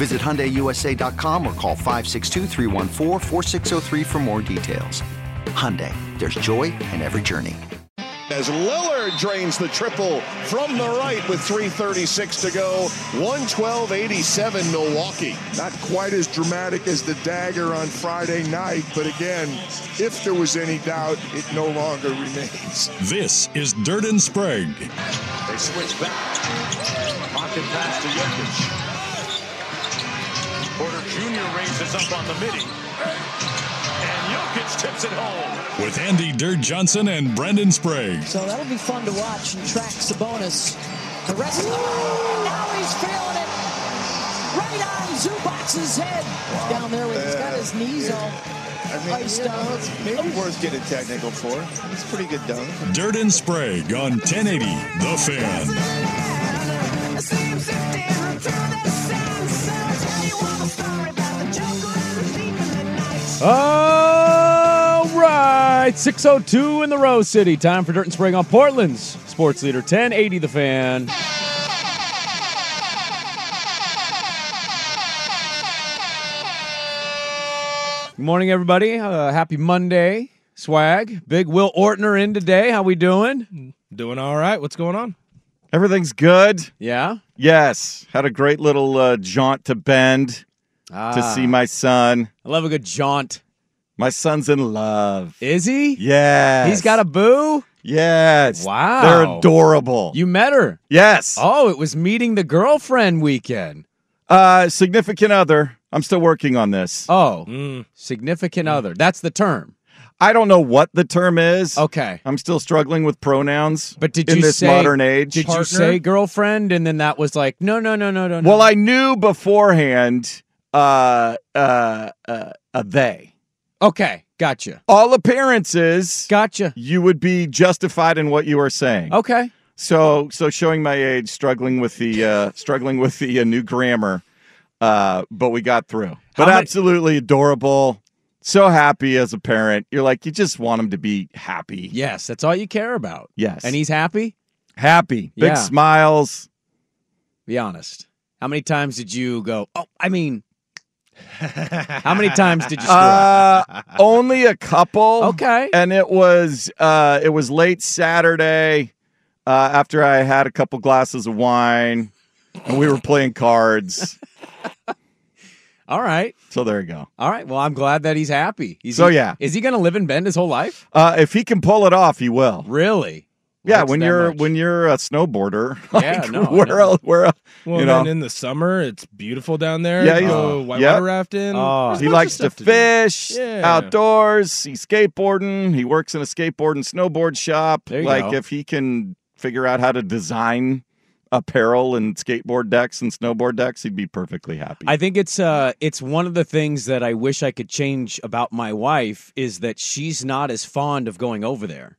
Visit HyundaiUSA.com or call 562-314-4603 for more details. Hyundai, there's joy in every journey. As Lillard drains the triple from the right with 3.36 to go. 112-87 Milwaukee. Not quite as dramatic as the dagger on Friday night, but again, if there was any doubt, it no longer remains. This is Dirt and Sprague. They switch back. Pocket pass to Jokic. Porter Jr. raises up on the midi. And Jokic tips it home. With Andy Dirt Johnson and Brendan Sprague. So that'll be fun to watch and track Sabonis. The rest of the and now he's feeling it. Right on Zubac's head. Wow. Down there where he's got his knees all I mean, iced you know, out. it's maybe worth getting technical for. It's pretty good dunk. Dirt and Sprague on 1080 The Fan. All right, 602 in the Rose City. Time for Dirt and Sprague on Portland's sports leader 1080 The Fan. Good morning, everybody. Uh, happy Monday. Swag. Big Will Ortner in today. How we doing? Doing all right. What's going on? Everything's good. Yeah? Yes. Had a great little uh, jaunt to Bend Ah, to see my son. I love a good jaunt. My son's in love. Is he? Yes. He's got a boo? Yes. Wow. They're adorable. You met her. yes. Oh, it was meeting the girlfriend weekend. Uh, significant other. I'm still working on this. Oh, Mm. significant other. That's the term. I don't know what the term is. Okay. I'm still struggling with pronouns. But did in you this say modern age? Did Partner? you say girlfriend and then that was like no no no no no no. Well, I knew beforehand. Uh, uh, uh, a they. Okay, gotcha. All appearances, Gotcha. you would be justified in what you are saying. Okay. So, so showing my age, struggling with the uh, struggling with the uh, new grammar, uh, but we got through. But many- absolutely adorable. So happy as a parent. You're like, you just want him to be happy. Yes, that's all you care about. Yes. And he's happy? happy, big Yeah. smiles. Be honest. How many times did you go, "Oh, I mean How many times did you screw up? Uh, only a couple. Okay. And it was uh, it was late Saturday uh, after I had a couple glasses of wine, and we were playing cards. All right. So there you go. All right. Well, I'm glad that he's happy. He's So, yeah. Is he going to live in Bend his whole life? Uh, if he can pull it off, he will. Really? Yeah, when you're much. when you're a snowboarder, Yeah, like, no, I where know. else, where else, Well, you know, in the summer, it's beautiful down there. Yeah, you go uh, whitewater yep. rafting. Oh. There's a he likes to stuff do. fish Yeah. outdoors. He's skateboarding. He works in a skateboard and snowboard shop. There you like go. if he can figure out how to design apparel and skateboard decks and snowboard decks, he'd be perfectly happy. I think it's uh it's one of the things that I wish I could change about my wife is that she's not as fond of going over there.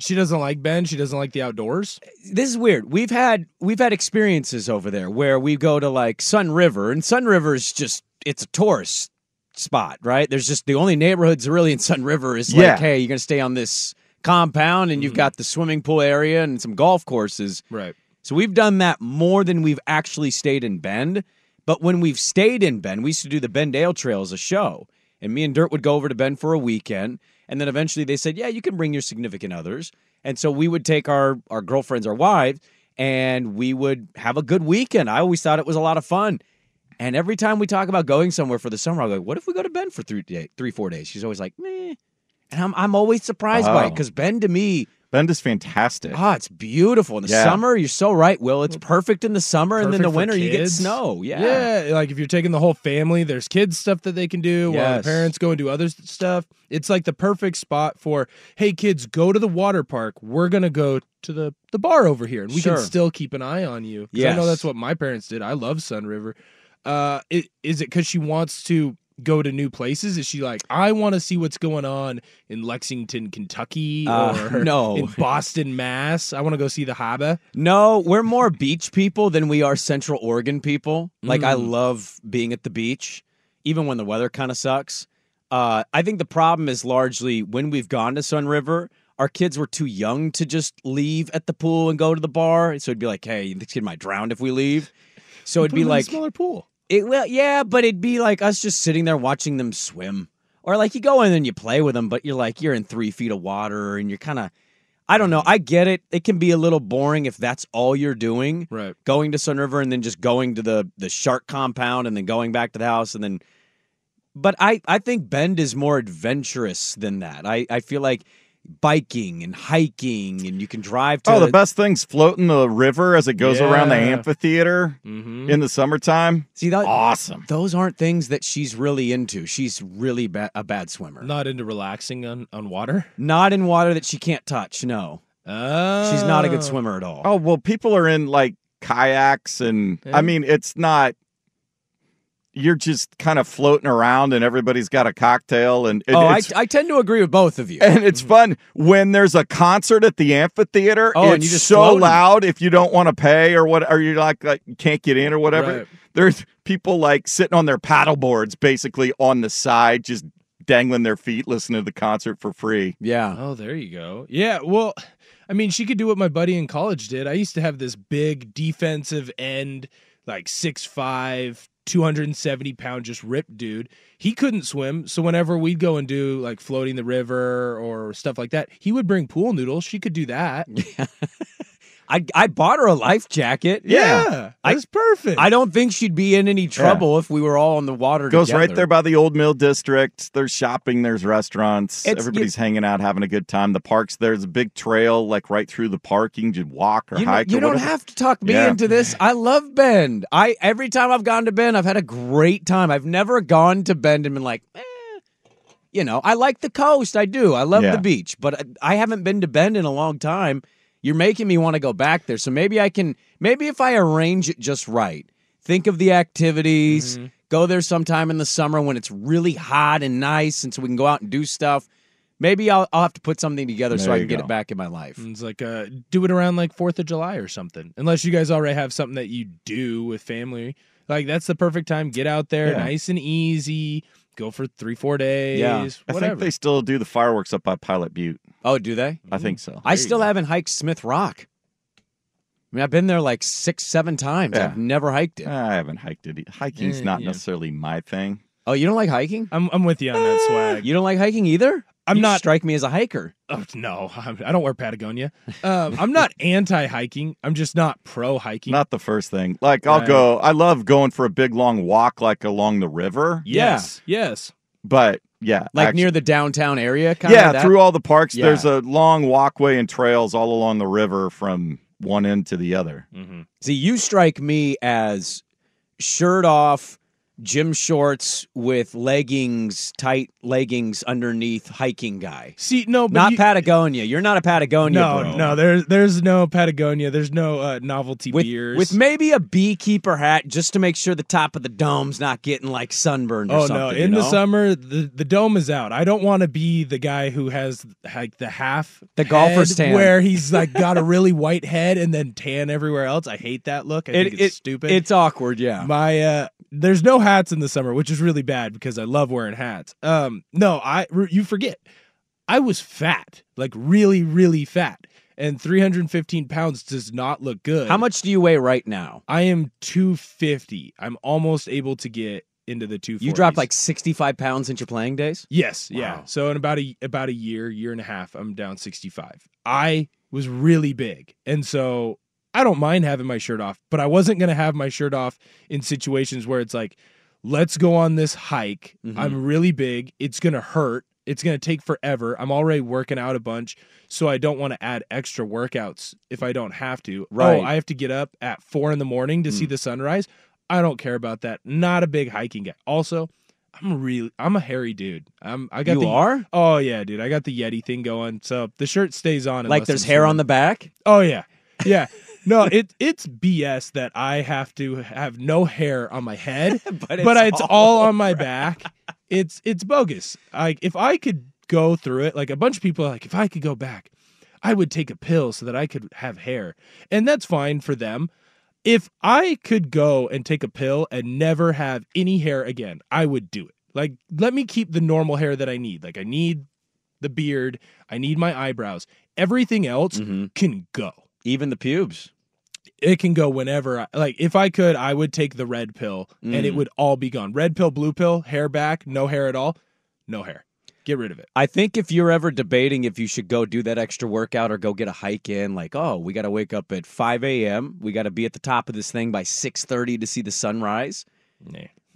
She doesn't like Bend. She doesn't like the outdoors. This is weird. We've had we've had experiences over there where we go to like Sun River and Sun River is just it's a tourist spot, right? There's just the only neighborhoods really in Sun River is Yeah. like, hey, you're going to stay on this compound and you've mm-hmm. got the swimming pool area and some golf courses. Right. So we've done that more than we've actually stayed in Bend. But when we've stayed in Bend, we used to do the Bend Ale Trail as a show. And me and Dirt would go over to Bend for a weekend. And then eventually they said, yeah, you can bring your significant others. And so we would take our, our girlfriends, our wives, and we would have a good weekend. I always thought it was a lot of fun. And every time we talk about going somewhere for the summer, I'll go, what if we go to Bend for three, day, three four days? She's always like, meh. And I'm, I'm always surprised by it oh. because Bend, to me, Bend is fantastic. Ah, it's beautiful in the Yeah. summer. You're so right, Will. It's perfect in the summer, and then the for winter you get snow. Yeah, Yeah, like if you're taking the whole family, there's kids stuff that they can do while the parents go and do other stuff. It's like the perfect spot for, hey kids, go to the water park. We're gonna go to the the bar over here, and we Sure. can still keep an eye on you. 'Cause I know that's what my parents did. I love Sun River. Uh, it, is it because she wants to go to new places? Is she like, I want to see what's going on in Lexington, Kentucky, Uh, or no. in Boston, Mass? I want to go see the Haba. No, we're more beach people than we are Central Oregon people. Like I Mm. love being at the beach, even when the weather kind of sucks. Uh, I think the problem is largely when we've gone to Sun River, our kids were too young to just leave at the pool and go to the bar. So it'd be like, hey, this kid might drown if we leave. So it'd be 'em in a like smaller pool. It well, yeah, but it'd be like us just sitting there watching them swim, or like you go in and you play with them, but you're like you're in three feet of water and you're kind of, I don't know. I get it. It can be a little boring if that's all you're doing, Right. Going to Sun River and then just going to the the SHARC compound and then going back to the house and then. But I I think Bend is more adventurous than that. I I feel like biking and hiking and you can drive to Oh, the best thing's floating the river as it goes around the Yeah. amphitheater Mhm. in the summertime. See that awesome. Those aren't things that she's really into. She's really ba- a bad swimmer. Not into relaxing on, on water. Not in water that she can't touch. No, Oh. she's not a good swimmer at all. Oh well, people are in like kayaks, and Yeah. I mean, it's not. You're just kind of floating around, and everybody's got a cocktail, and it, oh, I, it's, I tend to agree with both of you. and it's mm-hmm. fun when there's a concert at the amphitheater. Oh, and it's you just so floating. loud if you don't want to pay or what, or you're like, like you can't get in or whatever. Right. There's people like sitting on their paddle boards, basically on the side, just dangling their feet, listening to the concert for free. yeah. Oh, there you go. Yeah, well, I mean, she could do what my buddy in college did. I used to have this big defensive end, like 6'5, 270 pound, just ripped dude. He couldn't swim. So whenever we'd go and do like floating the river or stuff like that, he would bring pool noodles. She could do that. I I bought her a life jacket. Yeah, I- that's perfect. I don't think she'd be in any trouble if we were all in the water. Goes right there by the old mill district. There's shopping, there's restaurants. It's- Everybody's hanging out, having a good time. The parks, there's a big trail like right through the park. You can just walk or You, know- hike. you or don't whatever. have to talk me Yeah. into this. I love Bend. I every time I've gone to Bend, I've had a great time. I've never gone to Bend and been like, eh. you know, I like the coast. I do. I love Yeah. the beach, but I I haven't been to Bend in a long time. You're making me want to go back there. So maybe I can. Maybe if I arrange it just right, think of the activities. Mm-hmm. Go there sometime in the summer when it's really hot and nice, and so we can go out and do stuff. Maybe I'll, I'll have to put something together so I you can get it back in my life. It's like uh, do it around like Fourth of July or something. Unless you guys already have something that you do with family, like that's the perfect time. Get out there, Yeah. nice and easy. Go for three, four days. Yeah. I think they still do the fireworks up by Pilot Butte. Oh, do they? I think so. I still haven't hiked Smith Rock. I mean, I've been there like six, seven times. Yeah. I've never hiked it. I haven't hiked it. Hiking's Eh, not yeah. necessarily my thing. Oh, you don't like hiking? I'm I'm with you on that swag. You don't like hiking either? I'm You not- Strike me as a hiker. Oh, no, I'm, I don't wear Patagonia. Um, I'm not anti hiking. I'm just not pro hiking. Not the first thing. Like I'll Right. go. I love going for a big long walk, like along the river. yes, yes. But yeah, Like actu- near the downtown area, kind yeah, of. that? through all the parks. Yeah. There's a long walkway and trails all along the river from one end to the other. Mm-hmm. See, you strike me as shirt off, gym shorts with leggings, tight leggings underneath, hiking guy. See, no, but Not you- Patagonia. You're not a Patagonia No, bro. no. There's there's no Patagonia. There's no uh, novelty with, beers. with maybe a beekeeper hat just to make sure the top of the dome's not getting like sunburned or Oh no! you In the summer, the the dome is out. I don't want to be the guy who has like the half The golfer's tan. where he's like got a really white head and then tan everywhere else. I hate that look. I It- think it's it- stupid. It's awkward, yeah. my uh, there's no hats in the summer, which is really bad because I love wearing hats. Um, no, I you forget, I was fat, like really, really fat, and 315 pounds does not look good. How much do you weigh right now? I am 250. I'm almost able to get into the 240s. You dropped like 65 pounds since your playing days? Yes, yeah. So in about a about a year, year and a half, I'm down 65. I was really big, and so I don't mind having my shirt off, but I wasn't going to have my shirt off in situations where it's like, let's go on this hike. Mhm. I'm really big. It's going to hurt. It's going to take forever. I'm already working out a bunch, so I don't want to add extra workouts if I don't have to. Right. Oh, I have to get up at four in the morning to see Mm. the sunrise. I don't care about that. Not a big hiking guy. Also, I'm really I'm a hairy dude. I'm I got You the are? Oh yeah, dude. I got the Yeti thing going. So the shirt stays on Like there's I'm hair on the back? Oh yeah, yeah. No, it it's BS that I have to have no hair on my head, But but, it's it's, all all on my back. It's it's bogus. Like if I could go through it, like a bunch of people are like, if I could go back, I would take a pill so that I could have hair, and that's fine for them. If I could go and take a pill and never have any hair again, I would do it. Like let me keep the normal hair that I need. Like I need the beard, I need my eyebrows. Everything else mm-hmm. can go Even the pubes. it can go whenever I, like if i could i would take the red pill and it Mm. would all be gone red pill blue pill hair back no hair at all no hair get rid of it I think if you're ever debating if you should go do that extra workout or go get a hike in, like, oh, we got to wake up at 5 a.m. We got to be at the top of this thing by 6:30 to see the sunrise.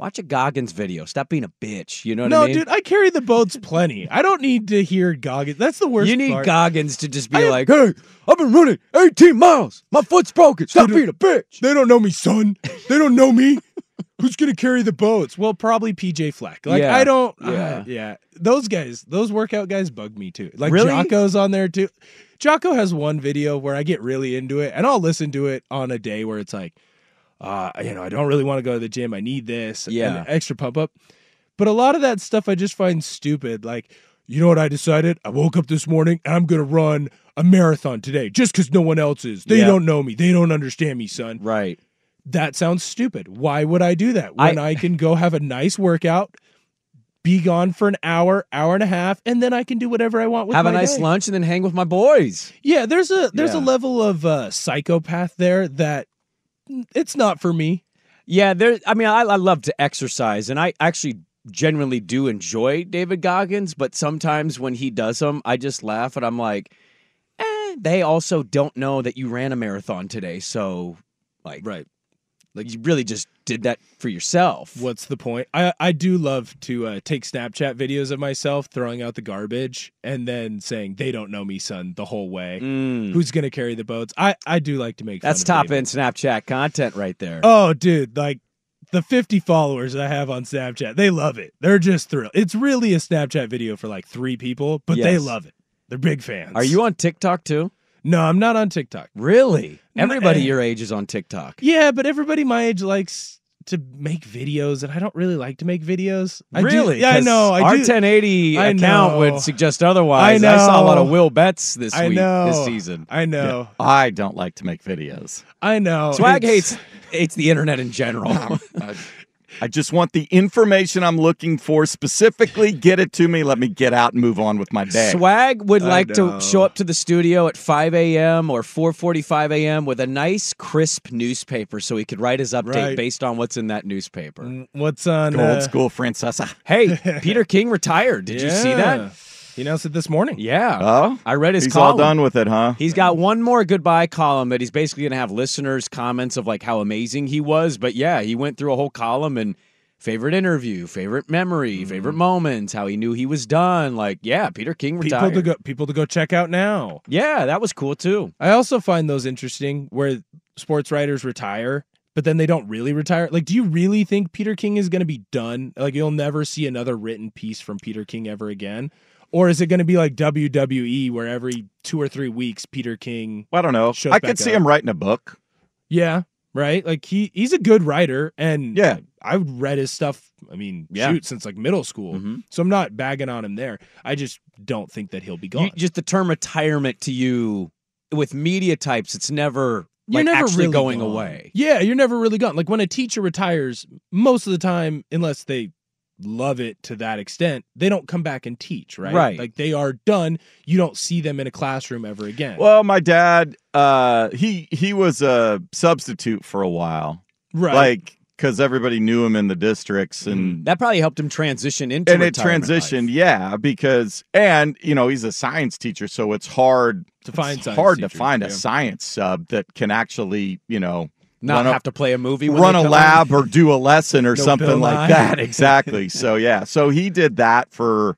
Watch a Goggins video. Stop being a bitch. You know what no I mean? No, dude i carry the boats plenty i don't need to hear goggins that's the worst you need part. Goggins to just be I am- like, hey, I've been running 18 miles. My foot's broken. Stop being a bitch. they don't know me son they don't know me who's gonna carry the boats well probably pj fleck like Yeah, i don't yeah. yeah yeah those guys those workout guys bug me too like Really? jocko's on there too jocko has one video where i get really into it and i'll listen to it on a day where it's like uh, you know, I don't really want to go to the gym. I need this, Yeah. extra pump up. But a lot of that stuff I just find stupid. Like, you know what I decided? I woke up this morning and I'm gonna run a marathon today, just because no one else is. They Yeah. don't know me. They don't understand me, son. Right. That sounds stupid. Why would I do that when I, can go have a nice workout, be gone for an hour, hour and a half, and then I can do whatever I want with Have a nice day? lunch and then hang with my boys. Yeah, there's a there's Yeah. a level of uh, psychopath there that it's not for me. Yeah, there. I mean, I, I love to exercise, and I actually genuinely do enjoy David Goggins. But sometimes when he does them, I just laugh, and I'm like, eh, they also don't know that you ran a marathon today, so like, right, like you really just did that for yourself. What's the point? I I do love to uh, take Snapchat videos of myself throwing out the garbage and then saying they don't know me, son, the whole way. Who's gonna carry the boats? I I do like to make. Mm. That's top end Snapchat content right there. Oh, dude, like the 50 followers I have on Snapchat, they love it. They're just thrilled. It's really a Snapchat video for like three people, but they love it. They're big fans. Are you on TikTok too? No, I'm not on TikTok. Really? Everybody eh. your age is on TikTok. Yeah, but everybody my age likes to make videos, and I don't really like to make videos. I do- really? yeah, I 'Cause know. I our do- 1080 I account know. would suggest otherwise. I, I saw a lot of Will Betts this I week, know. this season. I know. I don't like to make videos. I know. Swag It's- hates hates the internet in general. I just want the information I'm looking for specifically. Get it to me. Let me get out and move on with my day. Swag would I like know. to show up to the studio at 5 a.m. or 4:45 a.m. with a nice crisp newspaper, so he could write his update Right. based on what's in that newspaper. What's on Go old uh, school, Francesa. Hey, Peter King retired. Did you see that? He announced it this morning. Yeah. Oh, I read his he's column. all done with it, huh? He's got one more goodbye column that he's basically going to have listeners' comments of like how amazing he was. But yeah, he went through a whole column and favorite interview, favorite memory, Mm-hmm. favorite moments, how he knew he was done. Like, yeah, Peter King People retired. to go people to go check out now. yeah, that was cool too. I also find those interesting where sports writers retire, but then they don't really retire. Like, do you really think Peter King is going to be done? Like, you'll never see another written piece from Peter King ever again? Or is it going to be like WWE where every two or three weeks Peter King I don't know. shows I could see up? him writing a book. Yeah, right? Like he he's a good writer and Yeah. I've read his stuff, I mean, Yeah. shoot, since like middle school. Mhm. So I'm not bagging on him there. I just don't think that he'll be gone. You, just the term retirement to you with media types, it's never You're like never actually really going gone. away. Yeah, you're never really gone. Like when a teacher retires, most of the time, unless they love it to that extent, they don't come back and teach, right? Right. Like they are done. You don't see them in a classroom ever again. Well, my dad, uh, he he was a substitute for a while, Right. Like because everybody knew him in the districts, and That probably helped him transition into and it retirement life. transitioned, yeah, because and you know he's a science teacher, so it's hard To find it's science hard to teachers, find a science sub that can actually you know Not run a- have to play a movie. when run a lab on. or do a lesson or No something like that. Exactly. so yeah, so he did that for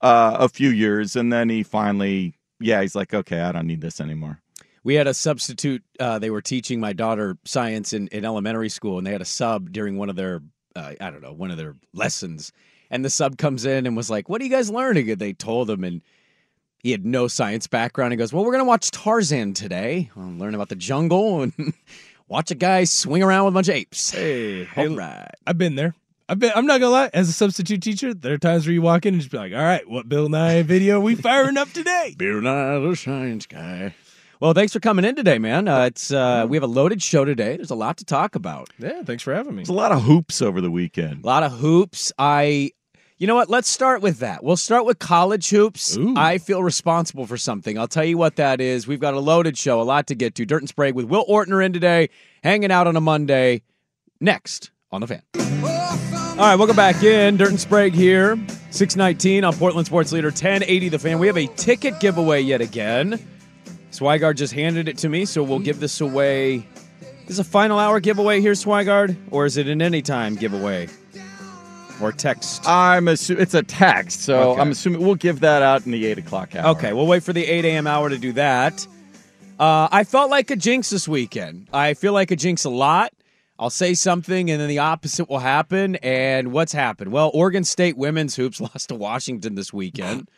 uh, a few years, and then he finally, yeah, he's like, okay, I don't need this anymore. We had a substitute. Uh, they were teaching my daughter science in, in elementary school, and they had a sub during one of their, uh, I don't know, one of their lessons. And the sub comes in and was like, "What are you guys learning?" And they told him, and he had no science background. He goes, "Well, we're gonna watch Tarzan today. We'll learn about the jungle and watch a guy swing around with a bunch of apes." Hey, All hey, right. I've been there. I've been. I'm not gonna lie. As a substitute teacher, there are times where you walk in and just be like, "All right, what Bill Nye video we firing up today?" Bill Nye the Science Guy. Well, thanks for coming in today, man. Uh, it's uh, we have a loaded show today. There's a lot to talk about. Yeah, thanks for having me. There's a lot of hoops over the weekend. A lot of hoops. I, you know what? Let's start with that. We'll start with college hoops. Ooh. I feel responsible for something. I'll tell you what that is. We've got a loaded show, a lot to get to. Dirt and Sprague with Will Ortner in today, hanging out on a Monday. Next on the fan. All right, welcome back in. Dirt and Sprague here. 619 on Portland Sports Leader 1080 The Fan. We have a ticket giveaway yet again. Swigard just handed it to me, so we'll give this away. Is this a final hour giveaway here, Swigard? Or is it an anytime giveaway? Or text? I'm assuming it's a text, so Okay. I'm assuming we'll give that out in the eight o'clock hour. Okay, we'll wait for the 8 a.m. hour to do that. Uh, I felt like a jinx this weekend. I feel like a jinx a lot. I'll say something and then the opposite will happen. And what's happened? Well, Oregon State women's hoops lost to Washington this weekend.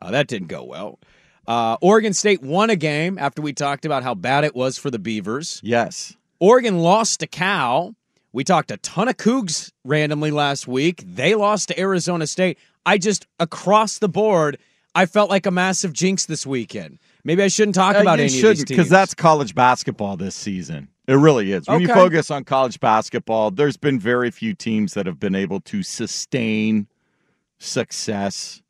Uh, that didn't go well. Uh, Oregon State won a game after we talked about how bad it was for the Beavers. Yes. Oregon lost to Cal. We talked a ton of Cougs randomly last week. They lost to Arizona State. I just, across the board, I felt like a massive jinx this weekend. Maybe I shouldn't talk Uh, about you any of these shouldn't, teams. because that's college basketball this season. It really is. When you focus on college basketball, there's been very few teams that have been able to sustain success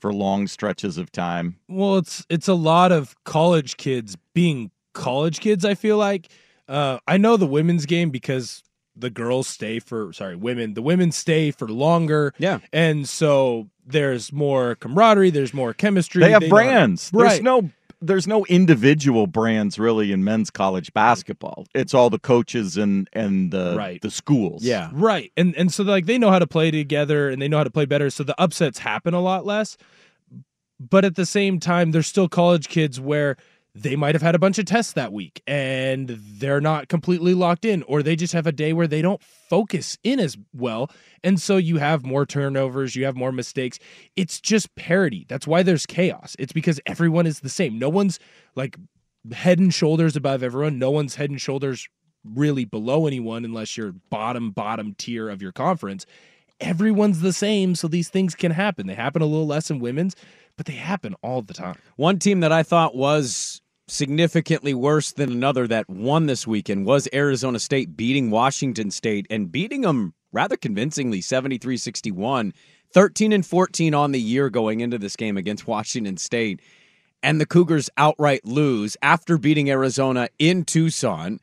for long stretches of time. Well, it's it's a lot of college kids being college kids. I feel like uh, I know the women's game because the girls stay for sorry women the women stay for longer. Yeah, and so there's more camaraderie. There's more chemistry. They have to- brands. right? There's no there's no individual brands really in men's college basketball. It's all the coaches and and the Right. the schools. Yeah. Right. And and so like they know how to play together and they know how to play better. So the upsets happen a lot less. But at the same time, there's still college kids where they might have had a bunch of tests that week and they're not completely locked in, or they just have a day where they don't focus in as well. And so you have more turnovers, you have more mistakes. It's just parity. That's why there's chaos. It's because everyone is the same. No one's like head and shoulders above everyone. No one's head and shoulders really below anyone unless you're bottom bottom tier of your conference. Everyone's the same, so these things can happen. They happen a little less in women's, but they happen all the time. One team that I thought was significantly worse than another that won this weekend was Arizona State beating Washington State and beating them rather convincingly 73 61, 13 and 14 on the year going into this game against Washington State. And the Cougars outright lose after beating Arizona in Tucson.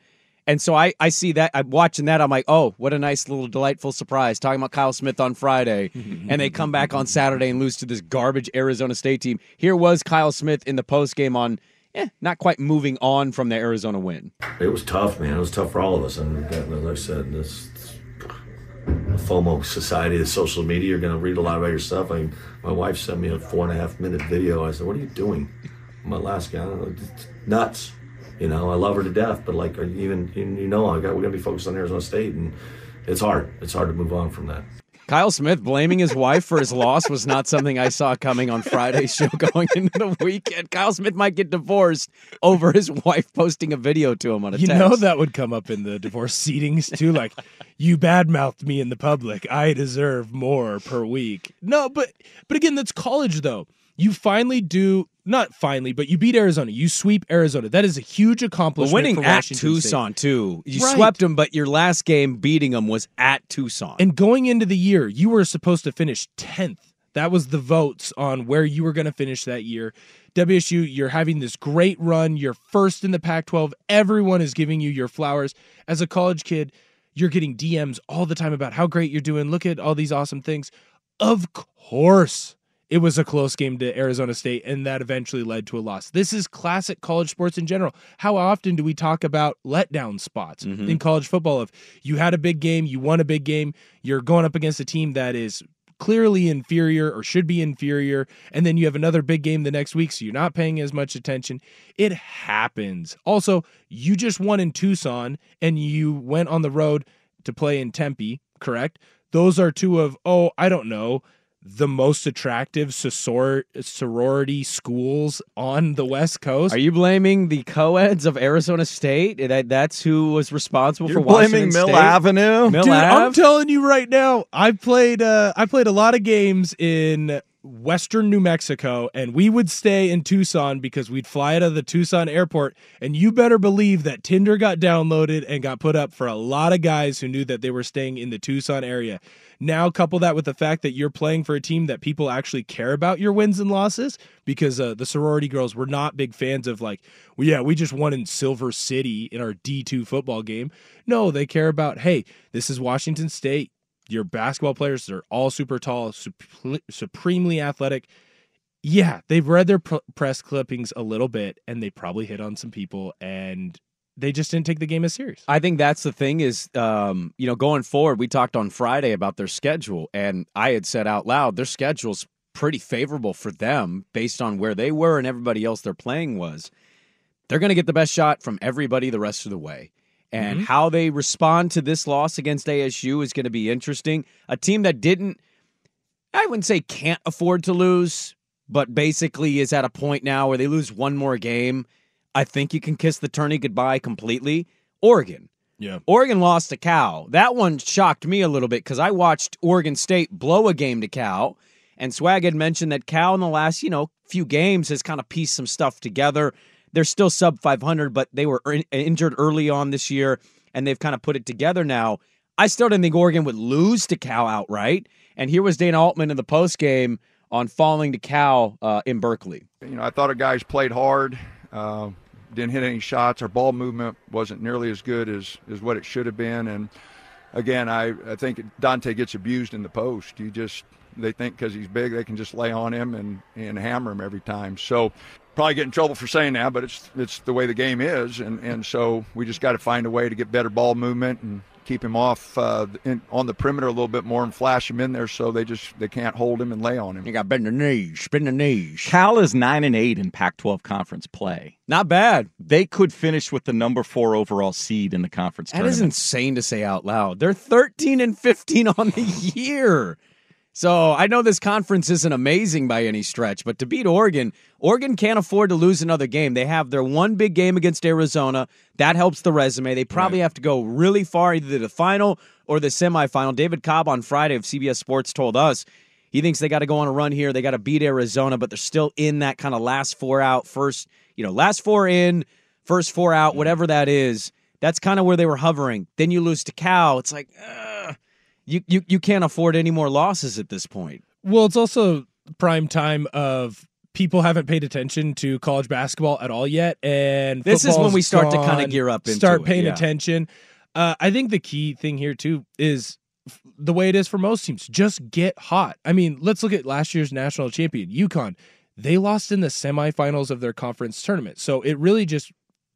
And so I, I see that I'm watching that. I'm like, oh, what a nice little delightful surprise. Talking about Kyle Smith on Friday, and they come back on Saturday and lose to this garbage Arizona State team. Here was Kyle Smith in the post game on, eh, not quite moving on from the Arizona win. It was tough, man. It was tough for all of us. And as I said, this, the FOMO society, the social media, you're going to read a lot about yourself. I mean, my wife sent me a four and a half minute video. I said, "What are you doing?" My last guy, nuts. You know, I love her to death, but like, even you know, I got we're going to be focused on Arizona State, and it's hard. It's hard to move on from that. Kyle Smith blaming his wife for his loss was not something I saw coming on Friday's show going into the weekend. Kyle Smith might get divorced over his wife posting a video to him on a You text. know that would come up in the divorce seatings too. Like, you badmouthed me in the public. I deserve more per week. No, but but again, that's college though. You finally do not finally, but you beat Arizona. You sweep Arizona. That is a huge accomplishment. winning at Tucson State. too. You Right. swept them, but your last game beating them was at Tucson. And going into the year, you were supposed to finish 10th. That was the votes on where you were going to finish that year. WSU, you're having this great run. You're first in the Pac 12. Everyone is giving you your flowers. As a college kid, you're getting DMs all the time about how great you're doing. Look at all these awesome things. Of course, it was a close game to Arizona State, and that eventually led to a loss. This is classic college sports in general. How often do we talk about letdown spots Mhm. in college football? If you had a big game, you won a big game, you're going up against a team that is clearly inferior or should be inferior, and then you have another big game the next week, so you're not paying as much attention. It happens. Also, you just won in Tucson and you went on the road to play in Tempe, correct? Those are two of, oh, I don't know, the most attractive soror- sorority schools on the West Coast. Are you blaming the co-eds of Arizona State? That, that's who was responsible You're for Washington blaming Mill State? Avenue? Mill Dude, I'm telling you right now, I played uh I played a lot of games in western New Mexico and we would stay in Tucson because we'd fly out of the Tucson airport and you better believe that Tinder got downloaded and got put up for a lot of guys who knew that they were staying in the Tucson area. Now couple that with the fact that you're playing for a team that people actually care about your wins and losses because uh, the sorority girls were not big fans of like, well, yeah, we just won in Silver City in our D2 football game. No, they care about, hey, this is Washington State. Your basketball players are all super tall, sup- supremely athletic. Yeah, they've read their pr- press clippings a little bit and they probably hit on some people and they just didn't take the game as serious. I think that's the thing is, um, you know, going forward, we talked on Friday about their schedule, and I had said out loud their schedule's pretty favorable for them based on where they were and everybody else they're playing was. They're going to get the best shot from everybody the rest of the way. And Mhm. how they respond to this loss against ASU is going to be interesting. A team that didn't, I wouldn't say can't afford to lose, but basically is at a point now where they lose one more game. I think you can kiss the tourney goodbye completely. Oregon. Yeah. Oregon lost to Cal. That one shocked me a little bit because I watched Oregon State blow a game to Cal. And Swag had mentioned that Cal in the last, you know, few games has kind of pieced some stuff together. They're still sub 500, but they were in- injured early on this year, and they've kind of put it together now. I still didn't think Oregon would lose to Cal outright. And here was Dana Altman in the post game on falling to Cal uh, in Berkeley. You know, I thought our guys played hard. Uh, didn't hit any shots. Our ball movement wasn't nearly as good as, as what it should have been. And again, I, I think Dante gets abused in the post. You just they think because he's big they can just lay on him and, and hammer him every time. So probably get in trouble for saying that, but it's it's the way the game is. And and so we just got to find a way to get better ball movement and keep him off uh, in, on the perimeter a little bit more and flash him in there so they just they can't hold him and lay on him. You got bend the knees, bend the knees. Cal is nine and eight in Pac-12 conference play. Not bad. They could finish with the number four overall seed in the conference That tournament. is insane to say out loud. They're 13 and 15 on the year. So I know this conference isn't amazing by any stretch, but to beat Oregon, Oregon can't afford to lose another game. They have their one big game against Arizona. That helps the resume. They probably have to go really far, either to the final or the semifinal. David Cobb on Friday of CBS Sports told us he thinks they got to go on a run here. They got to beat Arizona, but they're still in that kind of last four out, first, you know, last four in, first four out, whatever that is. That's kind of where they were hovering. Then you lose to Cal. It's like, uh, you, you you can't afford any more losses at this point. Well, it's also prime time of people haven't paid attention to college basketball at all yet, and This is when we start to kinda gear up into start it, paying yeah. attention. Uh, I think the key thing here too is f- the way it is for most teams. Just get hot. I mean, let's look at last year's national champion, UConn. They lost in the semifinals of their conference tournament, so it really just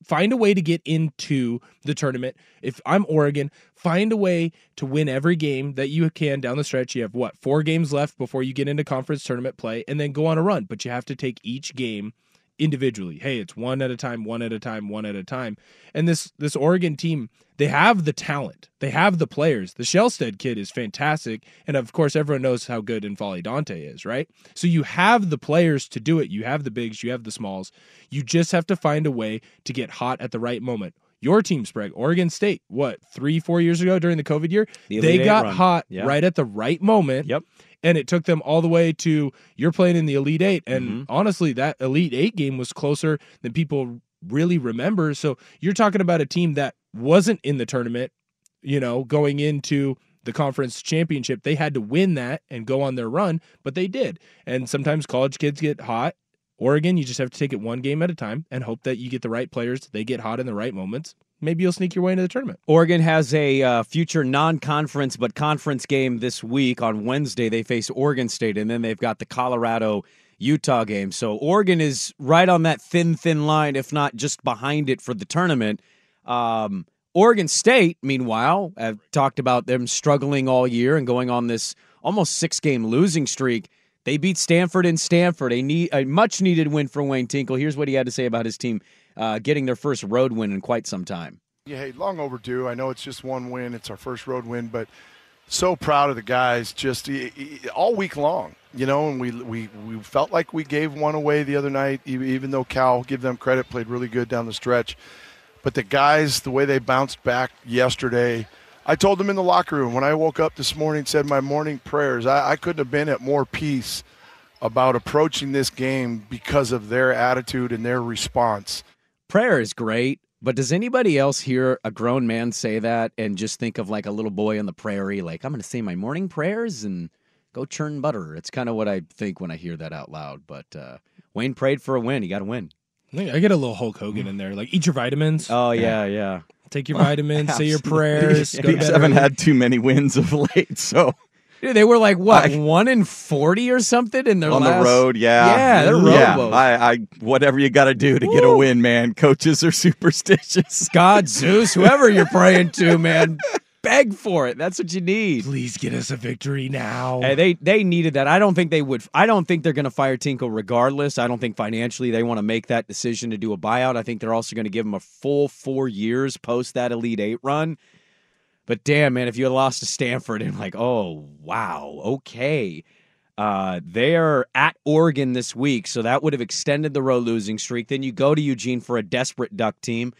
find a way to get into the tournament. If I'm Oregon, find a way to win every game that you can down the stretch. You have what, four games left before you get into conference tournament play and then go on a run. But you have to take each game individually. Hey, it's one at a time, one at a time, one at a time. And this this Oregon team, they have the talent. They have the players. The Shelstad kid is fantastic. And of course, everyone knows how good N'Faly Dante is, right? So you have the players to do it. You have the bigs, you have the smalls. You just have to find a way to get hot at the right moment. Your team, Sprague, Oregon State, what, three, four years ago during the COVID year? The they got run. hot Yeah. right at the right moment. Yep. and it took them all the way to you're playing in the Elite Eight. And Mm-hmm. honestly, that Elite Eight game was closer than people really remember. So you're talking about a team that wasn't in the tournament, you know, going into the conference championship. They had to win that and go on their run, but they did. And sometimes college kids get hot. Oregon, you just have to take it one game at a time and hope that you get the right players. They get hot in the right moments. Maybe you'll sneak your way into the tournament. Oregon has a uh, future non-conference but conference game this week on Wednesday. They face Oregon State, and then they've got the Colorado Utah game. So Oregon is right on that thin, thin line, if not just behind it for the tournament. Um, Oregon State, meanwhile, have talked about them struggling all year and going on this almost six-game losing streak. They beat Stanford in Stanford, a, need, a much-needed win for Wayne Tinkle. Here's what he had to say about his team uh, getting their first road win in quite some time. Yeah, hey, long overdue. I know it's just one win. It's our first road win, but so proud of the guys just all week long. You know, and we we we felt like we gave one away the other night, even though Cal, give them credit, played really good down the stretch. But the guys, the way they bounced back yesterday, I told them in the locker room when I woke up this morning, said my morning prayers. I, I couldn't have been at more peace about approaching this game because of their attitude and their response. prayer is great, but does anybody else hear a grown man say that and just think of like a little boy on the prairie, like, I'm going to say my morning prayers and go churn butter? It's kind of what I think when I hear that out loud. But uh, Wayne prayed for a win. He got a win. I get a little Hulk Hogan in there. Like, eat your vitamins. Oh, yeah, yeah. Take your vitamins, say your prayers. go to Peeps bed haven't early. had too many wins of late, so Dude, they were like, what, I- one in 40 or something in their on last... the road, yeah, Yeah, they're road yeah. woes. I, I, whatever you got to do to get a win, man. Coaches are superstitious. God, Zeus, whoever you're praying to, man, beg for it. That's what you need. Please get us a victory now. Hey, they they needed that. I don't think they would. I don't think they're going to fire Tinkle regardless. I don't think financially they want to make that decision to do a buyout. I think they're also going to give him a full four years post that Elite Eight run. But damn, man, if you had lost to Stanford and like, oh wow, okay, uh, they're at Oregon this week, so that would have extended the road losing streak. Then you go to Eugene for a desperate Duck team.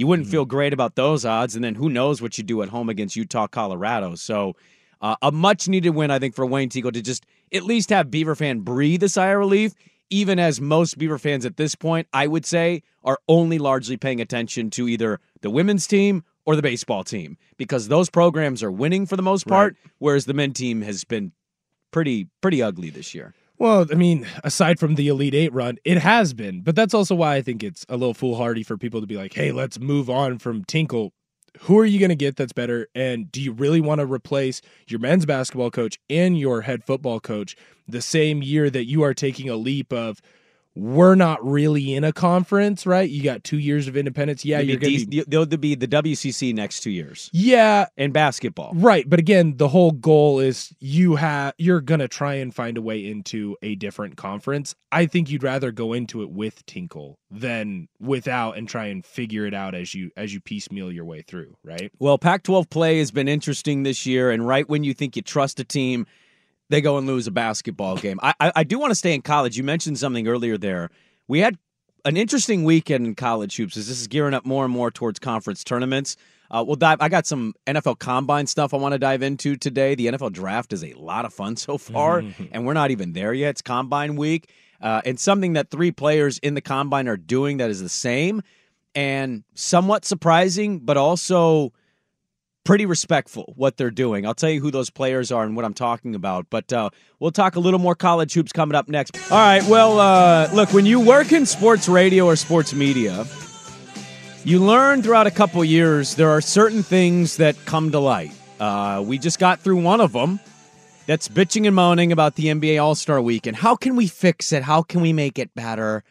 You wouldn't feel great about those odds, and then who knows what you do at home against Utah, Colorado. So, uh, a much needed win, I think, for Wayne Tinkle to just at least have Beaver fan breathe a sigh of relief. Even as most Beaver fans at this point, I would say, are only largely paying attention to either the women's team or the baseball team because those programs are winning for the most part, whereas the men team has been pretty pretty ugly this year. Well, I mean, aside from the Elite Eight run, it has been. But that's also why I think it's a little foolhardy for people to be like, hey, let's move on from Tinkle. Who are you going to get that's better? And do you really want to replace your men's basketball coach and your head football coach the same year that you are taking a leap of, we're not really in a conference, right? You got two years of independence. Yeah, you're going to be. they'll be the WCC next two years Yeah, in basketball. Right, but again, the whole goal is you have you're gonna try and find a way into a different conference. I think you'd rather go into it with Tinkle than without and try and figure it out as you as you piecemeal your way through, right? Well, Pac 12 play has been interesting this year, and right when you think you trust a team, they go and lose a basketball game. I, I, I do want to stay in college. You mentioned something earlier there. We had an interesting weekend in college hoops as this is gearing up more and more towards conference tournaments. Uh, we'll dive. I got some NFL combine stuff I want to dive into today. The NFL draft is a lot of fun so far, and we're not even there yet. It's combine week, uh, and something that three players in the combine are doing that is the same and somewhat surprising, but also pretty respectful what they're doing. I'll tell you who those players are and what I'm talking about, but uh, we'll talk a little more college hoops coming up next. All right, well, uh, look, when you work in sports radio or sports media, you learn throughout a couple years there are certain things that come to light. Uh, we just got through one of them. That's bitching and moaning about the NBA All Star Weekend. How can we fix it? How can we make it better?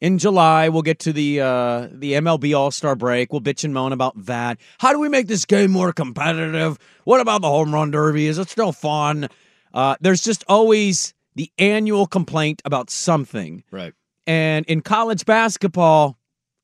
In July, we'll get to the uh, the MLB All Star break. We'll bitch and moan about that. How do we make this game more competitive? What about the home run derby? Is it still fun? Uh, there's just always the annual complaint about something. Right. And in college basketball,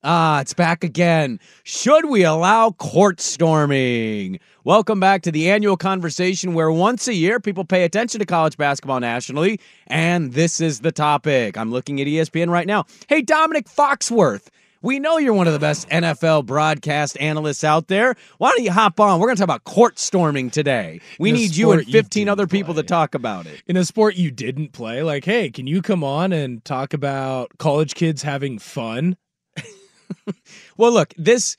ah, it's back again. Should we allow court storming? Welcome back to the annual conversation where once a year people pay attention to college basketball nationally, and this is the topic. I'm looking at ESPN right now. Hey, Domonique Foxworth. We know you're one of the best NFL broadcast analysts out there. Why don't you hop on? We're going to talk about court storming today. We need you and sport you 15 other people to talk about it. In a sport you didn't play, like, hey, can you come on and talk about college kids having fun? Well, look, this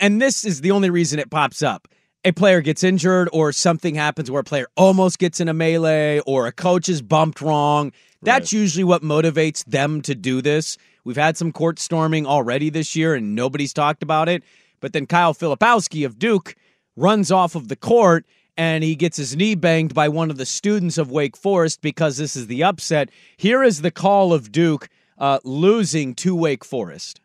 and this is the only reason it pops up. A player gets injured or something happens where a player almost gets in a melee or a coach is bumped wrong. That's usually what motivates them to do this. We've had some court storming already this year and nobody's talked about it. But then Kyle Filipowski of Duke runs off of the court and he gets his knee banged by one of the students of Wake Forest because this is the upset. Here is the call of Duke uh, losing to Wake Forest.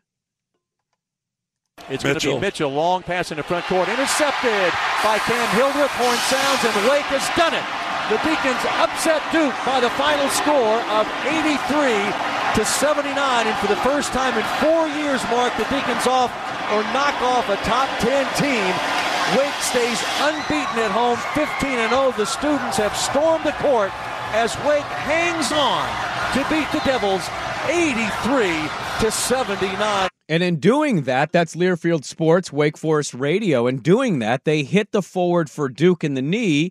It's going to be Mitchell, long pass in the front court, intercepted by Cam Hildreth. Horn sounds, and Wake has done it. The Deacons upset Duke by the final score of 83 to 79, and for the first time in four years, mark the Deacons off or knock off a top 10 team. Wake stays unbeaten at home, 15 and 0. The students have stormed the court as Wake hangs on to beat the Devils 83 to 79. And in doing that, that's Learfield Sports, Wake Forest Radio. In doing that, they hit the forward for Duke in the knee.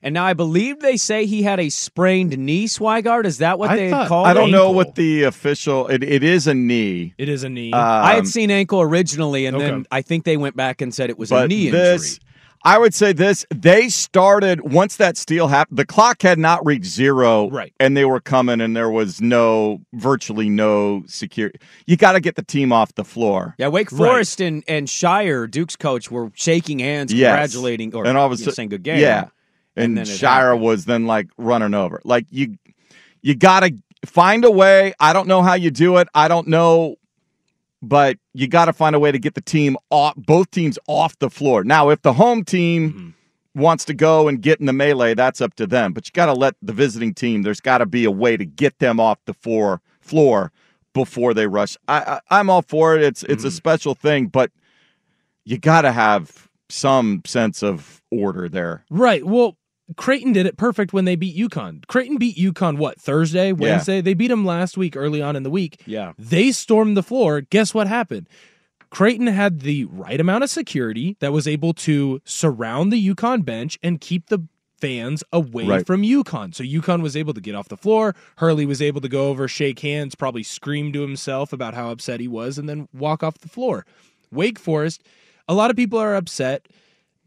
And now I believe they say he had a sprained knee, Swigard. Is that what I they had thought- called I don't it? know what the official. It, it is a knee. It is a knee. I had Um, seen ankle originally, and then I think they went back and said it was a but knee this, injury. I would say this: they started once that steal happened. The clock had not reached zero, right? And they were coming, and there was no, virtually no security. You got to get the team off the floor. Yeah, Wake Forest and, and Scheyer, Duke's coach, were shaking hands, Yes. congratulating, or and all of a sudden, saying good game. Yeah, and, it Scheyer was then like running over. Like you, you got to find a way. I don't know how you do it. I don't know, but you got to find a way to get the team off, both teams off the floor. Now, if the home team Mm-hmm. wants to go and get in the melee, that's up to them. But you got to let the visiting team. There's got to be a way to get them off the floor floor before they rush. I, I I'm all for it. It's Mm-hmm. it's a special thing, but you got to have some sense of order there. Right. Well, Creighton did it perfect when they beat UConn. Creighton beat UConn what Thursday, Wednesday. They beat them last week, early on in the week. Yeah. They stormed the floor. Guess what happened? Creighton had the right amount of security that was able to surround the UConn bench and keep the fans away Right. from UConn. So UConn was able to get off the floor. Hurley was able to go over, shake hands, probably scream to himself about how upset he was, and then walk off the floor. Wake Forest, a lot of people are upset,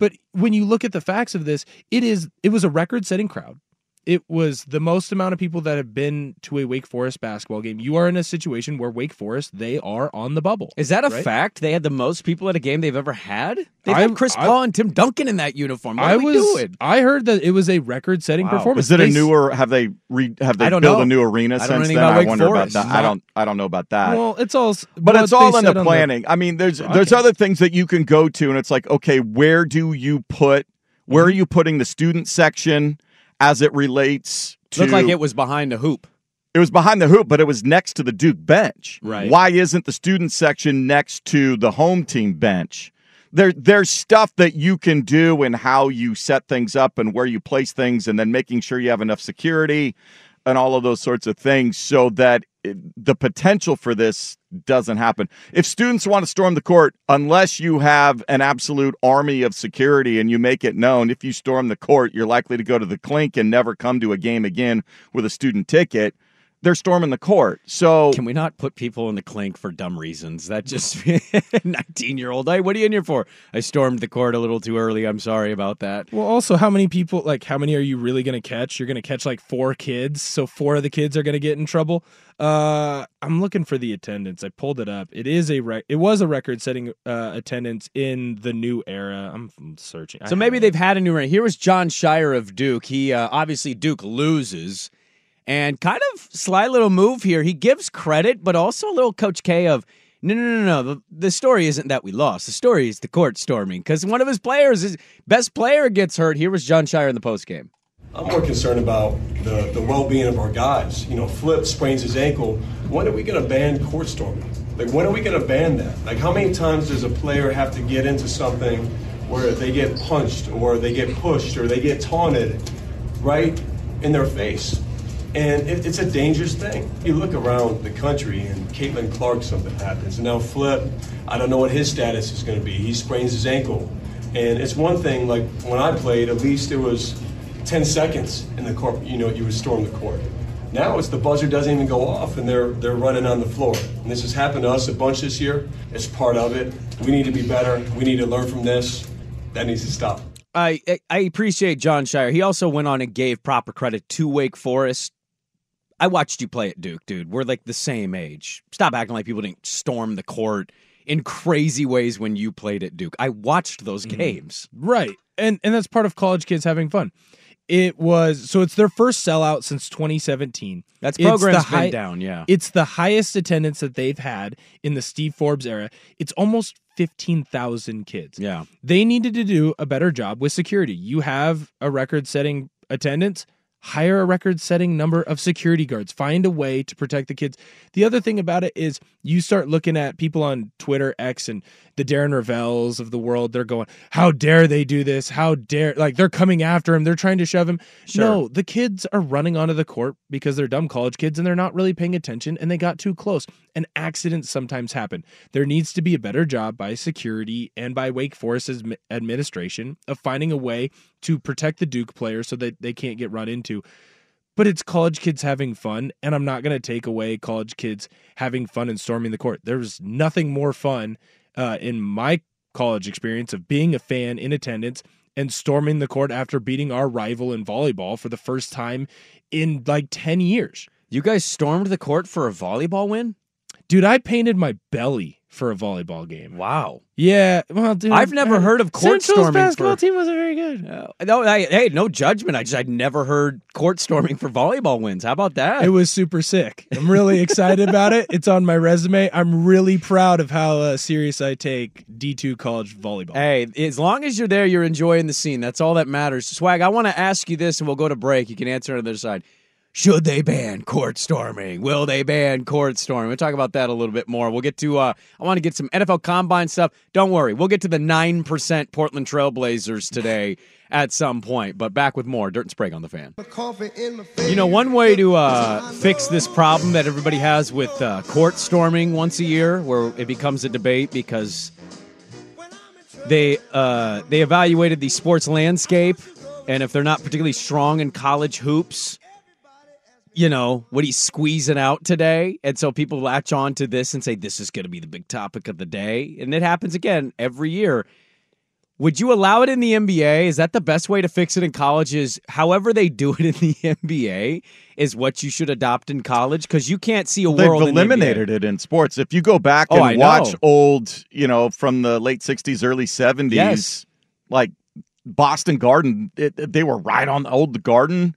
but when you look at the facts of this, it is it was a record-setting crowd. It was the most amount of people that have been to a Wake Forest basketball game. You are in a situation where Wake Forest, they are on the bubble. Is that a right? fact? They had the most people at a game they've ever had. They've had Chris I- Paul and Tim Duncan in that uniform. What I are we was doing? I heard that it was a record-setting Wow. performance. Is it a They s- newer? Have they re, have they built know. a new arena I since then? I wonder Forest. about that. I don't. I don't know about that. Well, it's all but it's all in the on planning. I mean, there's there's other things that you can go to, and it's like, okay, where do you put? Where are Mm-hmm. you putting the student section as it relates to? Looked like it was behind the hoop. It was behind the hoop, but it was next to the Duke bench. Right. Why isn't the student section next to the home team bench? There, there's stuff that you can do and how you set things up and where you place things, and then making sure you have enough security and all of those sorts of things so that the potential for this doesn't happen. If students want to storm the court, unless you have an absolute army of security and you make it known, if you storm the court, you're likely to go to the clink and never come to a game again with a student ticket. They're storming the court. So Can we not put people in the clink for dumb reasons? That just 19 year old. I what are you in here for? I stormed the court a little too early. I'm sorry about that. Well, also, how many people, like, how many are you really going to catch? You're going to catch like four kids, so four of the kids are going to get in trouble. Uh, I'm looking for the attendance. I pulled it up. It is a rec- It was a record-setting uh, attendance in the new era. I'm I'm searching. I So maybe they've had a new run. Here was Jon Scheyer of Duke. He uh, obviously Duke loses, and kind of sly little move here. He gives credit, but also a little Coach K of no, no, no, no. The, the story isn't that we lost. The story is the court storming because one of his players, his best player, gets hurt. Here was Jon Scheyer in the post game. I'm more concerned about the, the well-being of our guys. You know, Flip sprains his ankle. When are we going to ban court storming? Like, when are we going to ban that? Like, how many times does a player have to get into something where they get punched or they get pushed or they get taunted right in their face? And it, it's a dangerous thing. You look around the country, and Caitlin Clark, something happens. And now Flip, I don't know what his status is going to be. He sprains his ankle. And it's one thing, like when I played, at least it was 10 seconds in the court, you know, you would storm the court. Now it's the buzzer doesn't even go off and they're they're running on the floor. And this has happened to us a bunch this year. It's part of it. We need to be better. We need to learn from this. That needs to stop. I I appreciate Jon Scheyer. He also went on and gave proper credit to Wake Forest. I watched you play at Duke, dude. We're like the same age. Stop acting like people didn't storm the court in crazy ways when you played at Duke. I watched those Mm-hmm. games. Right. And and that's part of college kids having fun. It was so it's their first sellout since 2017. That's It's the program's been high- down, yeah. It's the highest attendance that they've had in the Steve Forbes era. It's almost 15,000 kids. Yeah. They needed to do a better job with security. You have a record setting attendance, hire a record setting number of security guards. Find a way to protect the kids. The other thing about it is you start looking at people on Twitter, X, and the Darren Rovells of the world. They're going, How dare they do this? How dare, like, they're coming after him. They're trying to shove him. Sure. No, the kids are running onto the court because they're dumb college kids and they're not really paying attention and they got too close. And accidents sometimes happen. There needs to be a better job by security and by Wake Forest's administration of finding a way to protect the Duke players so that they can't get run into. But it's college kids having fun, and I'm not going to take away college kids having fun and storming the court. There's nothing more fun uh, in my college experience of being a fan in attendance and storming the court after beating our rival in volleyball for the first time in like 10 years. You guys stormed the court for a volleyball win? Dude, I painted my belly for a volleyball game. Wow. Yeah, well, dude, I've never uh, heard of court Central's storming basketball for- team wasn't very good. No, I, hey, no judgment. I just I'd never heard court storming for volleyball wins. How about that? It was super sick. I'm really excited about it. It's on my resume. I'm really proud of how uh, serious I take D2 college volleyball. Hey, as long as you're there, you're enjoying the scene. That's all that matters. Swag, I want to ask you this, and we'll go to break. You can answer on the other side. Should they ban court storming? Will they ban court storming? We'll talk about that a little bit more. We'll get to, uh, I want to get some NFL combine stuff. Don't worry. We'll get to the 9% Portland Trailblazers today at some point. But back with more Dirt and Sprague on the fan. You know, one way to uh, fix this problem that everybody has with uh, court storming once a year, where it becomes a debate because they uh, they evaluated the sports landscape, and if they're not particularly strong in college hoops, you know, what he's squeezing out today, and so people latch on to this and say this is going to be the big topic of the day, and it happens again every year. Would you allow it in the NBA? Is that the best way to fix it in college? Is however they do it in the NBA is what you should adopt in college because you can't see a They've world. in the NBA. eliminated it in sports. If you go back Oh, and watch old, you know, from the late '60s, early '70s, Yes. like Boston Garden, it, they were right on the old Garden.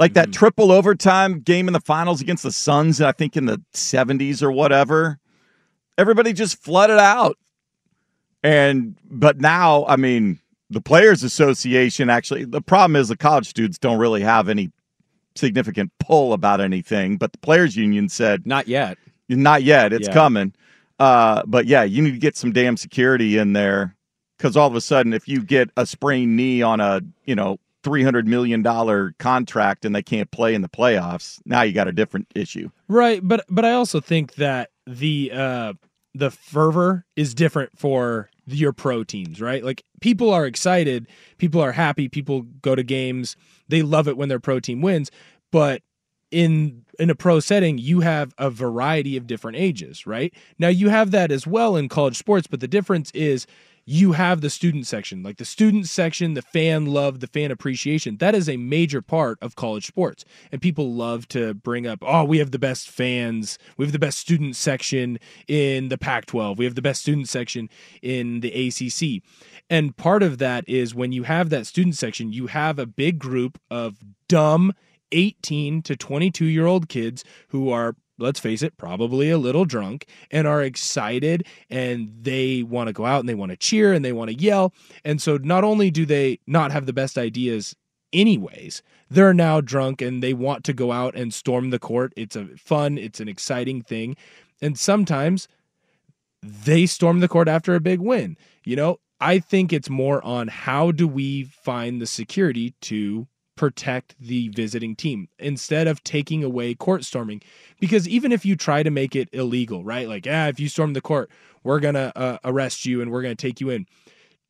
Like Mm-hmm. that triple overtime game in the finals against the Suns, I think in the '70s or whatever. Everybody just flooded out, and but now, I mean, the Players Association actually. The problem is the college students don't really have any significant pull about anything, but the players union said not yet. Not yet. It's Yeah. coming. Uh, but yeah, you need to get some damn security in there because all of a sudden, if you get a sprained knee on a you know three hundred million dollar contract and they can't play in the playoffs, now you got a different issue. Right, but but I also think that the uh the fervor is different for your pro teams, right? Like people are excited, people are happy, people go to games, they love it when their pro team wins, but in in a pro setting, you have a variety of different ages, right? Now you have that as well in college sports, but the difference is you have the student section, like the student section, the fan love, the fan appreciation. That is a major part of college sports. And people love to bring up, oh, we have the best fans. We have the best student section in the Pac 12. We have the best student section in the ACC. And part of that is when you have that student section, you have a big group of dumb 18 to 22 year old kids who are let's face it, probably a little drunk and are excited and they want to go out and they want to cheer and they want to yell. And so not only do they not have the best ideas anyways, they're now drunk and they want to go out and storm the court. It's a fun, it's an exciting thing. And sometimes they storm the court after a big win. You know, I think it's more on how do we find the security to protect the visiting team instead of taking away court storming. Because even if you try to make it illegal, right? Like, ah, if you storm the court, we're going to uh, arrest you and we're going to take you in.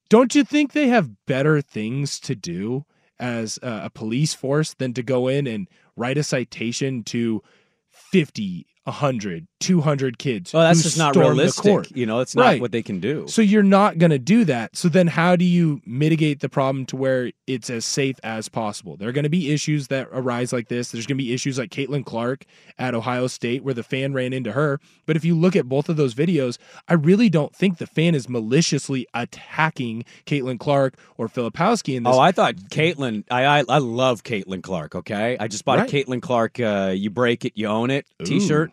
Don't you think they have better things to do as a police force than to go in and write a citation to 50, 100, 200 kids? Oh, that's just not realistic. You know, that's not Right. what they can do. So you're not going to do that. So then how do you mitigate the problem to where it's as safe as possible? There are going to be issues that arise like this. There's going to be issues like Caitlin Clark at Ohio State where the fan ran into her. But if you look at both of those videos, I really don't think the fan is maliciously attacking Caitlin Clark or Filipowski in this. Oh, I thought Caitlin. I, I I love Caitlin Clark. Okay, I just bought Right. a Caitlin Clark. Uh, you break it, you own it T-shirt.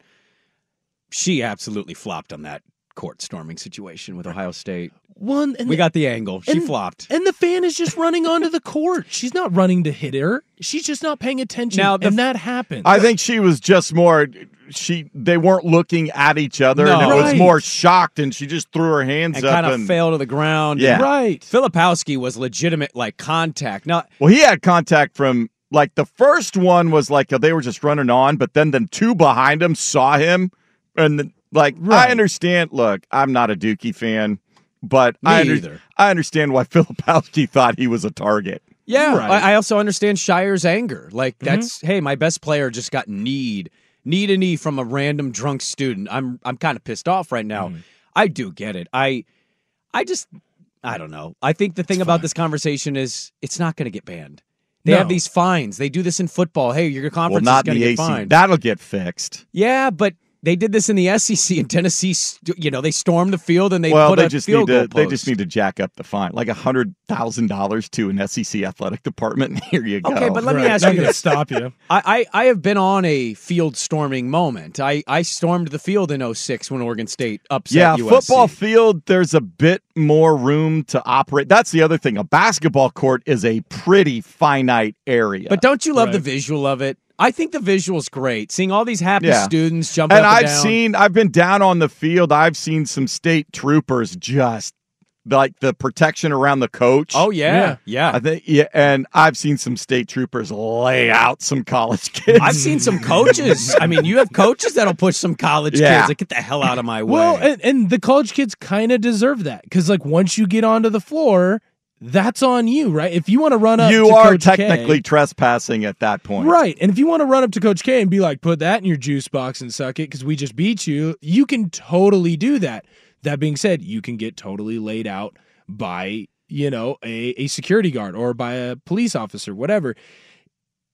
She absolutely flopped on that court storming situation with Ohio State. One, and we got the angle. She and- flopped. And the fan is just running onto the court. She's not running to hit her. She's just not paying attention. Now, the- and that happened. I think she was just more. She they weren't looking at each other, and No. it was more shocked, and she just threw her hands and up kind of and fell to the ground. Yeah. Right. Filipowski was legitimate, like contact. Now, Well, he had contact from like the first one was like they were just running on, but then the two behind him saw him, and the, like I understand. Look, I'm not a Dookie fan, but Me I under- either. I understand why Filipowski thought he was a target. Yeah, Right. I, I also understand Scheyer's anger. Like Mhm. that's hey, my best player just got kneed, knee to knee from a random drunk student. I'm I'm kind of pissed off right now. I do get it. I I just I don't know. I think the thing about this conversation is it's not going to get banned. They have these fines. They do this in football. Hey, your Well, conference not is going to get AC. fined. That'll get fixed. yeah, but they did this in the SEC and Tennessee. You know, they stormed the field and they well, put they a just field need to goal they just need to jack up the fine, like a hundred thousand dollars to an SEC athletic department. Here you go. Okay, but let me ask you this. Stop you. I, I, I have been on a field storming moment. I, I stormed the field in 06 when Oregon State upset Yeah, USC. football field, there's a bit more room to operate. That's the other thing. A basketball court is a pretty finite area. But don't you love the visual of it? I think the visual's great. Seeing all these happy students jump and up I've and down. seen, I've been down on the field. I've seen some state troopers just like the protection around the coach. Oh, yeah. Yeah. I think yeah, and I've seen some state troopers lay out some college kids. I've seen some coaches. I mean, you have coaches that'll push some college Yeah. kids. Like, get the hell out of my way. Well, and, and the college kids kind of deserve that because, like, once you get onto the floor, that's on you, right? If you want to run up, you to are Coach K- technically trespassing at that point. right? And if you want to run up to Coach K and be like, "Put that in your juice box and suck it," because we just beat you, you can totally do that. That being said, you can get totally laid out by you know a, a security guard or by a police officer, whatever.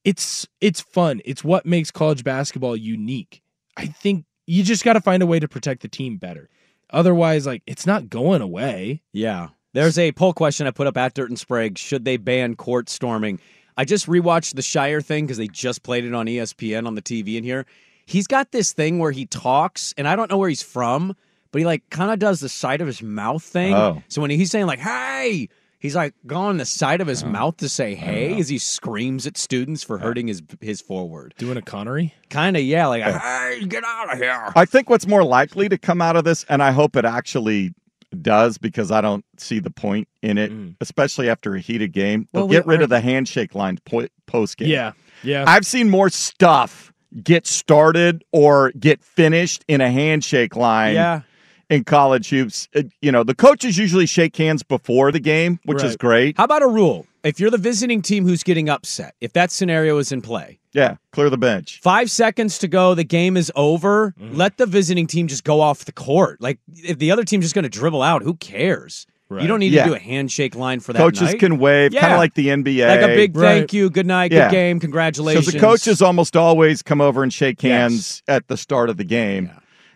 It's it's fun. It's what makes college basketball unique. I think you just got to find a way to protect the team better. Otherwise, like it's not going away. Yeah. There's a poll question I put up at Dirt and Sprague. Should they ban court storming? I just rewatched the Scheyer thing because they just played it on ESPN on the TV in here. He's got this thing where he talks, and I don't know where he's from, but he like kind of does the side of his mouth thing. Oh. So when he's saying like "Hey," he's like going the side of his oh. mouth to say "Hey" as he screams at students for hurting his his forward. Doing a Connery? Kind of, yeah. Like "Hey, get out of here." I think what's more likely to come out of this, and I hope it actually does because I don't see the point in it, especially after a heated game. They'll Mm. Well, get rid are- of the handshake line po- post game. Yeah, yeah. I've seen more stuff get started or get finished in a handshake line. Yeah. In college hoops, you know, the coaches usually shake hands before the game, which is great. How about a rule? If you're the visiting team who's getting upset, if that scenario is in play, Yeah, clear the bench. Five seconds to go, the game is over. Mm-hmm. Let the visiting team just go off the court. Like if the other team's just going to dribble out, who cares? You don't need Yeah. to do a handshake line for that. Coaches night. can wave, kind of like the NBA. like a big thank you, good night, Yeah. good game, congratulations. Because the coaches almost always come over and shake hands at the start of the game.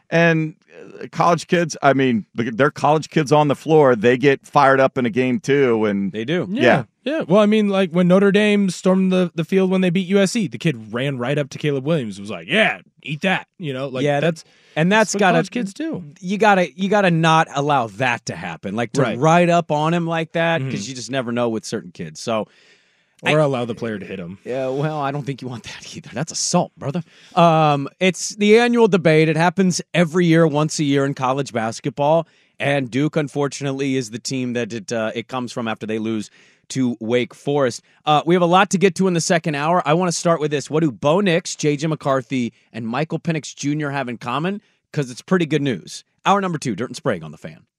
And uh, college kids, I mean, the- they're college kids on the floor. They get fired up in a game too, and they do. Yeah. Yeah. Well, I mean, like when Notre Dame stormed the, the field when they beat USC, the kid ran right up to Caleb Williams was like, Yeah, eat that. You know, like yeah, that's and that's what got college to kids do. You gotta you gotta not allow that to happen. Like to Right. ride up on him like that because Mhm. you just never know with certain kids. So Or allow the player to hit him. Yeah, well, I don't think you want that either. That's assault, brother. Um, it's the annual debate. It happens every year, once a year in college basketball. And Duke, unfortunately, is the team that it uh, it comes from after they lose to Wake Forest. Uh, we have a lot to get to in the second hour. I want to start with this. What do Bo Nix, JJ McCarthy, and Michael Penix Jr. have in common? Because it's pretty good news. Hour number two, Dirt and Sprague on the fan.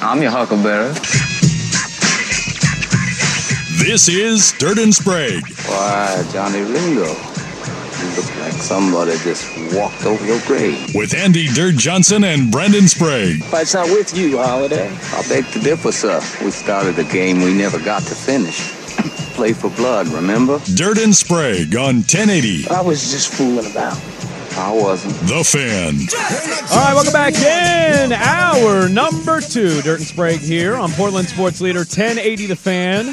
I'm your huckleberry. This is Dirt and Sprague. Why, Johnny Ringo, you look like somebody just walked over your grave. With Andy Dirt Johnson and Brandon Sprague. Fight's not with you, Holiday. I beg to differ, sir. We started a game we never got to finish. Play for blood, remember? Dirt and Sprague on 1080. I was just fooling about. I wasn't. The Fan. All right, welcome back in. Hour number two. Dirt and Sprague here on Portland Sports Leader 1080 The Fan.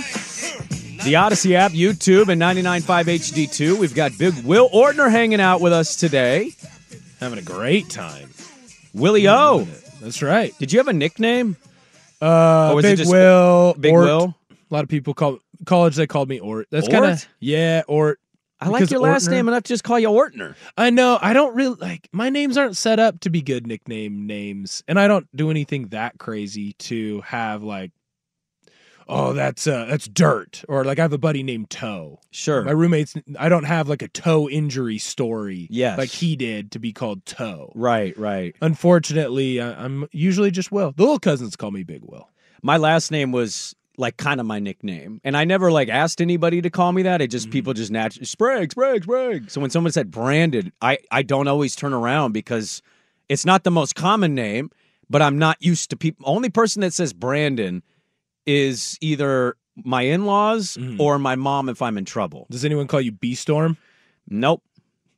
The Audacy app, YouTube, and 99.5 HD2. We've got Big Will Ortner hanging out with us today. Having a great time. Willie O. That's right. Did you have a nickname? Uh, Or was it Big just Will. Big Ort. Will? A lot of people call college. They called me Ort. That's kind of yeah, Ort. I like your last Ortner- name enough to just call you Ortner. I know. I don't really like my names aren't set up to be good nickname names, and I don't do anything that crazy to have like, oh, that's uh, that's dirt, or like I have a buddy named Toe. Sure. My roommates. I don't have like a toe injury story. Yes. like he did to be called Toe. Right, right. Unfortunately, I, I'm usually just Will. The little cousins call me Big Will. My last name was like kind of my nickname, and I never like asked anybody to call me that. It Mm-hmm. just people just naturally Sprague, Sprague, Sprague. So when someone said Brandon, I I don't always turn around because it's not the most common name, but I'm not used to people. Only person that says Brandon is either my in-laws Mm-hmm. or my mom if I'm in trouble. Does anyone call you B Storm? Nope.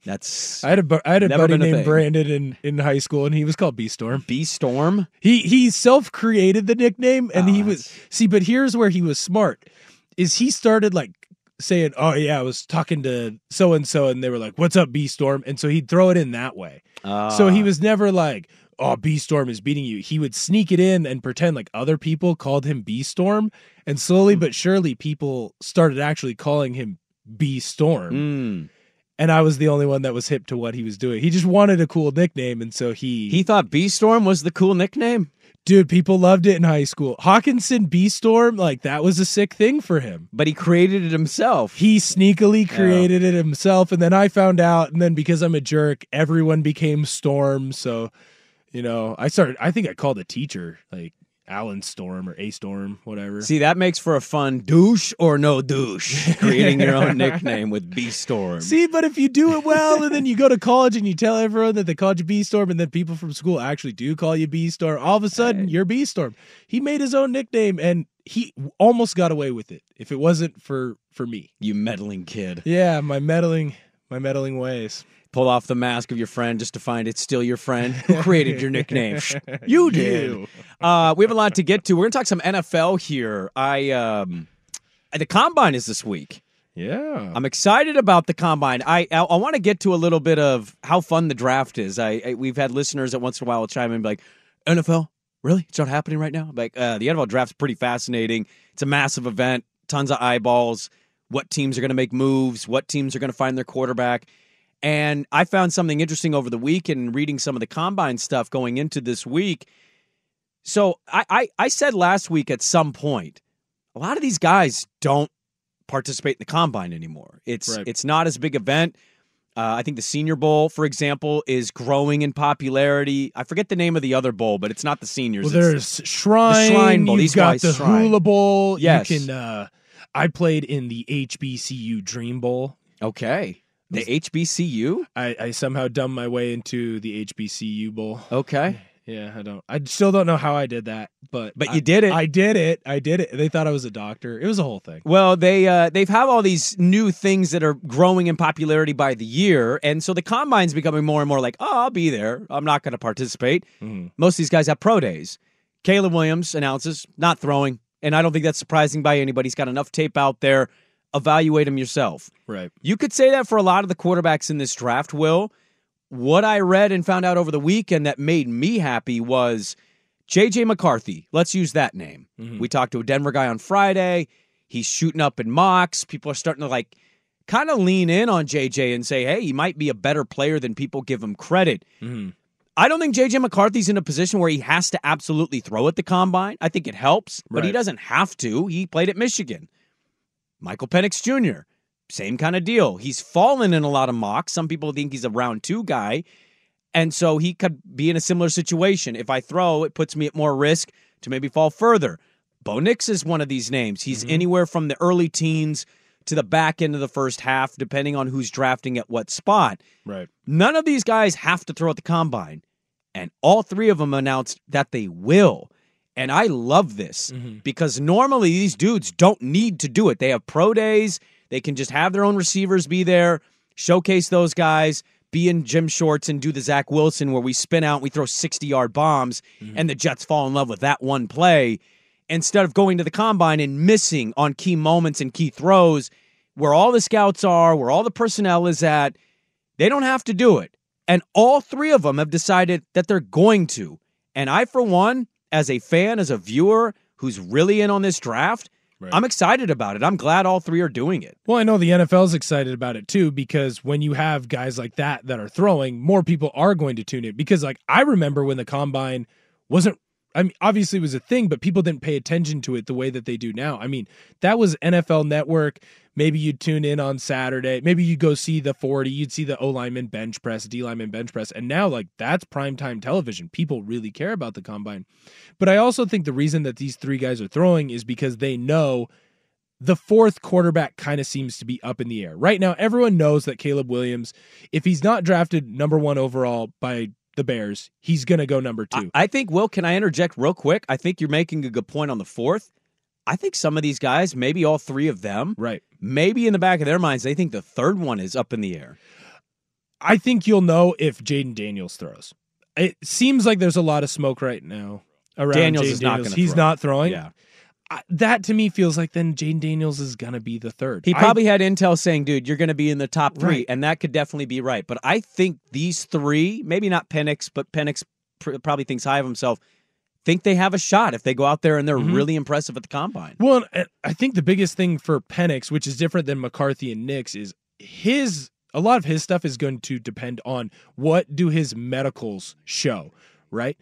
That's I had a bu- I had a buddy been a named. Brandon in, in high school, and he was called B Storm. B Storm. He he self created the nickname, and Oh, he was see. But here's where he was smart: is he started like saying, "Oh yeah, I was talking to so and so," and they were like, "What's up, B Storm?" And so he'd throw it in that way. so he Ah. was never like, "Oh, B Storm is beating you." He would sneak it in and pretend like other people called him B Storm, and slowly Hmm. but surely, people started actually calling him B Storm. Mm. And I was the only one that was hip to what he was doing. He just wanted a cool nickname, and so he He thought B Storm was the cool nickname. Dude, people loved it in high school. Hawkinson B Storm, like that was a sick thing for him. But he created it himself. He sneakily oh. created it himself, and then I found out, and then because I'm a jerk, everyone became Storm. So, you know, I started. I think I called a teacher like Alan Storm or A Storm, whatever. See, that makes for a fun douche or no douche, creating your own nickname with B Storm. See, but if you do it well, and then you go to college and you tell everyone that they called you B Storm, and then people from school actually do call you B Storm, all of a sudden you're B Storm. He made his own nickname, and he almost got away with it. If it wasn't for for me, You meddling kid. yeah, my meddling, my meddling ways. Pull off the mask of your friend just to find it's still your friend. Who created your nickname? You did. Uh, we have a lot to get to. We're going to talk some NFL here. I um, the combine is this week. Yeah, I'm excited about the combine. I I, I want to get to a little bit of how fun the draft is. I, I we've had listeners that once in a while will chime in and be like, NFL, really? It's not happening right now. Like uh, the NFL draft's pretty fascinating. It's a massive event, tons of eyeballs. what teams are going to make moves, what teams are going to find their quarterback. And I found something interesting over the week and reading some of the combine stuff going into this week. So I, I, I said last week at some point, a lot of these guys don't participate in the combine anymore. It's Right. it's not as big event. Uh, I think the Senior Bowl, for example, is growing in popularity. I forget the name of the other bowl, but it's not the seniors. Well, It's there's Shrine. the Shrine Bowl. You've These got guys the Shrine. Hula Bowl. Yes. You can. Uh, I played in the HBCU Dream Bowl. Okay. The HBCU. I, I somehow dumbed my way into the HBCU Bowl. Okay. Yeah, I don't. I still don't know how I did that, but But I- you did it. I did it. I did it. They thought I was a doctor. It was a whole thing. Well, they uh, they've have all these new things that are growing in popularity by the year, and so the combine's becoming more and more like, oh, I'll be there. I'm not going to participate. Mm-hmm. Most of these guys have pro days. Caleb Williams announces not throwing, and I don't think that's surprising by anybody. He's got enough tape out there. Evaluate him yourself. Right. You could say that for a lot of the quarterbacks in this draft, Will. What I read and found out over the weekend that made me happy was JJ McCarthy. Let's use that name. Mhm. We talked to a Denver guy on Friday. He's shooting up in mocks. People are starting to like kind of lean in on JJ and say, hey, he might be a better player than people give him credit. Mm-hmm. I don't think JJ McCarthy's in a position where he has to absolutely throw at the combine. I think it helps, but he doesn't have to. He played at Michigan. Michael Penix Jr., same kind of deal. He's fallen in a lot of mocks. Some people think he's a round two guy. And so he could be in a similar situation. If I throw, it puts me at more risk to maybe fall further. Bo Nix is one of these names. He's mm-hmm. anywhere from the early teens to the back end of the first half, depending on who's drafting at what spot. Right. None of these guys have to throw at the combine, and all three of them announced that they will. And I love this mm-hmm. because normally these dudes don't need to do it. They have pro days, they can just have their own receivers be there, showcase those guys, be in gym shorts and do the Zach Wilson where we spin out, and we throw 60 yard bombs, mm-hmm. and the Jets fall in love with that one play instead of going to the combine and missing on key moments and key throws where all the scouts are, where all the personnel is at. They don't have to do it. And all three of them have decided that they're going to. And I, for one, as a fan, as a viewer who's really in on this draft, I'm excited about it. I'm glad all three are doing it. Well, I know the NFL's excited about it too because when you have guys like that that are throwing, more people are going to tune in. Because, like, I remember when the combine wasn't, I mean, obviously it was a thing, but people didn't pay attention to it the way that they do now. I mean, that was NFL Network. Maybe you'd tune in on Saturday. Maybe you'd go see the 40. You'd see the O lineman bench press, D lineman bench press. And now, like, that's primetime television. People really care about the combine. But I also think the reason that these three guys are throwing is because they know the fourth quarterback kind of seems to be up in the air. Right now, everyone knows that Caleb Williams, if he's not drafted number one overall by the Bears, he's going to go number two. I think, Will, can I interject real quick? I think you're making a good point on the fourth. I think some of these guys, maybe all three of them, right? Maybe in the back of their minds, they think the third one is up in the air. I think you'll know if Jayden Daniels throws. It seems like there's a lot of smoke right now around Daniels is not gonna He's throw. not throwing. Yeah. I- that to me feels like then Jane Daniels is going to be the third. He I- probably had intel saying, dude, you're going to be in the top three. Right. And that could definitely be right. But I think these three, maybe not Penix, but Penix pr- probably thinks high of himself, think they have a shot if they go out there and they're Mhm. really impressive at the combine. Well, I think the biggest thing for Penix, which is different than McCarthy and Nix, is his a lot of his stuff is going to depend on what do his medicals show, right?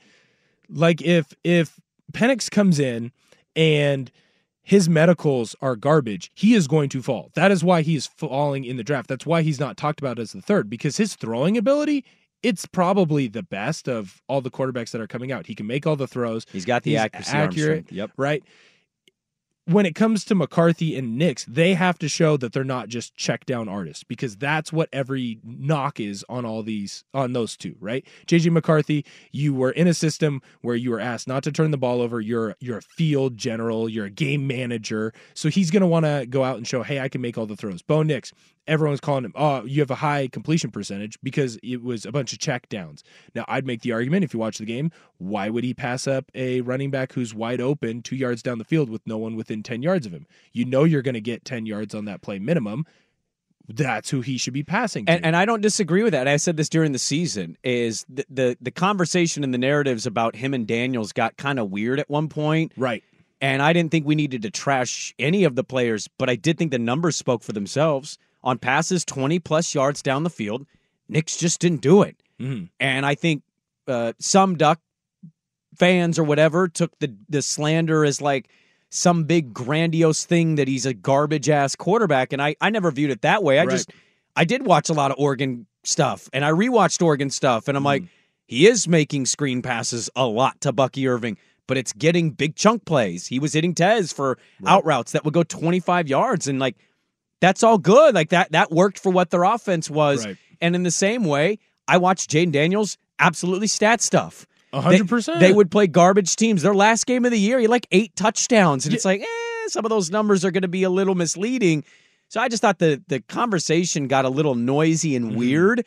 Like if if Penix comes in and his medicals are garbage, he is going to fall. That is why he is falling in the draft. That's why he's not talked about as the third because his throwing ability, it's probably the best of all the quarterbacks that are coming out. He can make all the throws. He's got the accuracy, arm accurate. Yep. Right. When it comes to McCarthy and Nix, they have to show that they're not just check down artists because that's what every knock is on all these on those two, right? JJ McCarthy, you were in a system where you were asked not to turn the ball over. You're you're a field general, you're a game manager. So he's gonna want to go out and show, hey, I can make all the throws. Bo Nix, everyone's calling him, oh, you have a high completion percentage because it was a bunch of check downs. Now, I'd make the argument if you watch the game, why would he pass up a running back who's wide open two yards down the field with no one within 10 yards of him? You know you're going to get 10 yards on that play minimum. That's who he should be passing to. And, and I don't disagree with that. I said this during the season is the, the the conversation and the narratives about him and Daniels got kind of weird at one point. Right. And I didn't think we needed to trash any of the players, but I did think the numbers spoke for themselves. On passes 20 plus yards down the field, Nix just didn't do it. Mhm. And I think uh, some Duck fans or whatever took the, the slander as like some big grandiose thing that he's a garbage ass quarterback. And I, I never viewed it that way. I Right. just, I did watch a lot of Oregon stuff and I rewatched Oregon stuff. And I'm like, Mm-hmm. he is making screen passes a lot to Bucky Irving, but it's getting big chunk plays. He was hitting Tez for out routes that would go 25 yards. And like, that's all good. Like that, that worked for what their offense was. Right. And in the same way, I watched Jayden Daniels absolutely stat stuff. Hundred percent. They would play garbage teams. Their last game of the year, he like eight touchdowns, and it's like, eh, some of those numbers are going to be a little misleading. So I just thought the the conversation got a little noisy and weird.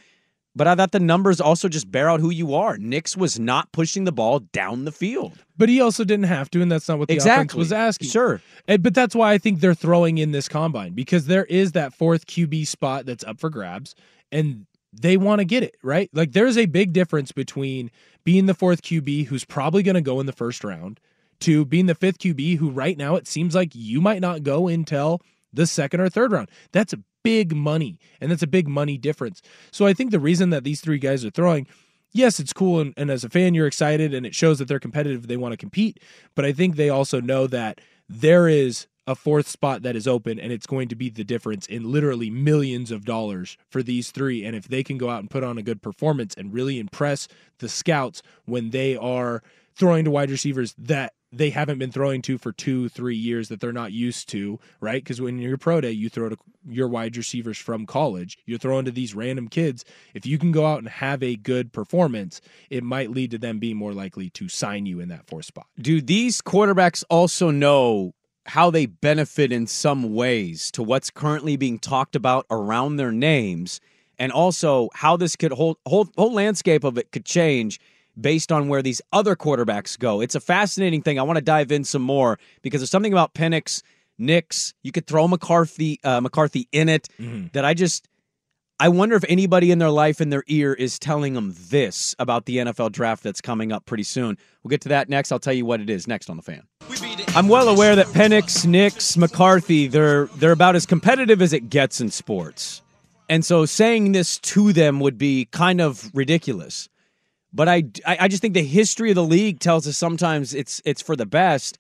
But I thought the numbers also just bear out who you are. Nix was not pushing the ball down the field. But he also didn't have to, and that's not what the offense was asking. Sure. And- But that's why I think they're throwing in this combine because there is that fourth QB spot that's up for grabs, and they want to get it, right? Like there's a big difference between being the fourth QB who's probably going to go in the first round to being the fifth QB who right now it seems like you might not go until the second or third round. That's big money, and that's a big money difference. So I think the reason that these three guys are throwing yes, it's cool, and, and as a fan, you're excited, and it shows that they're competitive. They want to compete, but I think they also know that there is a fourth spot that is open, and it's going to be the difference in literally millions of dollars for these three. And if they can go out and put on a good performance and really impress the scouts when they are throwing to wide receivers that they haven't been throwing to for two, three years that they're not used to, right? Because when you're pro day, you throw to your wide receivers from college. You're throwing to these random kids. If you can go out and have a good performance, it might lead to them being more likely to sign you in that fourth spot. Do these quarterbacks also know how they benefit in some ways to what's currently being talked about around their names, and also how this could whole whole whole landscape of it could change based on where these other quarterbacks go? It's a fascinating thing. I want to dive in some more because there's something about Penix, Nix. You could throw McCarthy uh, McCarthy in it that I just. I wonder if anybody in their life in their ear is telling them this about the NFL draft that's coming up pretty soon. We'll get to that next. I'll tell you what it is next on the fan. I'm well aware that Penix, Nix, McCarthy, they're they're about as competitive as it gets in sports. And so saying this to them would be kind of ridiculous. But I, I I just think the history of the league tells us sometimes it's it's for the best.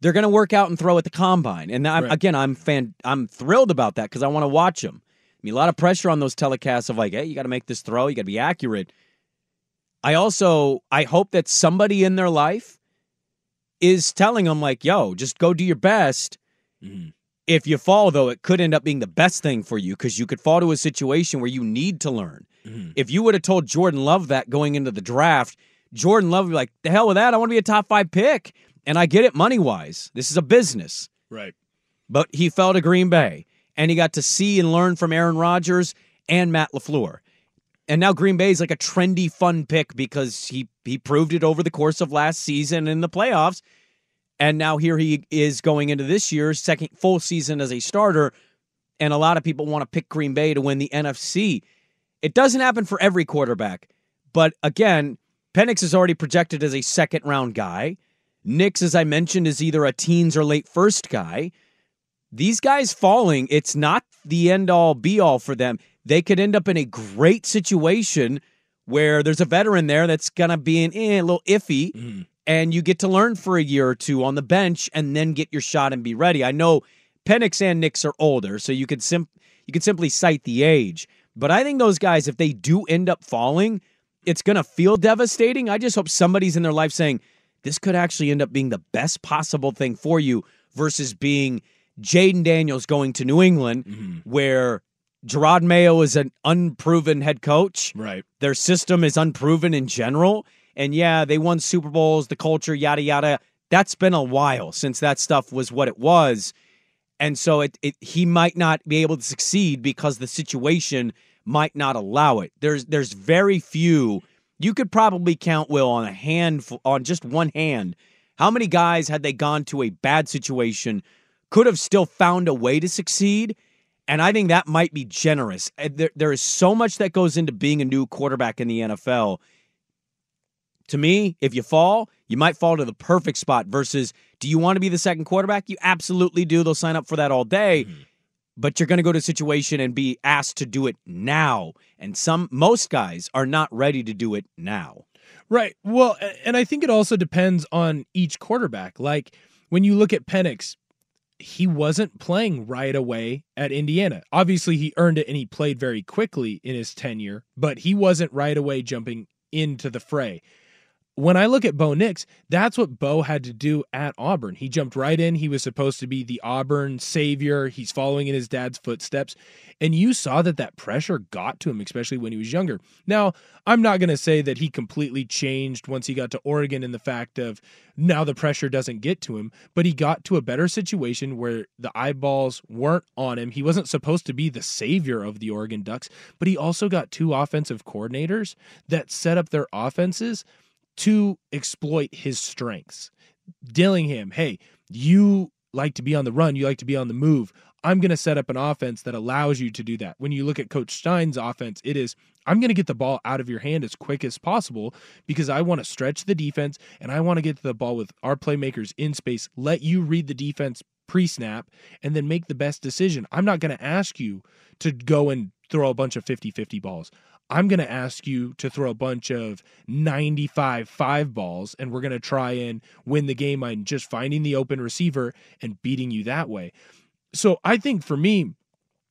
They're going to work out and throw at the combine. And I'm, Right. again, I'm fan I'm thrilled about that because I want to watch them. I mean, a lot of pressure on those telecasts of like, hey, you got to make this throw, you got to be accurate. I also I hope that somebody in their life is telling them like, yo, just go do your best. Mm-hmm. If you fall though, it could end up being the best thing for you because you could fall to a situation where you need to learn. Mm-hmm. If you would have told Jordan Love that going into the draft, Jordan Love would be like, the hell with that. I want to be a top five pick. And I get it money wise. This is a business. Right. But he fell to Green Bay and he got to see and learn from Aaron Rodgers and Matt LaFleur. And now Green Bay is like a trendy, fun pick because he he proved it over the course of last season in the playoffs. And now here he is going into this year's second full season as a starter. And a lot of people want to pick Green Bay to win the NFC. It doesn't happen for every quarterback. But again, Penix is already projected as a second round guy. Nix, as I mentioned, is either a teens or late first guy. These guys falling, it's not the end all be all for them. They could end up in a great situation where there's a veteran there that's going to be an, eh, a little iffy, and you get to learn for a year or two on the bench and then get your shot and be ready. I know Penix and Nix are older, so you could sim- you could simply cite the age. But I think those guys, if they do end up falling, it's going to feel devastating. I just hope somebody's in their life saying, this could actually end up being the best possible thing for you versus being Jayden Daniels going to New England, mm-hmm. where Jerod Mayo is an unproven head coach. Right. Their system is unproven in general. And yeah, they won Super Bowls, the culture, yada, yada. That's been a while since that stuff was what it was. And so it, it he might not be able to succeed because the situation might not allow it. There's there's very few. You could probably count Will on a hand on just one hand. How many guys had they gone to a bad situation could have still found a way to succeed? And I think that might be generous. There, there is so much that goes into being a new quarterback in the NFL. To me, if you fall, you might fall to the perfect spot versus do you want to be the second quarterback? You absolutely do. They'll sign up for that all day. Mm-hmm. But you're going to go to a situation and be asked to do it now. And some most guys are not ready to do it now. Right. Well, and I think it also depends on each quarterback. Like when you look at Penix, he wasn't playing right away at Indiana. Obviously, he earned it and he played very quickly in his tenure, but he wasn't right away jumping into the fray. When I look at Bo Nix, that's what Bo had to do at Auburn. He jumped right in. He was supposed to be the Auburn savior. He's following in his dad's footsteps. And you saw that that pressure got to him, especially when he was younger. Now, I'm not going to say that he completely changed once he got to Oregon in the fact of now the pressure doesn't get to him, but he got to a better situation where the eyeballs weren't on him. He wasn't supposed to be the savior of the Oregon Ducks, but he also got two offensive coordinators that set up their offenses to exploit his strengths. Dillingham, hey, you like to be on the run, you like to be on the move. I'm going to set up an offense that allows you to do that. When you look at Coach Stein's offense, it is I'm going to get the ball out of your hand as quick as possible because I want to stretch the defense and I want to get to the ball with our playmakers in space, let you read the defense pre snap, and then make the best decision. I'm not going to ask you to go and throw a bunch of 50 50 balls. I'm going to ask you to throw a bunch of 95 5 balls, and we're going to try and win the game on just finding the open receiver and beating you that way. So I think for me,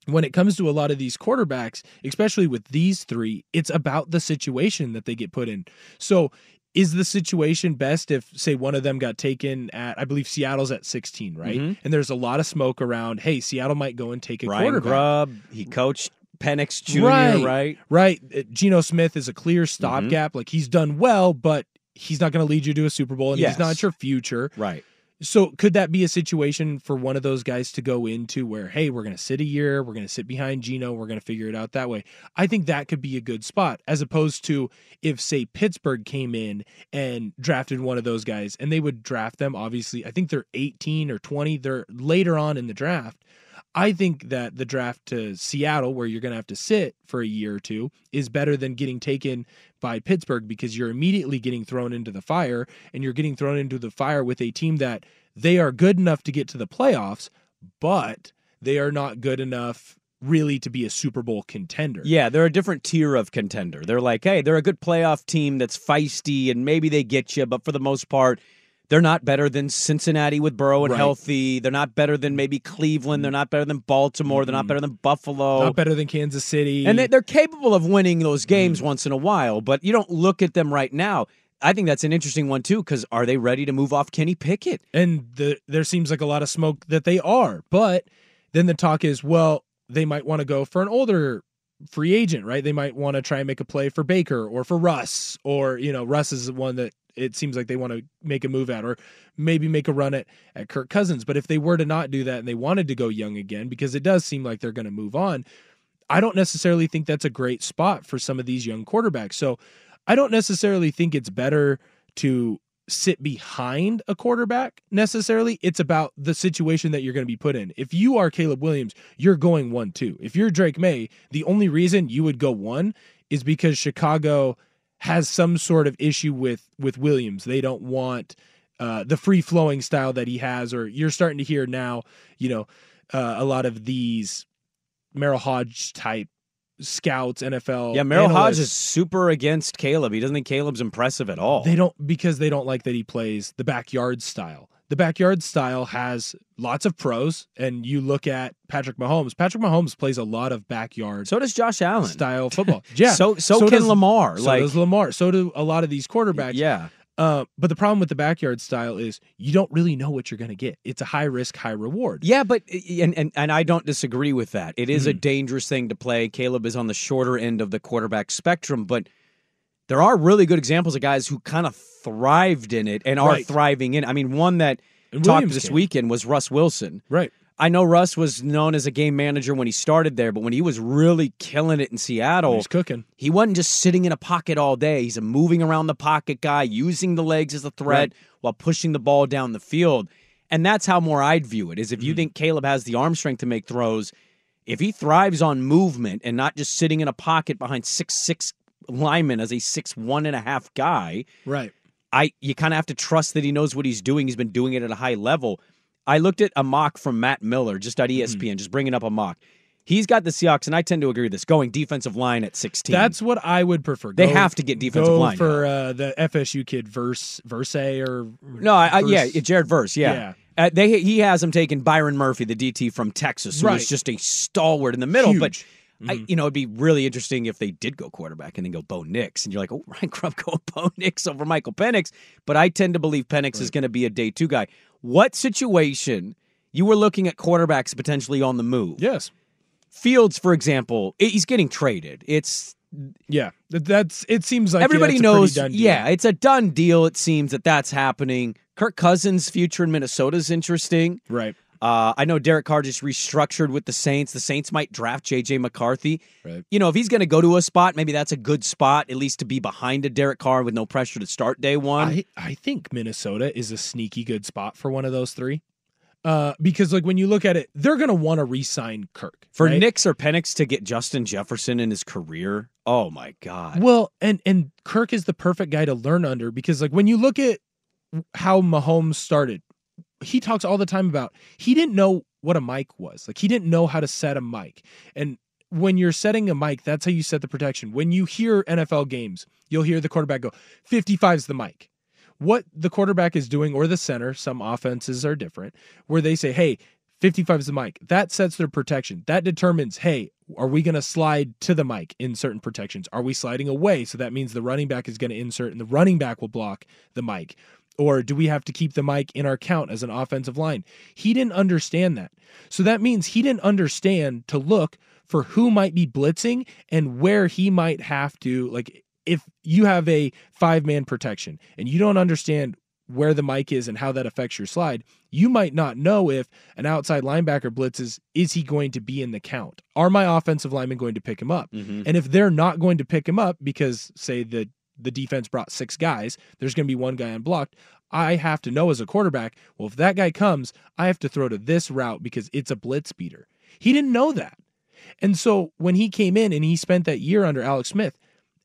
when it comes to a lot of these quarterbacks, especially with these three, it's about the situation that they get put in. So is the situation best if say one of them got taken at I believe Seattle's at 16, right? Mhm. And there's a lot of smoke around, hey, Seattle might go and take a Ryan quarterback. Grubb, he coached Penix Jr., Right. right? Right. Uh, Geno Smith is a clear Mm-hmm. stopgap. Like he's done well, but he's not going to lead you to a Super Bowl and Yes. he's not your future. Right. So could that be a situation for one of those guys to go into where, hey, we're going to sit a year, we're going to sit behind Geno, we're going to figure it out that way? I think that could be a good spot, as opposed to if, say, Pittsburgh came in and drafted one of those guys, and they would draft them. Obviously, I think they're 18 or 20. They're later on in the draft. I think that the draft to Seattle, where you're going to have to sit for a year or two, is better than getting taken by Pittsburgh because you're immediately getting thrown into the fire and you're getting thrown into the fire with a team that they are good enough to get to the playoffs, but they are not good enough really to be a Super Bowl contender. Yeah, they're a different tier of contender. They're like, hey, they're a good playoff team that's feisty and maybe they get you, but for the most part, they're not better than Cincinnati with Burrow and Right. healthy. They're not better than maybe Cleveland. They're not better than Baltimore. They're not mm-hmm. better than Buffalo. Not better than Kansas City. And they, they're capable of winning those mm-hmm. games once in a while, but you don't look at them right now. I think that's an interesting one too, because are they ready to move off Kenny Pickett? and the, there seems like a lot of smoke that they are. But then the talk is, well, they might want to go for an older free agent, right? They might want to try and make a play for Baker or for Russ, or you know, Russ is the one that it seems like they want to make a move at, or maybe make a run at at Kirk Cousins. But if they were to not do that and they wanted to go young again, because it does seem like they're going to move on, I don't necessarily think that's a great spot for some of these young quarterbacks. So I don't necessarily think it's better to sit behind a quarterback necessarily. It's about the situation that you're going to be put in. If you are Caleb Williams, you're going one two. If you're Drake Maye, the only reason you would go one is because Chicago has some sort of issue with with Williams. They don't want uh, the free flowing style that he has, or you're starting to hear now, you know, uh, a lot of these Merril Hoge type scouts, NFL. Yeah, Merril Hoge is super against Caleb. He doesn't think Caleb's impressive at all. They don't because they don't like that he plays the backyard style. The backyard style has lots of pros, and you look at Patrick Mahomes. Patrick Mahomes plays a lot of backyard. So does Josh Allen style football. Yeah. So- so can does- Lamar, So like- does Lamar. So do a lot of these quarterbacks. Yeah. Uh, but the problem with the backyard style is you don't really know what you're going to get. It's a high risk, high reward. Yeah, but and and, and I don't disagree with that. It is a Mm-hmm. dangerous thing to play. Caleb is on the shorter end of the quarterback spectrum, but there are really good examples of guys who kind of thrived in it and are Right. thriving in. I mean, one that And talked Williams this can. weekend was Russ Wilson. Right. I know Russ was known as a game manager when he started there, but when he was really killing it in Seattle, He's cooking. he wasn't just sitting in a pocket all day. He's a moving around the pocket guy, using the legs as a threat Right. while pushing the ball down the field. And that's how more I'd view it. Is if Mm-hmm. you think Caleb has the arm strength to make throws, if he thrives on movement and not just sitting in a pocket behind six six lineman as a six one and a half guy. Right. I you kind of have to trust that he knows what he's doing. He's been doing it at a high level. I looked at a mock from Matt Miller just at ESPN, just bringing up a mock. He's got the Seahawks, and I tend to agree with this. Going defensive line at sixteen. That's what I would prefer. They Go- have to get defensive line for uh, the FSU kid Verse Verse or no, I, I, yeah, Jared Verse, yeah. Yeah. Uh, they he has him taking Byron Murphy, the DT from Texas, who Right. is just a stalwart in the middle. But Huge. I, Mm-hmm. you know, it'd be really interesting if they did go quarterback and then go Bo Nix, and you're like, oh, Ryan Grubb go Bo Nix over Michael Penix. But I tend to believe Penix is going to be a day two guy. What situation you were looking at quarterbacks potentially on the move? Yes. Fields, for example, he's getting traded. It's Yeah, that's. It seems like everybody a knows. Yeah, it's a done deal. It seems that that's happening. Kirk Cousins' future in Minnesota is interesting. Right. Uh, I know Derek Carr just restructured with the Saints. The Saints might draft J.J. McCarthy. Right. You know, if he's going to go to a spot, maybe that's a good spot, at least to be behind a Derek Carr with no pressure to start day one. I, I think Minnesota is a sneaky good spot for one of those three. Uh, because like when you look at it, they're gonna want to re-sign Kirk For right? Nix or Penix to get Justin Jefferson in his career, oh my God. Well, and and Kirk is the perfect guy to learn under because like when you look at how Mahomes started, he talks all the time about he didn't know what a mic was. Like he didn't know how to set a mic. And when you're setting a mic, that's how you set the protection. When you hear NFL games, you'll hear the quarterback go, 55 is the mic. What the quarterback is doing, or the center, some offenses are different, where they say, hey, 55 is the mic. That sets their protection. That determines, hey, are we going to slide to the mic in certain protections? Are we sliding away? So that means the running back is going to insert and the running back will block the mic. Or do we have to keep the mic in our count as an offensive line? He didn't understand that. So that means he didn't understand to look for who might be blitzing and where he might have to, like, if you have a five man protection and you don't understand where the mic is and how that affects your slide, you might not know if an outside linebacker blitzes, is he going to be in the count? Are my offensive linemen going to pick him up? Mhm. And if they're not going to pick him up because, say, the the defense brought six guys, there's going to be one guy unblocked. I have to know as a quarterback, well, if that guy comes, I have to throw to this route because it's a blitz beater. He didn't know that. And so when he came in and he spent that year under Alex Smith,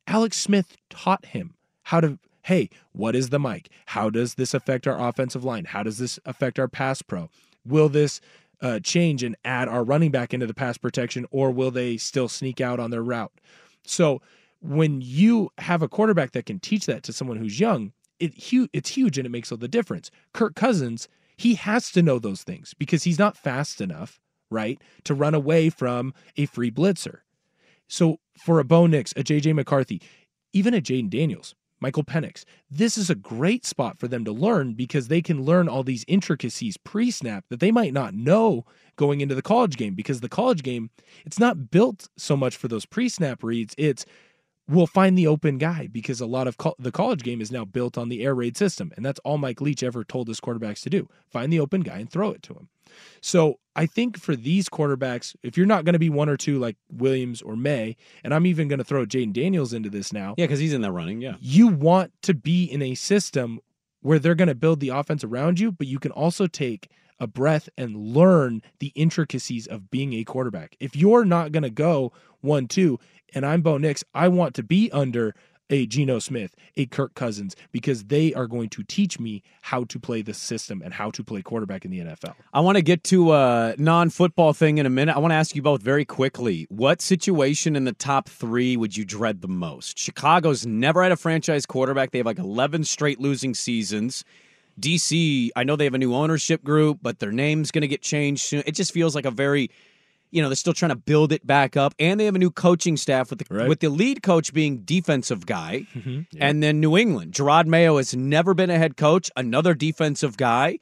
Alex Smith taught him how to, hey, what is the mic? How does this affect our offensive line? How does this affect our pass pro? Will this uh, change and add our running back into the pass protection, or will they still sneak out on their route? So when you have a quarterback that can teach that to someone who's young, it hu- it's huge and it makes all the difference. Kirk Cousins, he has to know those things because he's not fast enough, right, to run away from a free blitzer. So for a Bo Nix, a JJ McCarthy, even a Jayden Daniels, Michael Penix, this is a great spot for them to learn because they can learn all these intricacies pre-snap that they might not know going into the college game because the college game, it's not built so much for those pre-snap reads. It's we'll find the open guy because a lot of co- the college game is now built on the air raid system and that's all Mike Leach ever told his quarterbacks to do. Find the open guy and throw it to him. So I think for these quarterbacks, if you're not going to be one or two like Williams or Maye, and I'm even going to throw Jayden Daniels into this now. Yeah, because he's in that running. Yeah. You want to be in a system where they're going to build the offense around you, but you can also take a breath and learn the intricacies of being a quarterback. If you're not going to go one, two, and I'm Bo Nix, I want to be under a Geno Smith, a Kirk Cousins, because they are going to teach me how to play the system and how to play quarterback in the NFL. I want to get to a non football thing in a minute. I want to ask you both very quickly what situation in the top three would you dread the most? Chicago's never had a franchise quarterback. They have like 11 straight losing seasons. DC, I know they have a new ownership group, but their name's going to get changed soon. It just feels like a very, you know, they're still trying to build it back up, and they have a new coaching staff with the with the lead coach being defensive guy, and then New England. Jerod Mayo has never been a head coach, another defensive guy.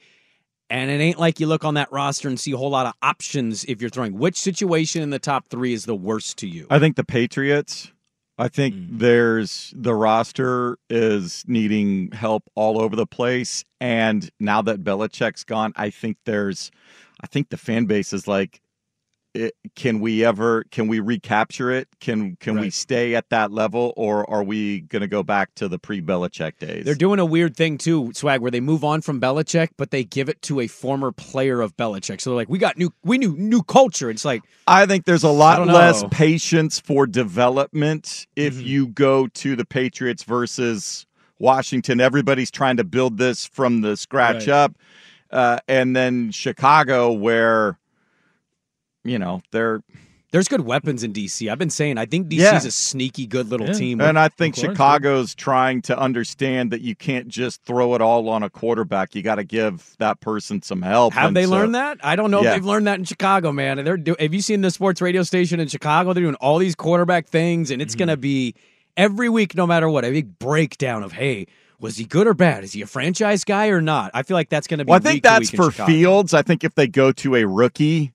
And it ain't like you look on that roster and see a whole lot of options if you're throwing. Which situation in the top three is the worst to you? I think the Patriots. I think mm-hmm. there's the roster is needing help all over the place, and now that Belichick's gone, I think there's, I think the fan base is like, it, can we ever can we recapture it? Can can we stay at that level, or are we going to go back to the pre Belichick days? They're doing a weird thing too, Swag, where they move on from Belichick, but they give it to a former player of Belichick. So they're like, "We got new, we knew new culture." It's like I think there's a lot less patience for development if Mm-hmm. you go to the Patriots versus Washington. Everybody's trying to build this from the scratch Right. up, uh, and then Chicago, where you know they're There's good weapons in DC. I've been saying I think DC's Yeah. a sneaky good little Yeah. team. And I think course. Chicago's trying to understand that you can't just throw it all on a quarterback. You got to give that person some help. Have And they so- learned that? I don't know Yeah. if they've learned that in Chicago, man. And they're do- have you seen the sports radio station in Chicago? They're doing all these quarterback things, and Mm-hmm. it's gonna be every week, no matter what, a big breakdown of hey, was he good or bad? Is he a franchise guy or not? I feel like that's gonna be. Well, I think week that's week for Chicago. Fields. I think if they go to a rookie,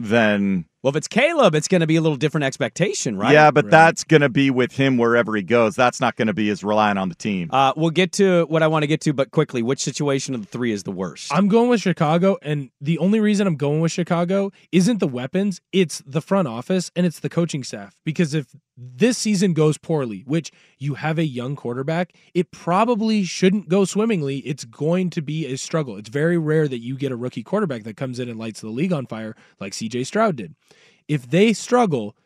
then Well, if it's Caleb, it's gonna be a little different expectation, right? yeah, but that's going to be with him wherever he goes. That's not going to be as relying on the team. Uh, we'll get to what I want to get to, but quickly, which situation of the three is the worst? I'm going with Chicago, and the only reason I'm going with Chicago isn't the weapons, it's the front office and it's the coaching staff. Because if this season goes poorly, which you have a young quarterback, it probably shouldn't go swimmingly. It's going to be a struggle. It's very rare that you get a rookie quarterback that comes in and lights the league on fire like CJ Stroud did. If they struggle,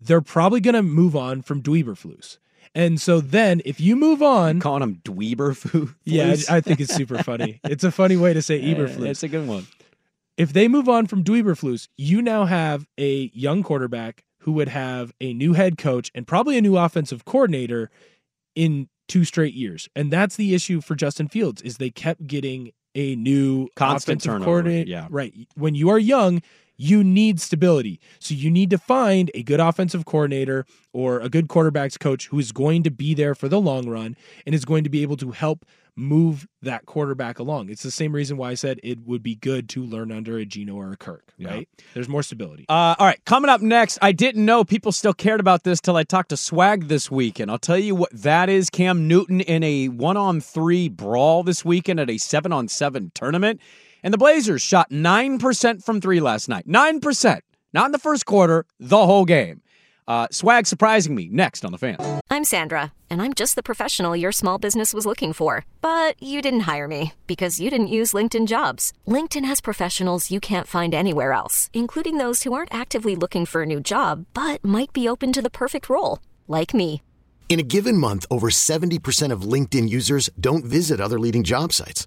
they're probably going to move on from Dweeberflus. And so then, if you move on, calling him Dweeberflus. yeah, I, I think it's super funny. It's a funny way to say Eberflus. it's a good one. If they move on from Dweeberflus, you now have a young quarterback who would have a new head coach and probably a new offensive coordinator in two straight years. And that's the issue for Justin Fields is they kept getting a new Constant offensive turnover, coordinator. yeah. Right. When you are young, you need stability. So you need to find a good offensive coordinator or a good quarterbacks coach who is going to be there for the long run and is going to be able to help move that quarterback along. It's the same reason why I said it would be good to learn under a Geno or a Kirk, right? There's more stability. Uh, all right, coming up next, I didn't know people still cared about this till I talked to Swag this weekend. I'll tell you what that is Cam Newton in a one on three brawl this weekend at a seven on seven tournament. And the Blazers shot 9% from three last night. 9%. Not in the first quarter, the whole game. Uh, Swag surprising me next on the fan. I'm Sandra, and I'm just the professional your small business was looking for. But you didn't hire me because you didn't use LinkedIn jobs. LinkedIn has professionals you can't find anywhere else, including those who aren't actively looking for a new job but might be open to the perfect role, like me. In a given month, over 70% of LinkedIn users don't visit other leading job sites.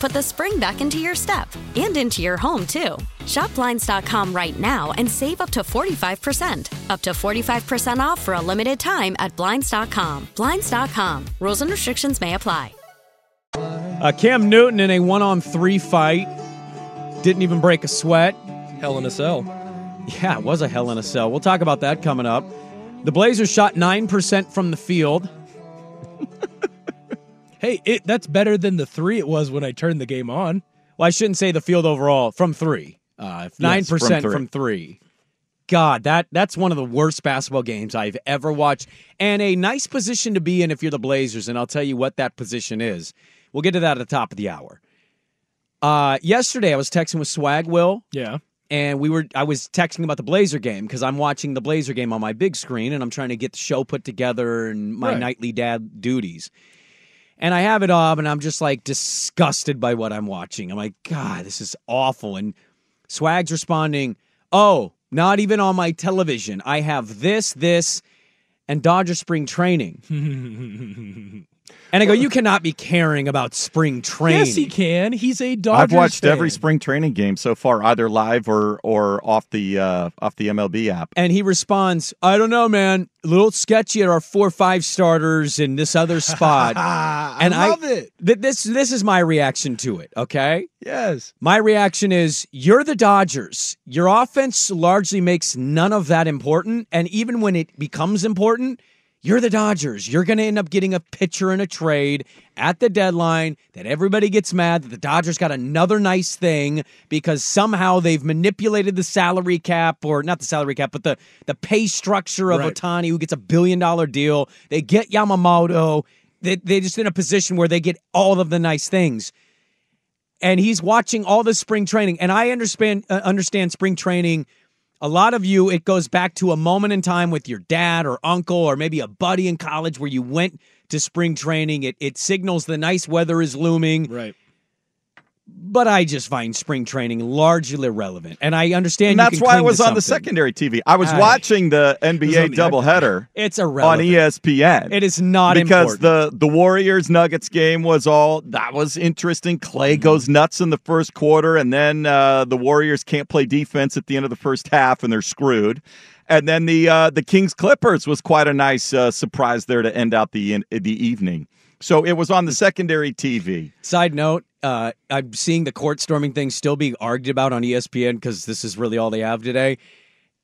put the spring back into your step and into your home, too. Shop Blinds.com right now and save up to 45%. Up to 45% off for a limited time at Blinds.com. Blinds.com. Rules and restrictions may apply. Uh, Cam Newton in a one on three fight didn't even break a sweat. Hell in a cell. Yeah, it was a hell in a cell. We'll talk about that coming up. The Blazers shot 9% from the field. Hey, it that's better than the three it was when I turned the game on. Well, I shouldn't say the field overall from three. Uh, 9% Yes, from from three. three. God, that that's one of the worst basketball games I've ever watched, and a nice position to be in if you're the Blazers. And I'll tell you what that position is. We'll get to that at the top of the hour. Uh, yesterday I was texting with Swag Will. Yeah. And we were I was texting about the Blazer game because I'm watching the Blazer game on my big screen and I'm trying to get the show put together and my Right. nightly dad duties. And I have it up and I'm just like disgusted by what I'm watching. I'm like, God, this is awful. And Swag's responding, Oh, not even on my television. I have this, this, and Dodger spring training. And I go, you cannot be caring about spring training. Yes, he can. He's a Dodgers I've watched fan. every spring training game so far, either live or or off the uh, off the MLB app. And he responds, I don't know, man. A little sketchy at our four five starters in this other spot. and I love it. Th- this this is my reaction to it, okay? Yes. My reaction is you're the Dodgers. Your offense largely makes none of that important. And even when it becomes important, you're the Dodgers. You're going to end up getting a pitcher in a trade at the deadline that everybody gets mad that the Dodgers got another nice thing because somehow they've manipulated the salary cap or not the salary cap, but the, the pay structure of Right. Ohtani, who gets a billion dollar deal. They get Yamamoto. They, they're just in a position where they get all of the nice things and he's watching all the spring training. And I understand uh, understand spring training. A lot of you, it goes back to a moment in time with your dad or uncle or maybe a buddy in college where you went to spring training. It it signals the nice weather is looming. Right. But I just find spring training largely irrelevant, and I understand. And that's why I was on the secondary TV. I was watching the NBA doubleheader It's irrelevant on. ESPN. It is not because important. the the Warriors Nuggets game was all that was interesting. Clay Mm-hmm. goes nuts in the first quarter, and then uh, the Warriors can't play defense at the end of the first half, and they're screwed. And then the uh, the Kings Clippers was quite a nice uh, surprise there to end out the in, the evening. So it was on the secondary TV. Side note, uh, I'm seeing the court storming thing still being argued about on ESPN because this is really all they have today.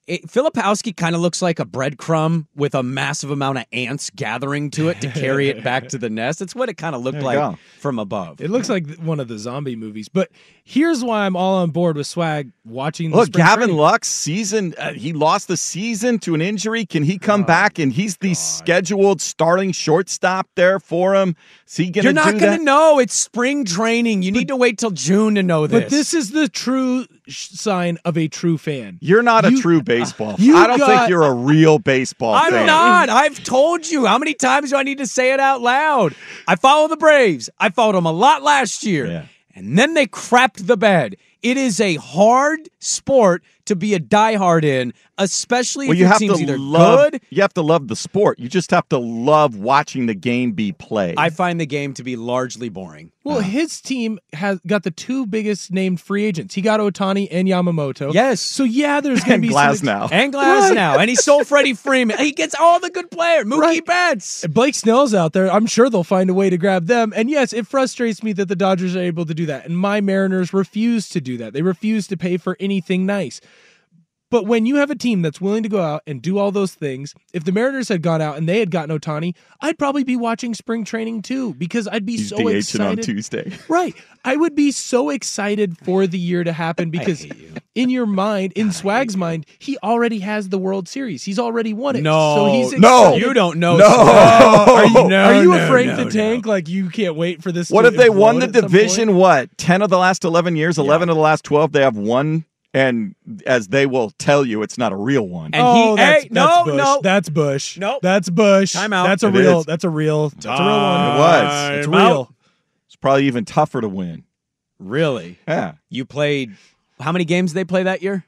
It, Filipowski kind of looks like a breadcrumb with a massive amount of ants gathering to it to carry it back to the nest. It's what it kind of looked like go. from above. It looks like one of the zombie movies. But here's why I'm all on board with Swag watching Look, spring Gavin training. Lux season, uh, he lost the season to an injury. Can he Oh, come back? And he's the scheduled starting shortstop there for him. Is he going to You're not do going that? to know. It's spring training. You need to wait till June to know this. But this is the true sh- sign of a true fan. You're not a true baseball. you I don't got- think you're a real baseball I'm fan. not. I've told you. How many times do I need to say it out loud? I follow the Braves. I followed them a lot last year. And then they crapped the bed. It is a hard sport to be a diehard in, especially Well, if you have team's to either love. good. You have to love the sport. You just have to love watching the game be played. I find the game to be largely boring. Well, his team has got the two biggest named free agents. He got Ohtani and Yamamoto. Yes. So yeah, there's going to And be some Glasnow. And Glasnow. And he sold Freddie Freeman. He gets all the good players. Mookie Betts. Blake Snell's out there. I'm sure they'll find a way to grab them. And yes, it frustrates me that the Dodgers are able to do that. And my Mariners refuse to do that. They refuse to pay for anything nice. But when you have a team that's willing to go out and do all those things, if the Mariners had gone out and they had gotten Ohtani, I'd probably be watching spring training too because I'd be He's so DHing excited. on Tuesday. Right. I would be so excited for the year to happen because in your mind, in Swag's mind, he already has the World Series. He's already won it. No, so he's no, you don't know. No. Swag. Are you, No, are you no, afraid no, to no. tank? Like you can't wait for this. What to if they won the at some point? division? What ten of the last eleven years? Eleven of the last twelve? They have one, and as they will tell you, it's not a real one. And oh, that's, hey, that's no, Bush. no. That's Bush. Nope. That's Bush. Time out. That's a It real. is. That's a real. That's a real one. It was. It's real. out. It's probably even tougher to win. Really? Yeah. You played. How many games did they play that year?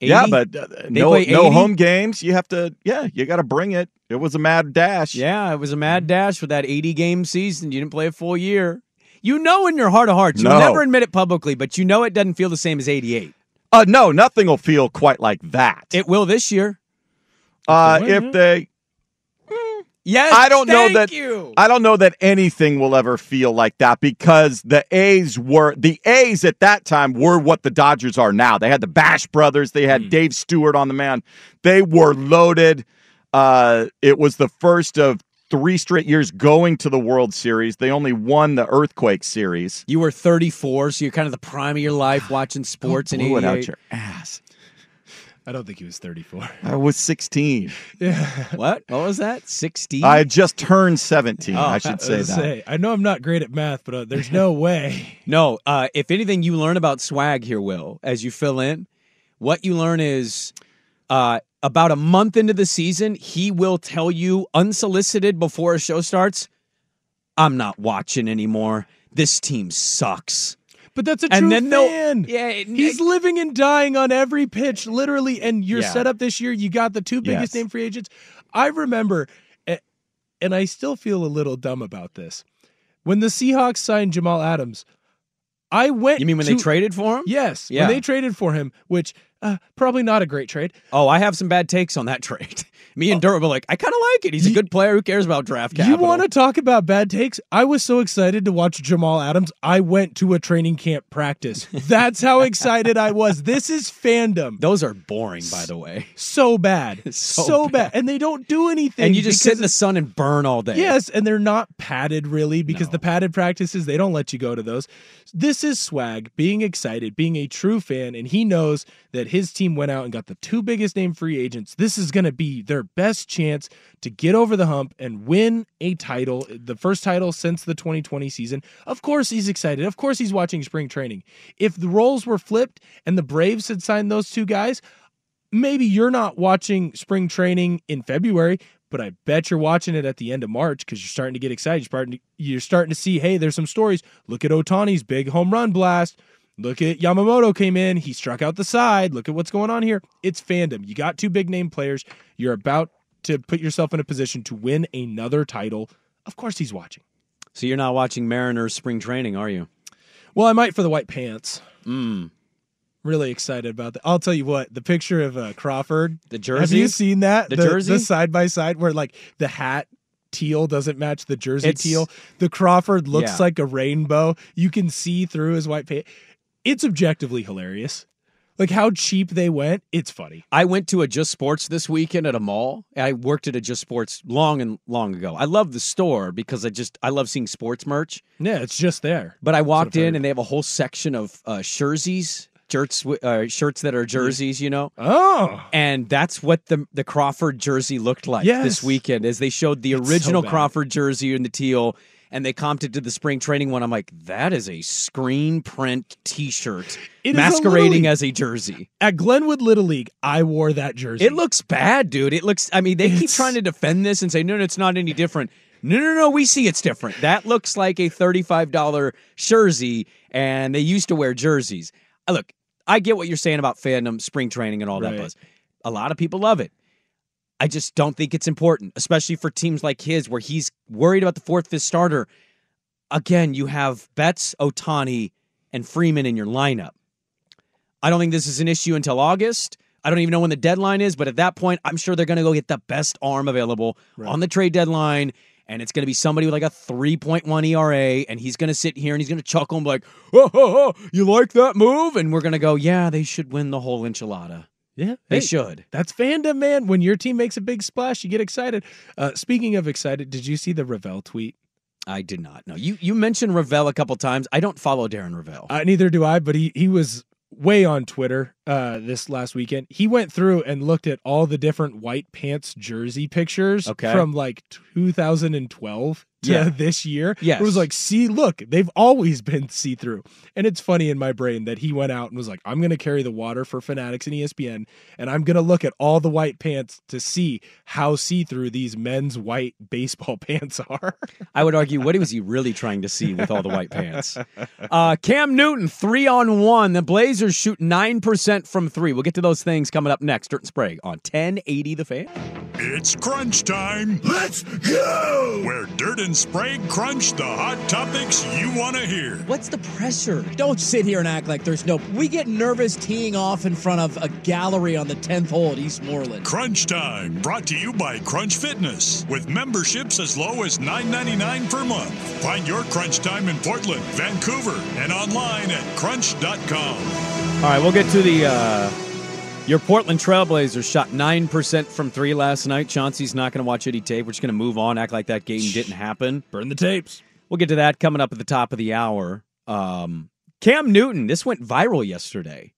Yeah, but uh, no no home games. You have to. Yeah, you got to bring it. It was a mad dash. Yeah, it was a mad dash for that 80 game season. You didn't play a full year. You know in your heart of hearts, you'll No. never admit it publicly, but you know it doesn't feel the same as 88. Uh, no, nothing will feel quite like that. It will this year. uh, if they, Yes, I don't know that. You. I don't know that anything will ever feel like that because the A's were the A's at that time were what the Dodgers are now. They had the Bash brothers. They had Dave Stewart on the mound. They were loaded. Uh, it was the first of three straight years going to the World Series. They only won the Earthquake Series. You were 34, so you're kind of the prime of your life watching sports and Blew it out your ass. I don't think he was 34. I was 16. Yeah. What? What was that? 16? I had just turned 17. Oh, I should say was that. say, I know I'm not great at math, but uh, there's no way. No, uh, if anything, you learn about swag here, Will, as you fill in. What you learn is uh, about a month into the season, he will tell you unsolicited before a show starts, I'm not watching anymore. This team sucks. But that's a And true fan. Yeah, it- he's living and dying on every pitch, literally. And your Yeah. setup this year, you got the two biggest Yes. name free agents. I remember, and I still feel a little dumb about this. When the Seahawks signed Jamal Adams, I went. You mean when they traded for him? Yes, Yeah. when they traded for him, which uh, probably not a great trade. Oh, I have some bad takes on that trade. Me and Dirt were like, I kind of like it. He's a good player. Who cares about draft You capital? want to talk about bad takes? I was so excited to watch Jamal Adams. I went to a training camp practice. That's how excited I was. This is fandom. Those are boring, by the way. So bad. So so, bad. And they don't do anything. And you just sit in the sun and burn all day. Yes, and they're not padded really because the padded practices, they don't let you go to those. This is swag, being excited, being a true fan, and he knows that his team went out and got the two biggest name free agents. This is going to be their best chance to get over the hump and win a title, the first title since the 2020 season. Of course, he's excited. Of course, he's watching spring training. If the roles were flipped and the Braves had signed those two guys, maybe you're not watching spring training in February, but I bet you're watching it at the end of March because you're starting to get excited. You're starting to, see, hey, there's some stories. Look at Ohtani's big home run blast. Look at Yamamoto came in. He struck out the side. Look at what's going on here. It's fandom. You got two big name players. You're about to put yourself in a position to win another title. Of course, he's watching. So you're not watching Mariners spring training, are you? Well, I might for the white pants. Mm. Really excited about that. I'll tell you what, the picture of uh, Crawford, The jersey. Have you seen that? The jersey? the side by side where like the hat teal doesn't match the jersey It's- teal. The Crawford looks Yeah. like a rainbow. You can see through his white paint. It's objectively hilarious. Like how cheap they went. It's funny. I went to a Just Sports this weekend at a mall. I worked at a Just Sports long and long ago. I love the store because I just I love seeing sports merch. Yeah, it's just there. But I walked in and they have a whole section of uh, jerseys, shirts, uh, shirts that are jerseys. You know. Oh, And that's what the the Crawford jersey looked like Yes. this weekend, as they showed the It's original bad. Crawford jersey in the teal, and they comped it to the spring training one. I'm like, that is a screen print T-shirt It a masquerading League. as a jersey. at Glenwood Little League, I wore that jersey. It looks bad, dude. It looks. I mean, they keep trying to defend this and say, no, no, it's not any different. No, no, no, we see it's different. That looks like a thirty-five dollar jersey, and they used to wear jerseys. Uh, Look, I get what you're saying about fandom, spring training, and all that Right. buzz. A lot of people love it. I just don't think it's important, especially for teams like his, where he's worried about the fourth, fifth starter. Again, you have Betts, Ohtani, and Freeman in your lineup. I don't think this is an issue until August. I don't even know when the deadline is, but at that point, I'm sure they're going to go get the best arm available on the trade deadline. And it's going to be somebody with like a 3.1 ERA, and he's going to sit here and he's going to chuckle and be like, oh, oh, oh, you like that move? And we're going to go, yeah, they should win the whole enchilada. Yeah, They hey, should. That's fandom, man. When your team makes a big splash, you get excited. Uh, speaking of excited, did you see the Rovell tweet? I did not No, You you mentioned Rovell a couple times. I don't follow Darren Rovell. Uh, neither do I, but he he was way on Twitter uh, this last weekend. He went through and looked at all the different white pants jersey pictures Okay. from like 2012 to Yeah. this year. Yes. It was like, see, look, they've always been see through. And it's funny in my brain that he went out and was like, I'm going to carry the water for Fanatics and ESPN, and I'm going to look at all the white pants to see how see through these men's white baseball pants are. I would argue, what was he really trying to see with all the white pants? Uh, Cam Newton, three on one. The Blazers shoot 9% from three. We'll get to those things coming up next. Dirt and Sprague on 1080 The Fan. It's crunch time. Let's go! Where Dirt and Sprague crunch the hot topics you want to hear. What's the pressure? Don't sit here and act like there's no. We get nervous teeing off in front of a gallery on the 10th hole at Eastmoreland. Crunch Time, brought to you by Crunch Fitness, with memberships as low as $9.99 per month. Find your Crunch Time in Portland, Vancouver, and online at crunch.com. All right, we'll get to the. Uh, your Portland Trailblazers shot 9% from three last night. Chauncey's not going to watch any tape. We're just going to move on, act like that game didn't happen. Burn the tapes. We'll get to that coming up at the top of the hour. Um, Cam Newton, this went viral yesterday.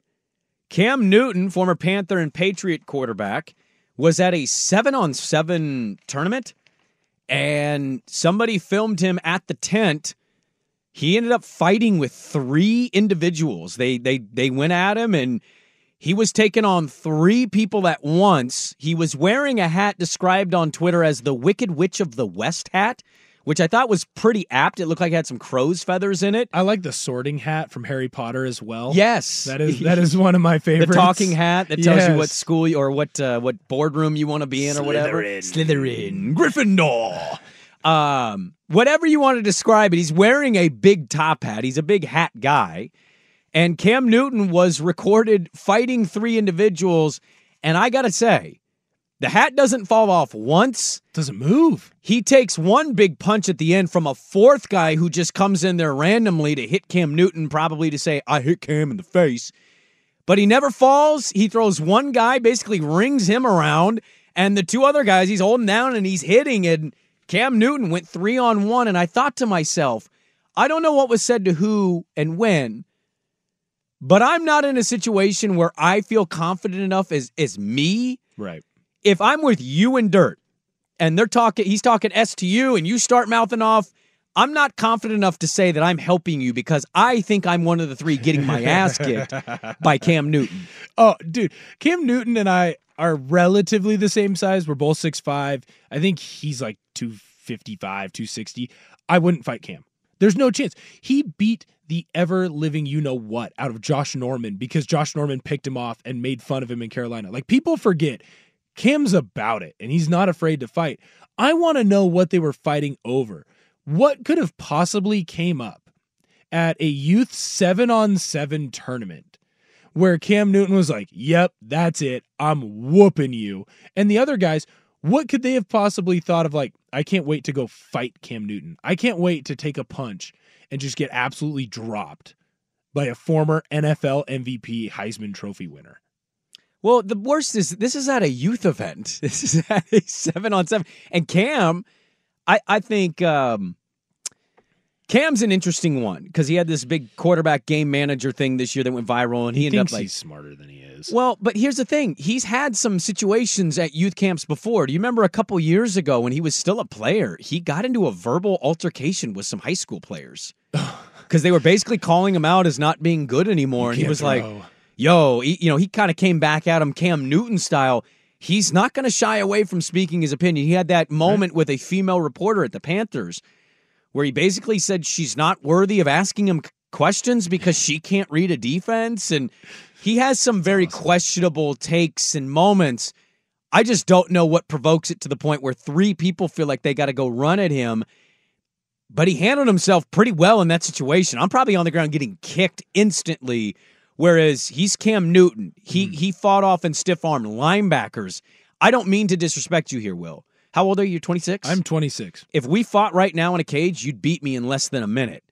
Cam Newton, former Panther and Patriot quarterback, was at a seven on seven tournament, and somebody filmed him at the tent. He ended up fighting with three individuals. They they they went at him and he was taking on three people at once. He was wearing a hat described on Twitter as the Wicked Witch of the West hat, which I thought was pretty apt. It looked like it had some crow's feathers in it. I like the sorting hat from Harry Potter as well. Yes, that is that is one of my favorites. The talking hat that tells you what school you, or what uh, what boardroom you want to be in or whatever. Slytherin, Gryffindor. Um, whatever you want to describe it. He's wearing a big top hat. He's a big hat guy. And Cam Newton was recorded fighting three individuals. And I got to say, the hat doesn't fall off once. Doesn't move. He takes one big punch at the end from a fourth guy who just comes in there randomly to hit Cam Newton, probably to say, I hit Cam in the face. But he never falls. He throws one guy, basically rings him around, and the two other guys he's holding down and he's hitting. And Cam Newton went three on one. And I thought to myself, I don't know what was said to who and when, but I'm not in a situation where I feel confident enough as, as me. Right. If I'm with you and Dirt and they're talking, he's talking S to you and you start mouthing off, I'm not confident enough to say that I'm helping you because I think I'm one of the three getting my ass kicked by Cam Newton. Oh, dude, Cam Newton and I are relatively the same size. We're both 6'5". I think he's like 255, 260. I wouldn't fight Cam. There's no chance. He beat the ever living you know what out of Josh Norman because Josh Norman picked him off and made fun of him in Carolina. Like people forget Cam's about it and he's not afraid to fight. I want to know what they were fighting over. What could have possibly came up at a youth 7 on 7 tournament where Cam Newton was like, "Yep, that's it. I'm whooping you." And the other guys, what could they have possibly thought of like, "I can't wait to go fight Cam Newton. I can't wait to take a punch and just get absolutely dropped by a former NFL MVP Heisman Trophy winner." Well, the worst is this is at a youth event. This is at a seven on seven. And Cam, I, I think um, Cam's an interesting one because he had this big quarterback game manager thing this year that went viral, and he, He ended thinks up like he's smarter than he is. Well, but here's the thing: he's had some situations at youth camps before. Do you remember a couple years ago when he was still a player? He got into a verbal altercation with some high school players because they were basically calling him out as not being good anymore, and he was like, "Yo," he, you know, he kind of came back at him Cam Newton style. He's not going to shy away from speaking his opinion. He had that moment with a female reporter at the Panthers where he basically said she's not worthy of asking him questions because she can't read a defense and he has some very questionable takes and moments. I just don't know what provokes it to the point where three people feel like they got to go run at him. But he handled himself pretty well in that situation. I'm probably on the ground getting kicked instantly whereas he's Cam Newton. He hmm. he fought off and stiff armed linebackers. I don't mean to disrespect you here, Will. How old are you? 26? I'm 26. If we fought right now in a cage, you'd beat me in less than a minute.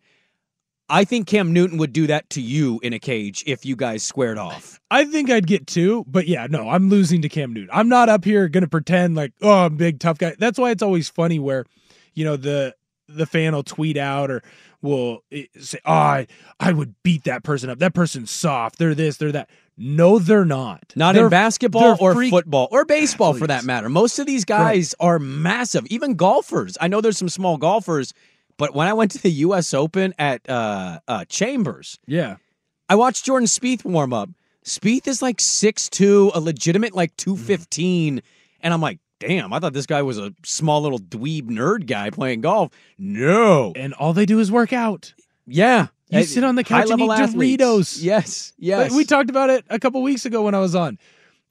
I think Cam Newton would do that to you in a cage if you guys squared off. I think I'd get two, but yeah, no, I'm losing to Cam Newton. I'm not up here gonna pretend like, oh, I'm a big tough guy. That's why it's always funny where, you know, the the fan will tweet out or will eh, say, oh, I, I would beat that person up. That person's soft. They're this, they're that. No, they're not. Not They're- in basketball or freak- football or baseball for that matter. Most of these guys are massive. Even golfers. I know there's some small golfers, but when I went to the U.S. Open at uh, uh, Chambers, Yeah. I watched Jordan Spieth warm up. Spieth is like 6'2", a legitimate like 215. And I'm like, damn, I thought this guy was a small little dweeb nerd guy playing golf. No. And all they do is work out. Yeah. You sit on the couch and eat athletes. Doritos. Yes. Yes. We talked about it a couple weeks ago when I was on.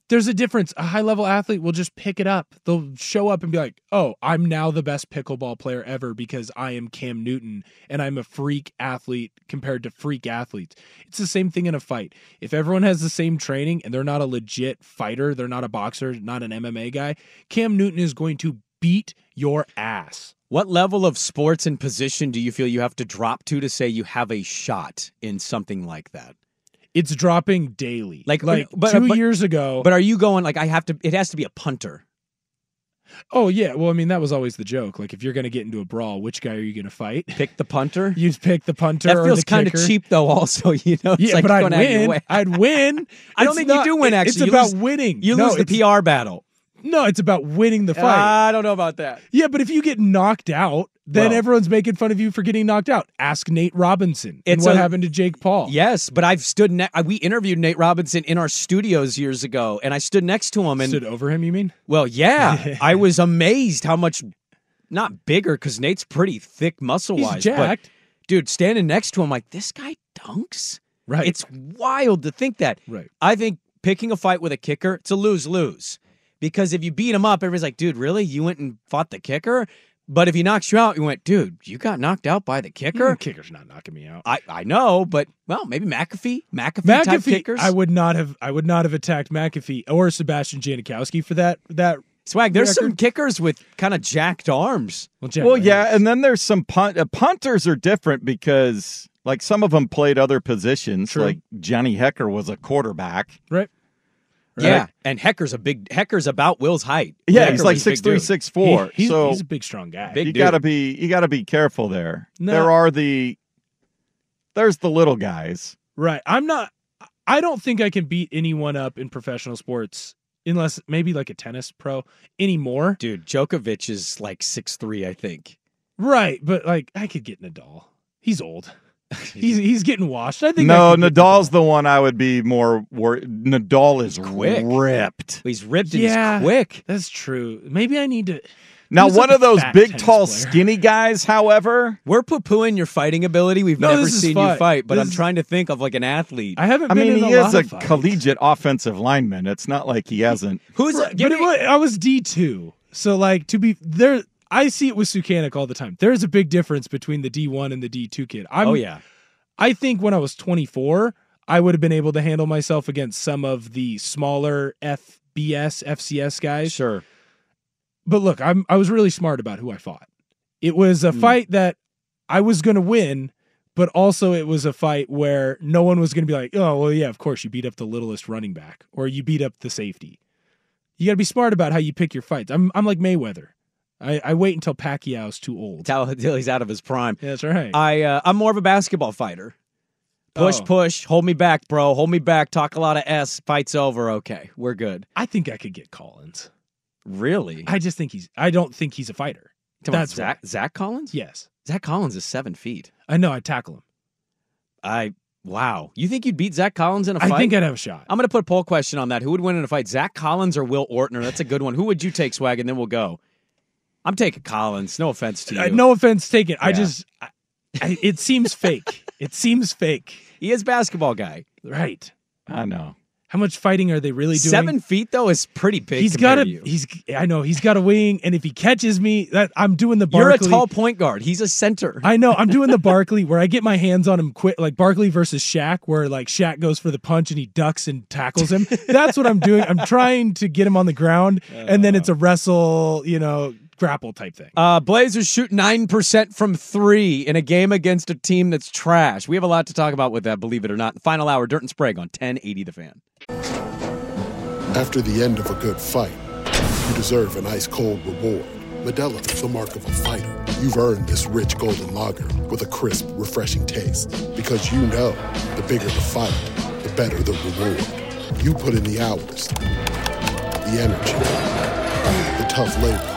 There's a difference. A high level athlete will just pick it up. They'll show up and be like, oh, I'm now the best pickleball player ever because I am Cam Newton and I'm a freak athlete compared to freak athletes. It's the same thing in a fight. If everyone has the same training and they're not a legit fighter, they're not a boxer, not an MMA guy, Cam Newton is going to beat your ass. What level of sports and position do you feel you have to drop to to say you have a shot in something like that? It's dropping daily. Like, like but- two but- years ago. But are you going like I have to? It has to be a punter. Oh yeah, well I mean that was always the joke. Like if you're going to get into a brawl, which guy are you going to fight? Pick the punter. You'd pick the punter. That feels kind of cheap, though. Also, you know, it's Yeah, like but I'd going out of your win. I'd win. I don't It's think not- you do win. Actually, it's You about lose- winning. You No, lose the PR battle. No, it's about winning the fight. I don't know about that. yeah, but if you get knocked out, then Well- everyone's making fun of you for getting knocked out. Ask Nate Robinson. and It's what a- happened to Jake Paul? Yes, but I've stood. Ne- we interviewed Nate Robinson in our studios years ago, and I stood next to him and Stood over him, you mean? Well, yeah, I was amazed how much not bigger because Nate's pretty thick muscle wise. Jacked. dude, standing next to him, like this guy dunks. Right. It's wild to think that. Right. I think picking a fight with a kicker, it's a lose lose. Because if you beat him up, everybody's like, dude, really? You went and fought the kicker? But if he knocks you out, you went, dude, you got knocked out by the kicker? Mm, kicker's not knocking me out. I, I know, but well, maybe McAfee, McAfee, type kickers. I would not have. I would not have attacked McAfee or Sebastian Janikowski for that. That Swag. There's record. some kickers with kind of jacked arms. Well, Jack Well, Landis. yeah, and then there's some punt. Uh, punters are different because, like, some of them played other positions. True. Like Johnny Hekker was a quarterback. right. Yeah, and Hekker's a big Hekker's about Will's height. Yeah, Hekker he's like was a big six three, six four. He- he's, so he's a big, strong guy. Big you dude. gotta be you gotta be careful there. No. There are the there's the little guys. Right. I'm not. I don't think I can beat anyone up in professional sports unless maybe like a tennis pro anymore. Dude, Djokovic is like six three, I think. Right, but like I could get Nadal. He's old. He's he's getting washed. I think. No, I could get Nadal's the one I would be more worried. Nadal is quick. ripped. He's ripped and Yeah. he's quick. That's true. Maybe I need to. Now, one like of those big, tall, player. skinny guys, however, We're poo pooing your fighting ability. We've No, never seen fun. you fight, but This I'm is- trying to think of like an athlete. I haven't I been mean, in he a is a fights. collegiate offensive lineman. It's not like he hasn't. Who's Right, but me- it, wa- I was D two, so like to be there. I see it with Sukanic all the time. There's a big difference between the D one and the D two kid. I'm, Oh yeah. I think when I was 24, I would have been able to handle myself against some of the smaller FBS, FCS guys. Sure. But look, I'm I was really smart about who I fought. It was a hmm. fight that I was going to win, but also it was a fight where no one was going to be like, "Oh, well, yeah, of course you beat up the littlest running back or you beat up the safety." You got to be smart about how you pick your fights. I'm I'm like Mayweather. I, I wait until Pacquiao's too old. Until he's out of his prime. Yeah, that's right. I uh, I'm more of a basketball fighter. Push, Oh. push, hold me back, bro. Hold me back. Talk a lot of s. Fight's over. Okay, we're good. I think I could get Collins. Really? I just think he's. I don't think he's a fighter. Come on, That's Zach. Zach Collins. Yes, Zach Collins is seven feet. I know. I'd tackle him. I wow. You think you'd beat Zach Collins in a fight? I think I'd have a shot. I'm going to put a poll question on that. Who would win in a fight, Zach Collins or Will Ortner? That's a good one. Who would you take, Swag? And then we'll go. I'm taking Collins. No offense to you. Uh, no offense taken. I just. I, I, it seems fake. It seems fake. He is basketball guy. Right. I know. How much fighting are they really doing? Seven feet though is pretty big. He's got a. He's. I know. He's got a wing, and if he catches me, that I'm doing the You're a tall point guard. He's a center. I know. I'm doing the Barkley where I get my hands on him quick, like Barkley versus Shaq, where like Shaq goes for the punch and he ducks and tackles him. That's what I'm doing. I'm trying to get him on the ground, and then it's a wrestle, you know, grapple type thing. Uh, Blazers shoot 9% from three in a game against a team that's trash. We have a lot to talk about with that, believe it or not. Final hour, Dirt and Sprague on 1080 The Fan. After the end of a good fight, you deserve an ice cold reward. Modelo is the mark of a fighter. You've earned this rich golden lager with a crisp, refreshing taste. Because you know the bigger the fight, the better the reward. You put in the hours, the energy, the tough labor.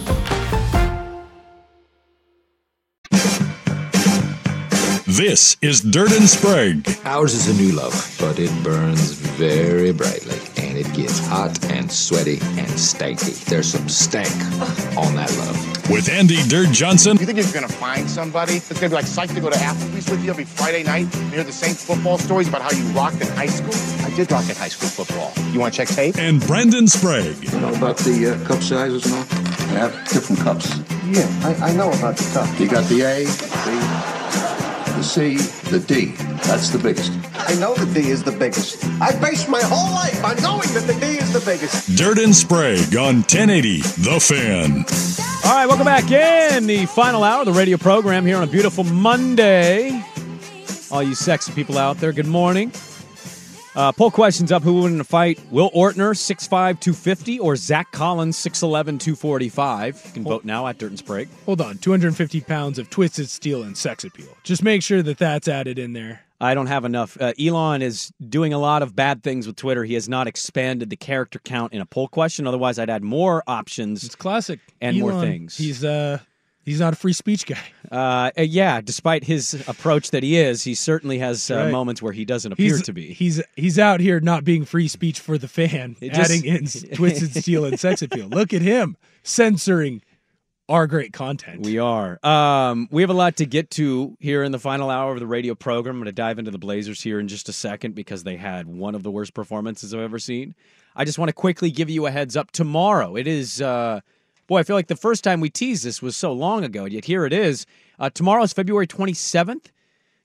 This is Dirt and Sprague. Ours is a new love, but it burns very brightly, and it gets hot and sweaty and stanky. There's some stank on that love. With Andy Dirt Johnson You think you're gonna find somebody that's gonna be like psyched to go to Applebee's with you every Friday night and hear the same football stories about how you rocked in high school? I did rock in high school football. You wanna check tape? and Brandon Sprague. You know about the uh, cup sizes and all? They have different cups. Yeah, I, I know about the cup. You got the A, the, the C, the D. That's the biggest. I know the D is the biggest. I based my whole life on knowing that the D is the biggest. Dirt and Sprague on 1080 The Fan. All right, welcome back in the final hour of the radio program here on a beautiful Monday. All you sexy people out there, good morning. Uh, poll questions up. Who would win in a fight? Will Ortner, 6'5, 250, or Zach Collins, 6'11, 245? You can vote now at Dirt and Sprague. Hold on, 250 pounds of twisted steel and sex appeal. Just make sure that that's added in there. I don't have enough. Uh, Elon is doing a lot of bad things with Twitter. He has not expanded the character count in a poll question. Otherwise, I'd add more options. It's classic. And more things. He's uh he's not a free speech guy. Uh, uh, yeah, despite his approach that he is, he certainly has uh, Right. moments where he doesn't appear He's, to be. He's he's out here not being free speech for the fan, It just- adding in twisted steel and sex appeal. Look at him censoring our great content. We are. Um, we have a lot to get to here in the final hour of the radio program. I'm going to dive into the Blazers here in just a second because they had one of the worst performances I've ever seen. I just want to quickly give you a heads up. Tomorrow, it is. Uh, boy, I feel like the first time we teased this was so long ago, yet here it is. Uh, tomorrow is February 27th.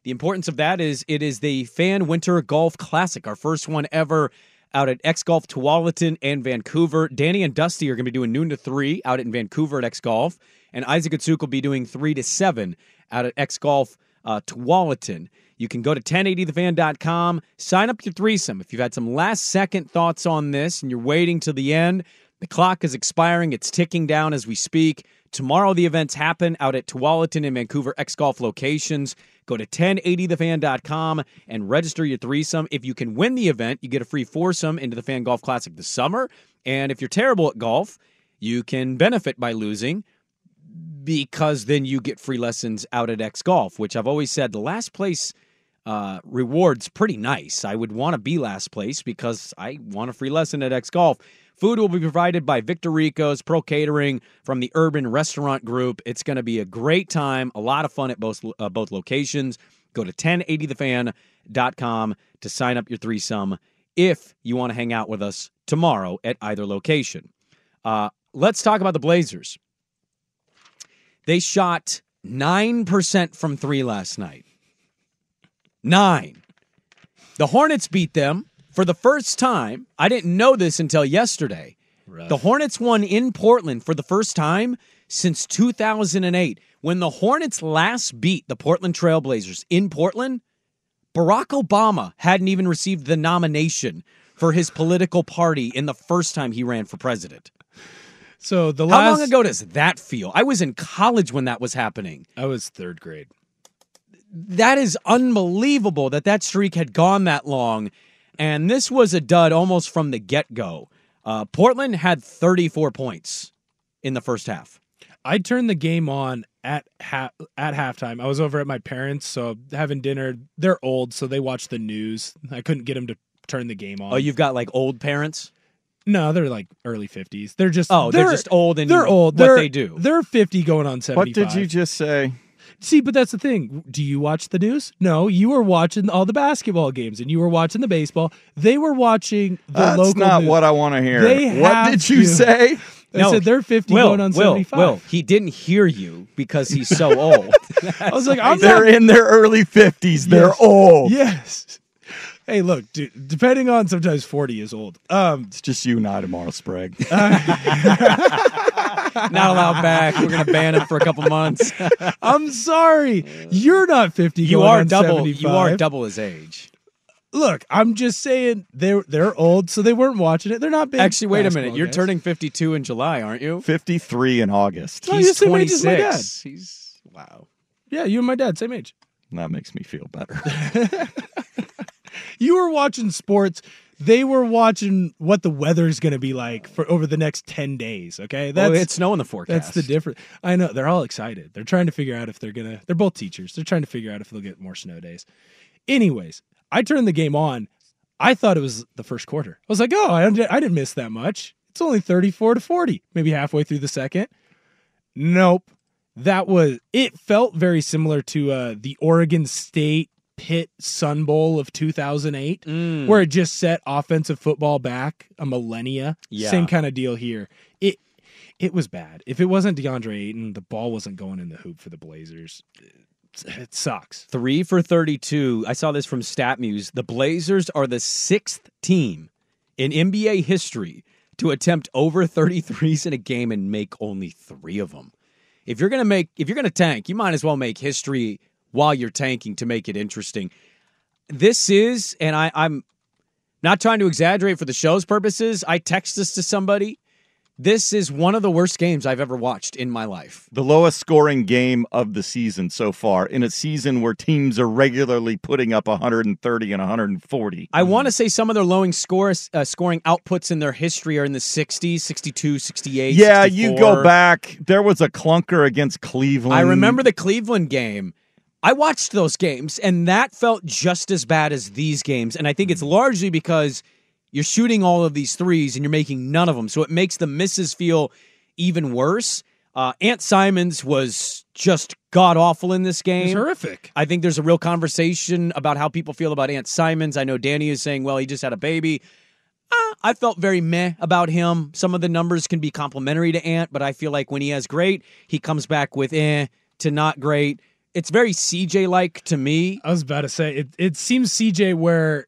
The importance of that is it is the Fan Winter Golf Classic, our first one ever out at X Golf Tualatin and Vancouver. Danny and Dusty are going to be doing noon to three out in Vancouver at X Golf, and Isaac Atsuk will be doing three to seven out at X Golf uh, Tualatin. You can go to 1080thefan.com, sign up your threesome. If you've had some last second thoughts on this and you're waiting to the end, the clock is expiring. It's ticking down as we speak. Tomorrow, the events happen out at Tualatin and Vancouver X Golf locations. Go to 1080thefan.com and register your threesome. If you can win the event, you get a free foursome into the Fan Golf Classic this summer. And if you're terrible at golf, you can benefit by losing because then you get free lessons out at X Golf, which I've always said the last place uh, reward's pretty nice. I would want to be last place because I want a free lesson at X Golf. Food will be provided by Victor Rico's Pro Catering from the Urban Restaurant Group. It's going to be a great time, a lot of fun at both uh, both locations. Go to 1080thefan.com to sign up your threesome if you want to hang out with us tomorrow at either location. Uh, let's talk about the Blazers. They shot 9% from three last night. Nine. The Hornets beat them for the first time. I didn't know this until yesterday. The Hornets won in Portland for the first time since 2008. When the Hornets last beat the Portland Trailblazers in Portland, Barack Obama hadn't even received the nomination for his political party in the first time he ran for president. So the How long ago does that feel? I was in college when that was happening. I was third grade. That is unbelievable that that streak had gone that long. And this was a dud almost from the get go. Uh, Portland had 34 points in the first half. I turned the game on at ha- at halftime. I was over at my parents, so having dinner. They're old, so they watch the news. I couldn't get them to turn the game on. Oh, you've got like old parents? No, they're like early fifties. They're just Oh, they're just old and they're old. what They're- they do. They're fifty going on seventy. What did you just say? See, but that's the thing. Do you watch the news? No, you were watching all the basketball games, and you were watching the baseball. They were watching the That's local. not news. what I want to hear. They what did you to. say? I said they're fifty Will, going on Will, seventy-five. Will, he didn't hear you because he's so old. I was like, I'm They're not. in their early fifties. They're old. Yes. Hey, look, dude, depending on sometimes 40 is old. Um, It's just you and I tomorrow, Sprague. not allowed back. We're going to ban him for a couple months. I'm sorry. You're not 50 you are double. 75. You are double his age. Look, I'm just saying they're they're old, so they weren't watching it. They're not big. Actually, wait a minute. basketball You're guys. turning 52 in July, aren't you? Fifty-three in August. No, you're He's the same age as my 26. He's wow. Yeah, you and my dad, same age. That makes me feel better. You were watching sports. They were watching what the weather's going to be like for over the next 10 days okay? Well, it's snow in the forecast. that's the difference. I know they're all excited. They're trying to figure out if they're going to they're both teachers. They're trying to figure out if they'll get more snow days. Anyways i turned the game on. I thought it was the first quarter. I was like oh i didn't, I didn't miss that much. It's only 34 to 40 maybe halfway through the second. Nope. That was it felt very similar to uh, the oregon state Pitt Sun Bowl of 2008, Mm. where it just set offensive football back a millennia. Yeah. Same kind of deal here. It it was bad. If it wasn't DeAndre Ayton, the ball wasn't going in the hoop for the Blazers. It, it sucks. Three for 32. I saw this from StatMuse. The Blazers are the sixth team in NBA history to attempt over 33s in a game and make only three of them. If you're gonna make, if you're gonna tank, you might as well make history while you're tanking to make it interesting. This is, and I, I'm not trying to exaggerate for the show's purposes. I text this to somebody. This is one of the worst games I've ever watched in my life. The lowest scoring game of the season so far in a season where teams are regularly putting up 130 and 140. I want to say some of their lowest score, uh, scoring outputs in their history are in the 60s, 62, 68. Yeah, you go back. There was a clunker against Cleveland. I remember the Cleveland game. I watched those games, and that felt just as bad as these games. And I think it's largely because you're shooting all of these threes and you're making none of them. So it makes the misses feel even worse. Uh, Ant Simons was just god awful in this game. horrific. I think there's a real conversation about how people feel about Ant Simons. I know Danny is saying, well, he just had a baby. Uh, I felt very meh about him. Some of the numbers can be complimentary to Ant, but I feel like when he has great, he comes back with eh to not great. It's very CJ like to me. I was about to say it. It seems CJ where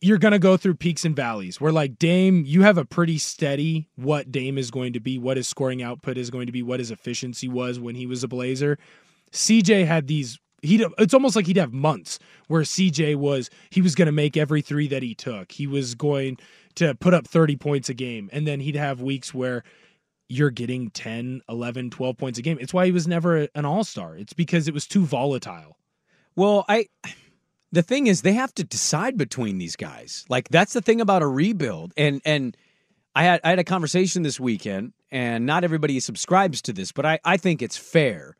you're gonna go through peaks and valleys. Where like Dame, you have a pretty steady what Dame is going to be, what his scoring output is going to be, what his efficiency was when he was a Blazer. CJ had these. He it's almost like he'd have months where CJ was he was going to make every three that he took. He was going to put up 30 points a game and then he'd have weeks where you're getting 10, 11, 12 points a game. It's why he was never an all-star. It's because it was too volatile. Well, I the thing is they have to decide between these guys. Like that's the thing about a rebuild. And and I had I had a conversation this weekend, and not everybody subscribes to this, but I, I think it's fair.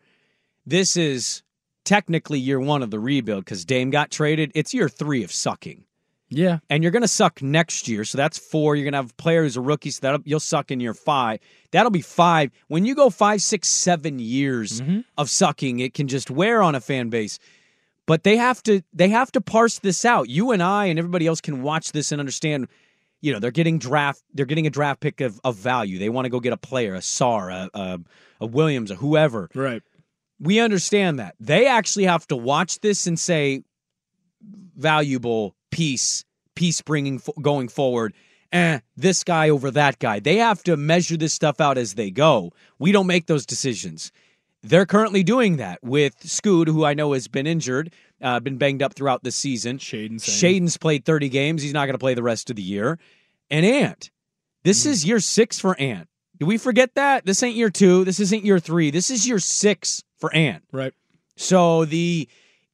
This is technically year one of the rebuild because Dame got traded. It's year three of sucking. Yeah. And you're going to suck next year. So that's four. You're going to have players or rookies so that you'll suck in year five. That'll be five. When you go five, six, seven years mm-hmm. of sucking, it can just wear on a fan base. But they have to they have to parse this out. You and I and everybody else can watch this and understand. You know they're getting draft they're getting a draft pick of, of value. They want to go get a player, a Sarr, a, a, a Williams, a whoever. Right. We understand that. They actually have to watch this and say, valuable piece, piece bringing going forward. Eh, this guy over that guy. They have to measure this stuff out as they go. We don't make those decisions. They're currently doing that with Scoot, who I know has been injured, uh, been banged up throughout the season. Shaedon. Shaedon's played 30 games. He's not going to play the rest of the year. And Ant, this is year six for Ant. Do we forget that? This ain't year two. This isn't year three. This is year six for Ant. Right. So the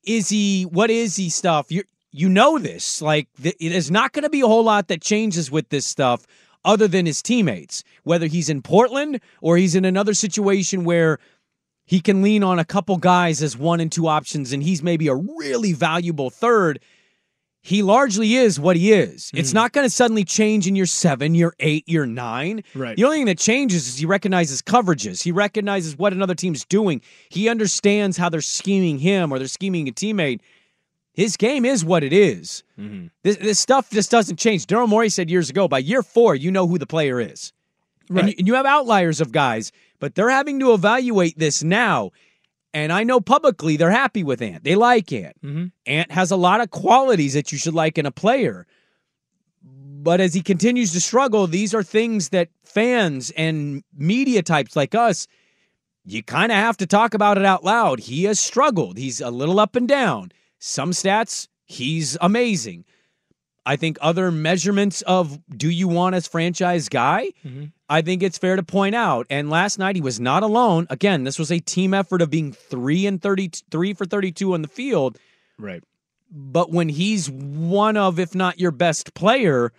is he what is he stuff? You you know this. Like th- there's not going to be a whole lot that changes with this stuff other than his teammates. Whether he's in Portland or he's in another situation where he can lean on a couple guys as one and two options and he's maybe a really valuable third. He largely is what he is. It's hmm. not going to suddenly change in year seven, year eight, year nine. Right. The only thing that changes is he recognizes coverages. He recognizes what another team's doing. He understands how they're scheming him or they're scheming a teammate. His game is what it is. This, this stuff just doesn't change. Daryl Morey said years ago, by year four, you know who the player is. And, you, and you have outliers of guys, but they're having to evaluate this now. And I know publicly they're happy with Ant. They like Ant. Mhm. Ant has a lot of qualities that you should like in a player. But as he continues to struggle, these are things that fans and media types like us, you kind of have to talk about it out loud. He has struggled. He's a little up and down. Some stats, he's amazing. I think other measurements of do you want as franchise guy, mm-hmm. I think it's fair to point out. And last night he was not alone. Again, this was a team effort of being three and thirty three for thirty two on the field. Right. But when he's one of, if not your best player,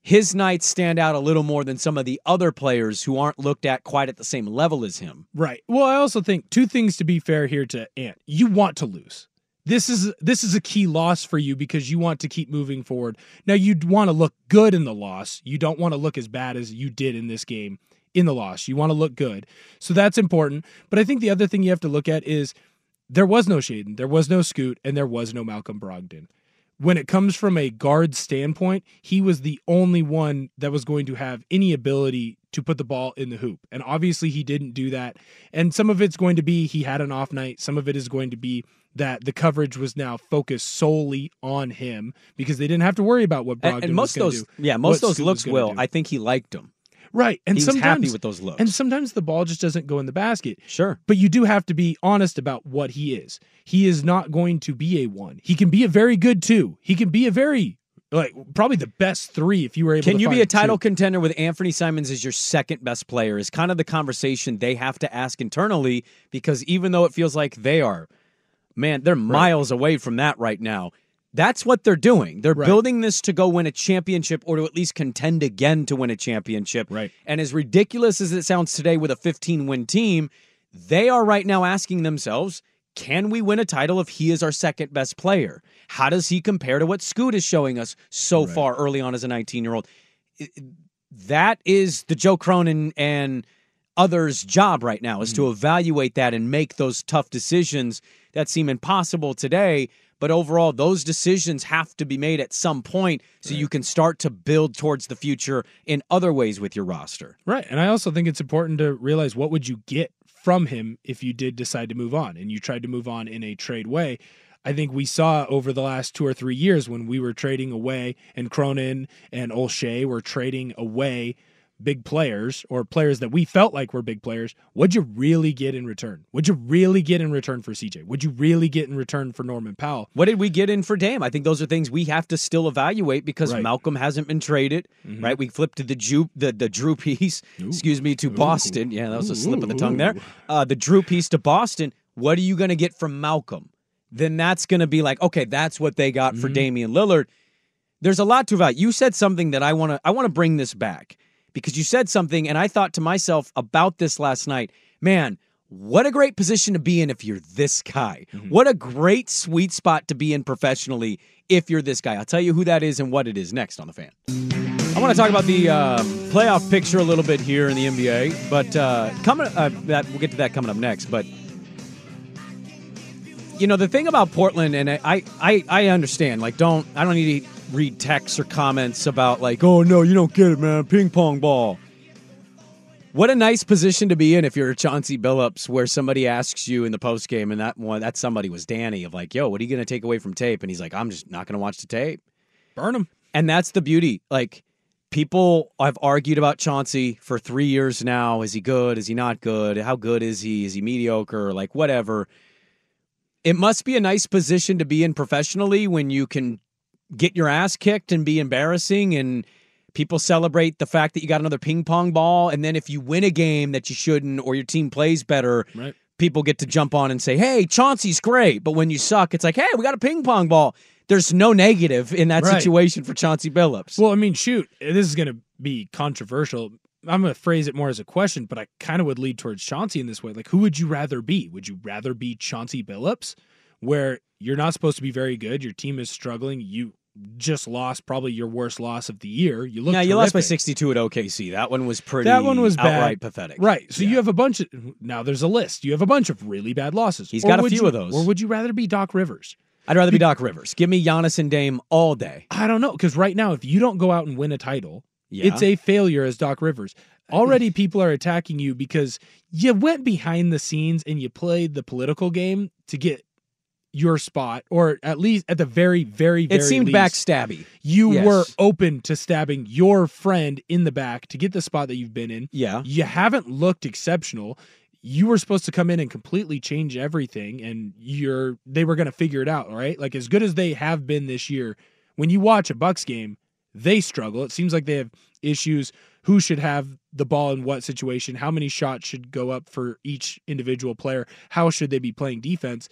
his nights stand out a little more than some of the other players who aren't looked at quite at the same level as him. Right. Well, I also think two things to be fair here to Ant. You want to lose. This is this is a key loss for you because you want to keep moving forward. Now you'd want to look good in the loss. You don't want to look as bad as you did in this game in the loss. You want to look good. So that's important. But I think the other thing you have to look at is there was no Shaedon, there was no Scoot, and there was no Malcolm Brogdon when it comes from a guard standpoint, he was the only one that was going to have any ability to put the ball in the hoop. And obviously, he didn't do that. And some of it's going to be he had an off night, some of it is going to be that the coverage was now focused solely on him because they didn't have to worry about what Brogdon and, and most was those, do, yeah, most what those Scoot looks will. do. I think he liked them. Right. And he was happy with those looks. And sometimes the ball just doesn't go in the basket. Sure. But you do have to be honest about what he is. He is not going to be a one. He can be a very good two. He can be a very like probably the best three if you were able Can you be a title two. contender with Anthony Simons as your second best player? Is kind of the conversation they have to ask internally because even though it feels like they are, man, they're miles away from that right now. That's what they're doing. They're Right. building this to go win a championship or to at least contend again to win a championship. Right. And as ridiculous as it sounds today with a 15 win team, they are right now asking themselves, can we win a title if he is our second best player? How does he compare to what Scoot is showing us so far early on as a 19 year old? That is the Joe Cronin and others' job right now is to mm. evaluate that and make those tough decisions that seem impossible today. But overall, those decisions have to be made at some point so you can start to build towards the future in other ways with your roster. Right. And I also think it's important to realize what would you get from him if you did decide to move on and you tried to move on in a trade way. I think we saw over the last two or three years when we were trading away and Cronin and Olshey were trading away big players or players that we felt like were big players. What'd you really get in return? What'd you really get in return for CJ? What'd you really get in return for Norman Powell? What did we get in for Dame? I think those are things we have to still evaluate because Right. Malcolm hasn't been traded, Mhm. right? We flipped to the Jrue, the, the Jrue piece, excuse me, to Boston. Yeah, that was a slip of the tongue there. Uh, the Jrue piece to Boston. What are you going to get from Malcolm? Then that's going to be like, okay, that's what they got for Mhm. Damian Lillard. There's a lot to evaluate. You said something that I want to I want to bring this back because you said something and I thought to myself about this last night. Man, what a great position to be in if you're this guy. What a great sweet spot to be in professionally if you're this guy. I'll tell you who that is and what it is next on the fan. I want to talk about the uh, playoff picture a little bit here in the NBA, but uh, coming uh, that we'll get to that coming up next. But you know the thing about Portland, and I, I, I understand. Like, don't I don't need to read texts or comments about like, oh no, you don't get it, man. Ping pong ball. What a nice position to be in if you're Chauncey Billups, where somebody asks you in the post game, and that one that somebody was Danny of like, yo, what are you going to take away from tape? And he's like, I'm just not going to watch the tape. Burn him. And that's the beauty. Like people I've argued about Chauncey for three years now. Is he good? Is he not good? How good is he? Is he mediocre? Like whatever. It must be a nice position to be in professionally when you can get your ass kicked and be embarrassing and people celebrate the fact that you got another ping pong ball and then if you win a game that you shouldn't or your team plays better Right. people get to jump on and say hey chauncey's great but when you suck it's like hey we got a ping pong ball there's no negative in that Right. situation for chauncey billups Well, I mean, shoot, this is going to be controversial. I'm going to phrase it more as a question, but I kind of would lead towards Chauncey in this way. Like, who would you rather be? Would you rather be Chauncey Billups, where you're not supposed to be very good, your team is struggling, you just lost probably your worst loss of the year. You look yeah you lost by 62 at okc that one was pretty That one was bad. outright pathetic Right. So you have a bunch of now there's a list. You have a bunch of really bad losses. He's Or got a few you- of those. Or would you rather be Doc Rivers? i'd rather be doc rivers give me Giannis and dame all day I don't know because right now, if you don't go out and win a title, Yeah. it's a failure as Doc Rivers. Already, people are attacking you because you went behind the scenes and you played the political game to get your spot, or at least at the very, very, very it seemed least, backstabby You Yes. were open to stabbing your friend in the back to get the spot that you've been in. Yeah. You haven't looked exceptional. You were supposed to come in and completely change everything, and you're they were going to figure it out, right? Like as good as they have been this year, when you watch a Bucks game, they struggle. It seems like they have issues. Who should have the ball in what situation? How many shots should go up for each individual player? How should they be playing defense?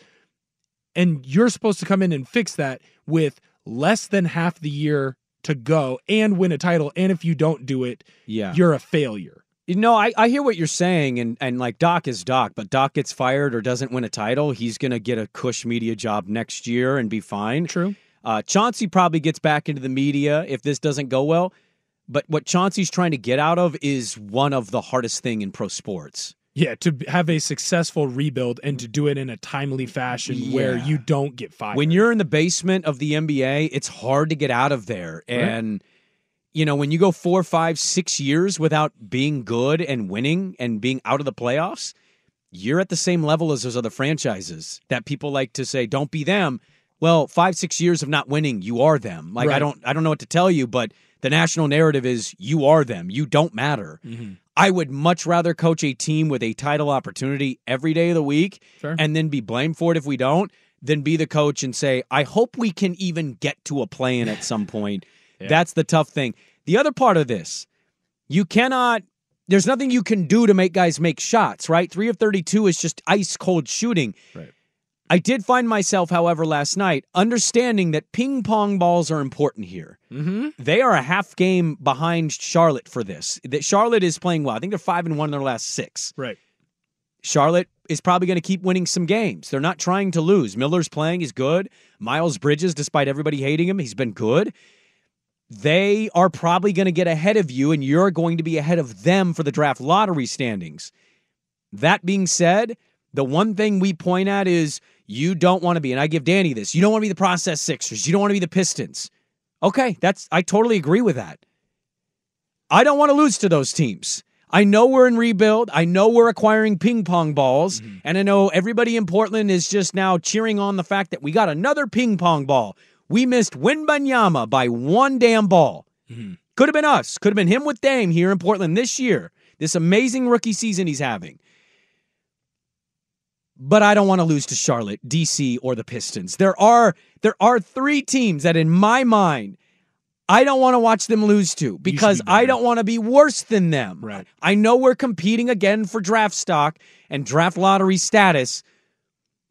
And you're supposed to come in and fix that with less than half the year to go and win a title. And if you don't do it, Yeah. you're a failure. You know, I, I hear what you're saying, and, and like Doc is Doc, but Doc gets fired or doesn't win a title, he's going to get a cush media job next year and be fine. True. Uh, Chauncey probably gets back into the media if this doesn't go well. But what Chauncey's trying to get out of is one of the hardest thing in pro sports. Yeah, to have a successful rebuild and to do it in a timely fashion where you don't get fired. When you're in the basement of the NBA, it's hard to get out of there. Right. And, you know, when you go four, five, six years without being good and winning and being out of the playoffs, you're at the same level as those other franchises that people like to say, don't be them. Well, five, six years of not winning, you are them. Like I don't I don't know what to tell you, but the national narrative is you are them. You don't matter. Mm-hmm. I would much rather coach a team with a title opportunity every day of the week Fair. and then be blamed for it if we don't, than be the coach and say, I hope we can even get to a play in at some point. Yeah. That's the tough thing. The other part of this, you cannot, there's nothing you can do to make guys make shots, right? Three of 32 is just ice cold shooting. Right. I did find myself, however, last night understanding that ping pong balls are important here. Mm-hmm. They are a half game behind Charlotte for this. That Charlotte is playing well. I think they're five and one in their last six. Right. Charlotte is probably going to keep winning some games. They're not trying to lose. Miller's playing, he's good. Miles Bridges, despite everybody hating him, he's been good. They are probably going to get ahead of you, and you're going to be ahead of them for the draft lottery standings. That being said, the one thing we point at is you don't want to be, and I give Danny this, you don't want to be the process Sixers. You don't want to be the Pistons. Okay, that's I totally agree with that. I don't want to lose to those teams. I know we're in rebuild. I know we're acquiring ping pong balls. Mm-hmm. And I know everybody in Portland is just now cheering on the fact that we got another ping pong ball. We missed Wembanyama by one damn ball. Mm-hmm. Could have been us. Could have been him with Dame here in Portland this year. This amazing rookie season he's having. But I don't want to lose to Charlotte, DC, or the Pistons. There are there are three teams that in my mind I don't want to watch them lose to because I don't want to be worse than them. Right. I know we're competing again for draft stock and draft lottery status,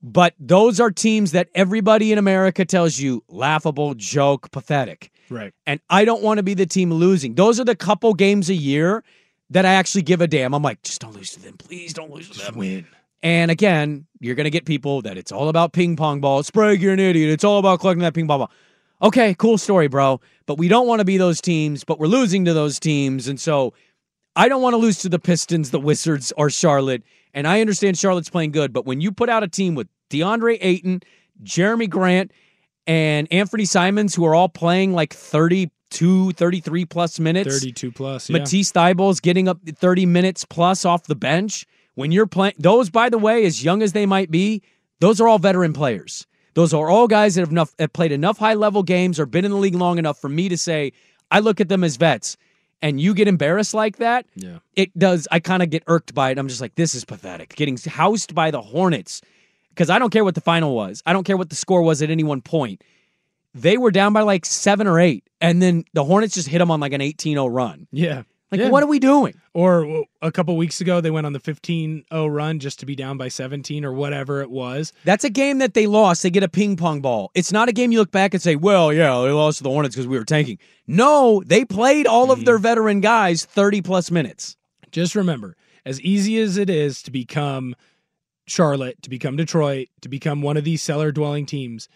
but those are teams that everybody in America tells you laughable, joke, pathetic. Right. And I don't want to be the team losing. Those are the couple games a year that I actually give a damn. I'm like, just don't lose to them. Please don't lose to them. Win. And again, you're going to get people that it's all about ping pong balls. Sprague, you're an idiot. It's all about collecting that ping pong ball. Okay, cool story, bro. But we don't want to be those teams, but we're losing to those teams. And so I don't want to lose to the Pistons, the Wizards, or Charlotte. And I understand Charlotte's playing good, but when you put out a team with DeAndre Ayton, Jerami Grant, and Anthony Simons, who are all playing like 32, 33 plus minutes, 32 plus. Yeah. Matisse Thybulle's getting up 30 minutes plus off the bench. When you're playing, those, by the way, as young as they might be, those are all veteran players. Those are all guys that have, enough, have played enough high level games or been in the league long enough for me to say, I look at them as vets. And you get embarrassed like that, Yeah. it does. I kind of get irked by it. I'm just like, this is pathetic. Getting housed by the Hornets because I don't care what the final was. I don't care what the score was at any one point. They were down by like seven or eight, and then the Hornets just hit them on like an 18 0 run. Yeah. Like, Yeah. what are we doing? Or a couple weeks ago, they went on the 15 0 run just to be down by 17 or whatever it was. That's a game that they lost. They get a ping pong ball. It's not a game you look back and say, well, yeah, they lost to the Hornets because we were tanking. No, they played all of mm-hmm. their veteran guys 30 plus minutes. Just remember, as easy as it is to become Charlotte, to become Detroit, to become one of these cellar dwelling teams,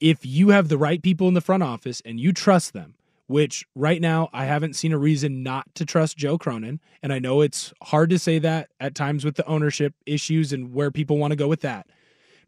if you have the right people in the front office and you trust them, which right now I haven't seen a reason not to trust Joe Cronin. And I know it's hard to say that at times with the ownership issues and where people want to go with that.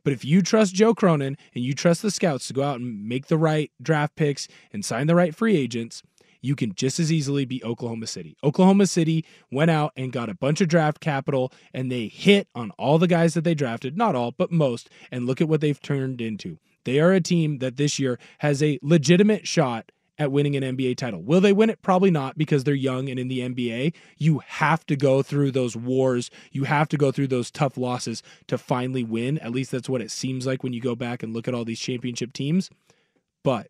But if you trust Joe Cronin and you trust the scouts to go out and make the right draft picks and sign the right free agents, you can just as easily be Oklahoma City. Oklahoma City went out and got a bunch of draft capital and they hit on all the guys that they drafted, not all, but most, and look at what they've turned into. They are a team that this year has a legitimate shot at winning an NBA title. Will they win it? Probably not because they're young and in the NBA, you have to go through those wars. You have to go through those tough losses to finally win. At least that's what it seems like when you go back and look at all these championship teams. But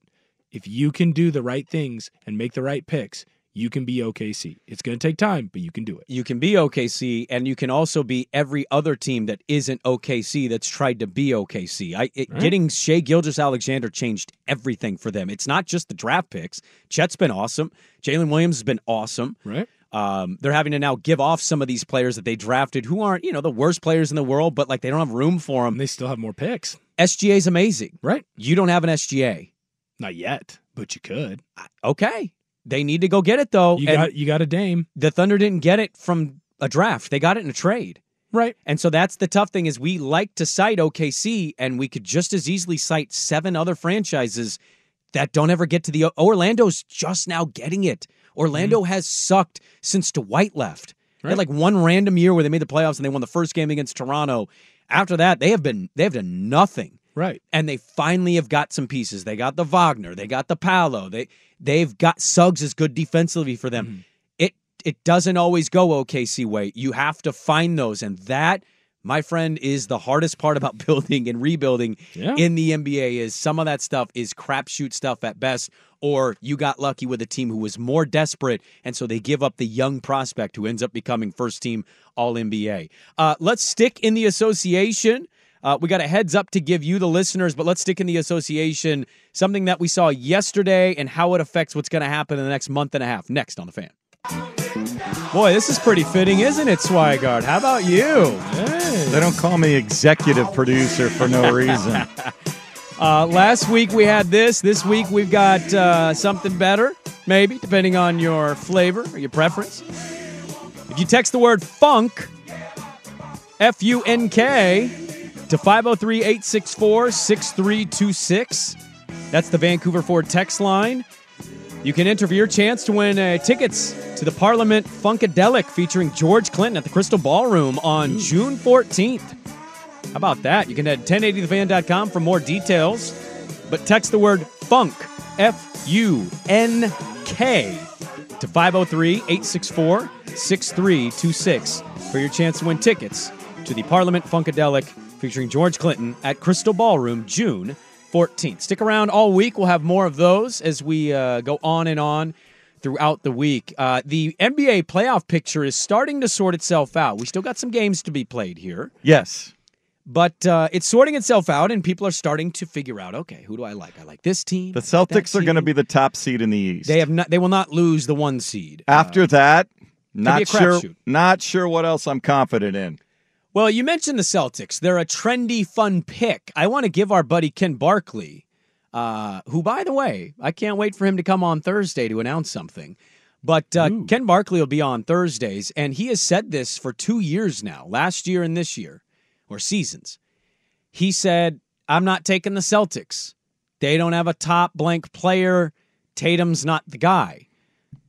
if you can do the right things and make the right picks, you can be OKC. It's going to take time, but you can do it. You can be OKC, and you can also be every other team that isn't OKC that's tried to be OKC. I, it, Right. Getting Shai Gilgeous-Alexander changed everything for them. It's not just the draft picks. Chet's been awesome. Jalen Williams has been awesome. Right. Um, they're having to now give off some of these players that they drafted who aren't, you know, the worst players in the world, but like they don't have room for them. They still have more picks. SGA is amazing. Right. You don't have an SGA. Not yet, but you could. Okay. They need to go get it though. You got you got a Dame. The Thunder didn't get it from a draft. They got it in a trade. Right. And so that's the tough thing is we like to cite OKC and we could just as easily cite seven other franchises that don't ever get to the Orlando's just now getting it. Orlando mm-hmm. has sucked since Dwight left. They had like one random year where they made the playoffs and they won the first game against Toronto. After that, they have been they have done nothing. Right. And they finally have got some pieces. They got the Wagner, they got the Paolo. They they've got Suggs is good defensively for them. It it doesn't always go OKC way. You have to find those and that my friend is the hardest part about building and rebuilding Yeah. in the NBA is some of that stuff is crapshoot stuff at best or you got lucky with a team who was more desperate and so they give up the young prospect who ends up becoming first team all NBA. Uh, let's stick in the association. Uh, we got a heads up to give you, the listeners, but let's stick in the association. Something that we saw yesterday and how it affects what's going to happen in the next month and a half. Next on the fan. Boy, this is pretty fitting, isn't it, Swigard? How about you? They don't call me executive producer for no reason. Uh, last week we had this. This week we've got uh, something better, maybe, depending on your flavor or your preference. If you text the word funk, F U N K, to 503 864 6326, that's the Vancouver Ford text line. You can enter for your chance to win uh, tickets to the Parliament Funkadelic featuring George Clinton at the Crystal Ballroom on June 14th. How about that? You can head 1080thefan.com for more details, but text the word FUNK, F U N K, to 503 864 6326 for your chance to win tickets to the Parliament Funkadelic featuring George Clinton at Crystal Ballroom June 14th. Stick around all week. We'll have more of those as we uh, go on and on throughout the week. Uh, the NBA playoff picture is starting to sort itself out. We still got some games to be played here. Yes. But uh, it's sorting itself out, and people are starting to figure out, okay, who do I like? I like this team. The Celtics are going to be the top seed in the East. They have not. They will not lose the one seed. After that, not sure. crapshoot. Not sure what else I'm confident in. Well, you mentioned the Celtics. They're a trendy, fun pick. I want to give our buddy Ken Barkley, uh, who, by the way, I can't wait for him to come on Thursday to announce something. But uh, Ken Barkley will be on Thursdays, and he has said this for two years now, last year and this year, or seasons. He said, I'm not taking the Celtics. They don't have a top blank player. Tatum's not the guy.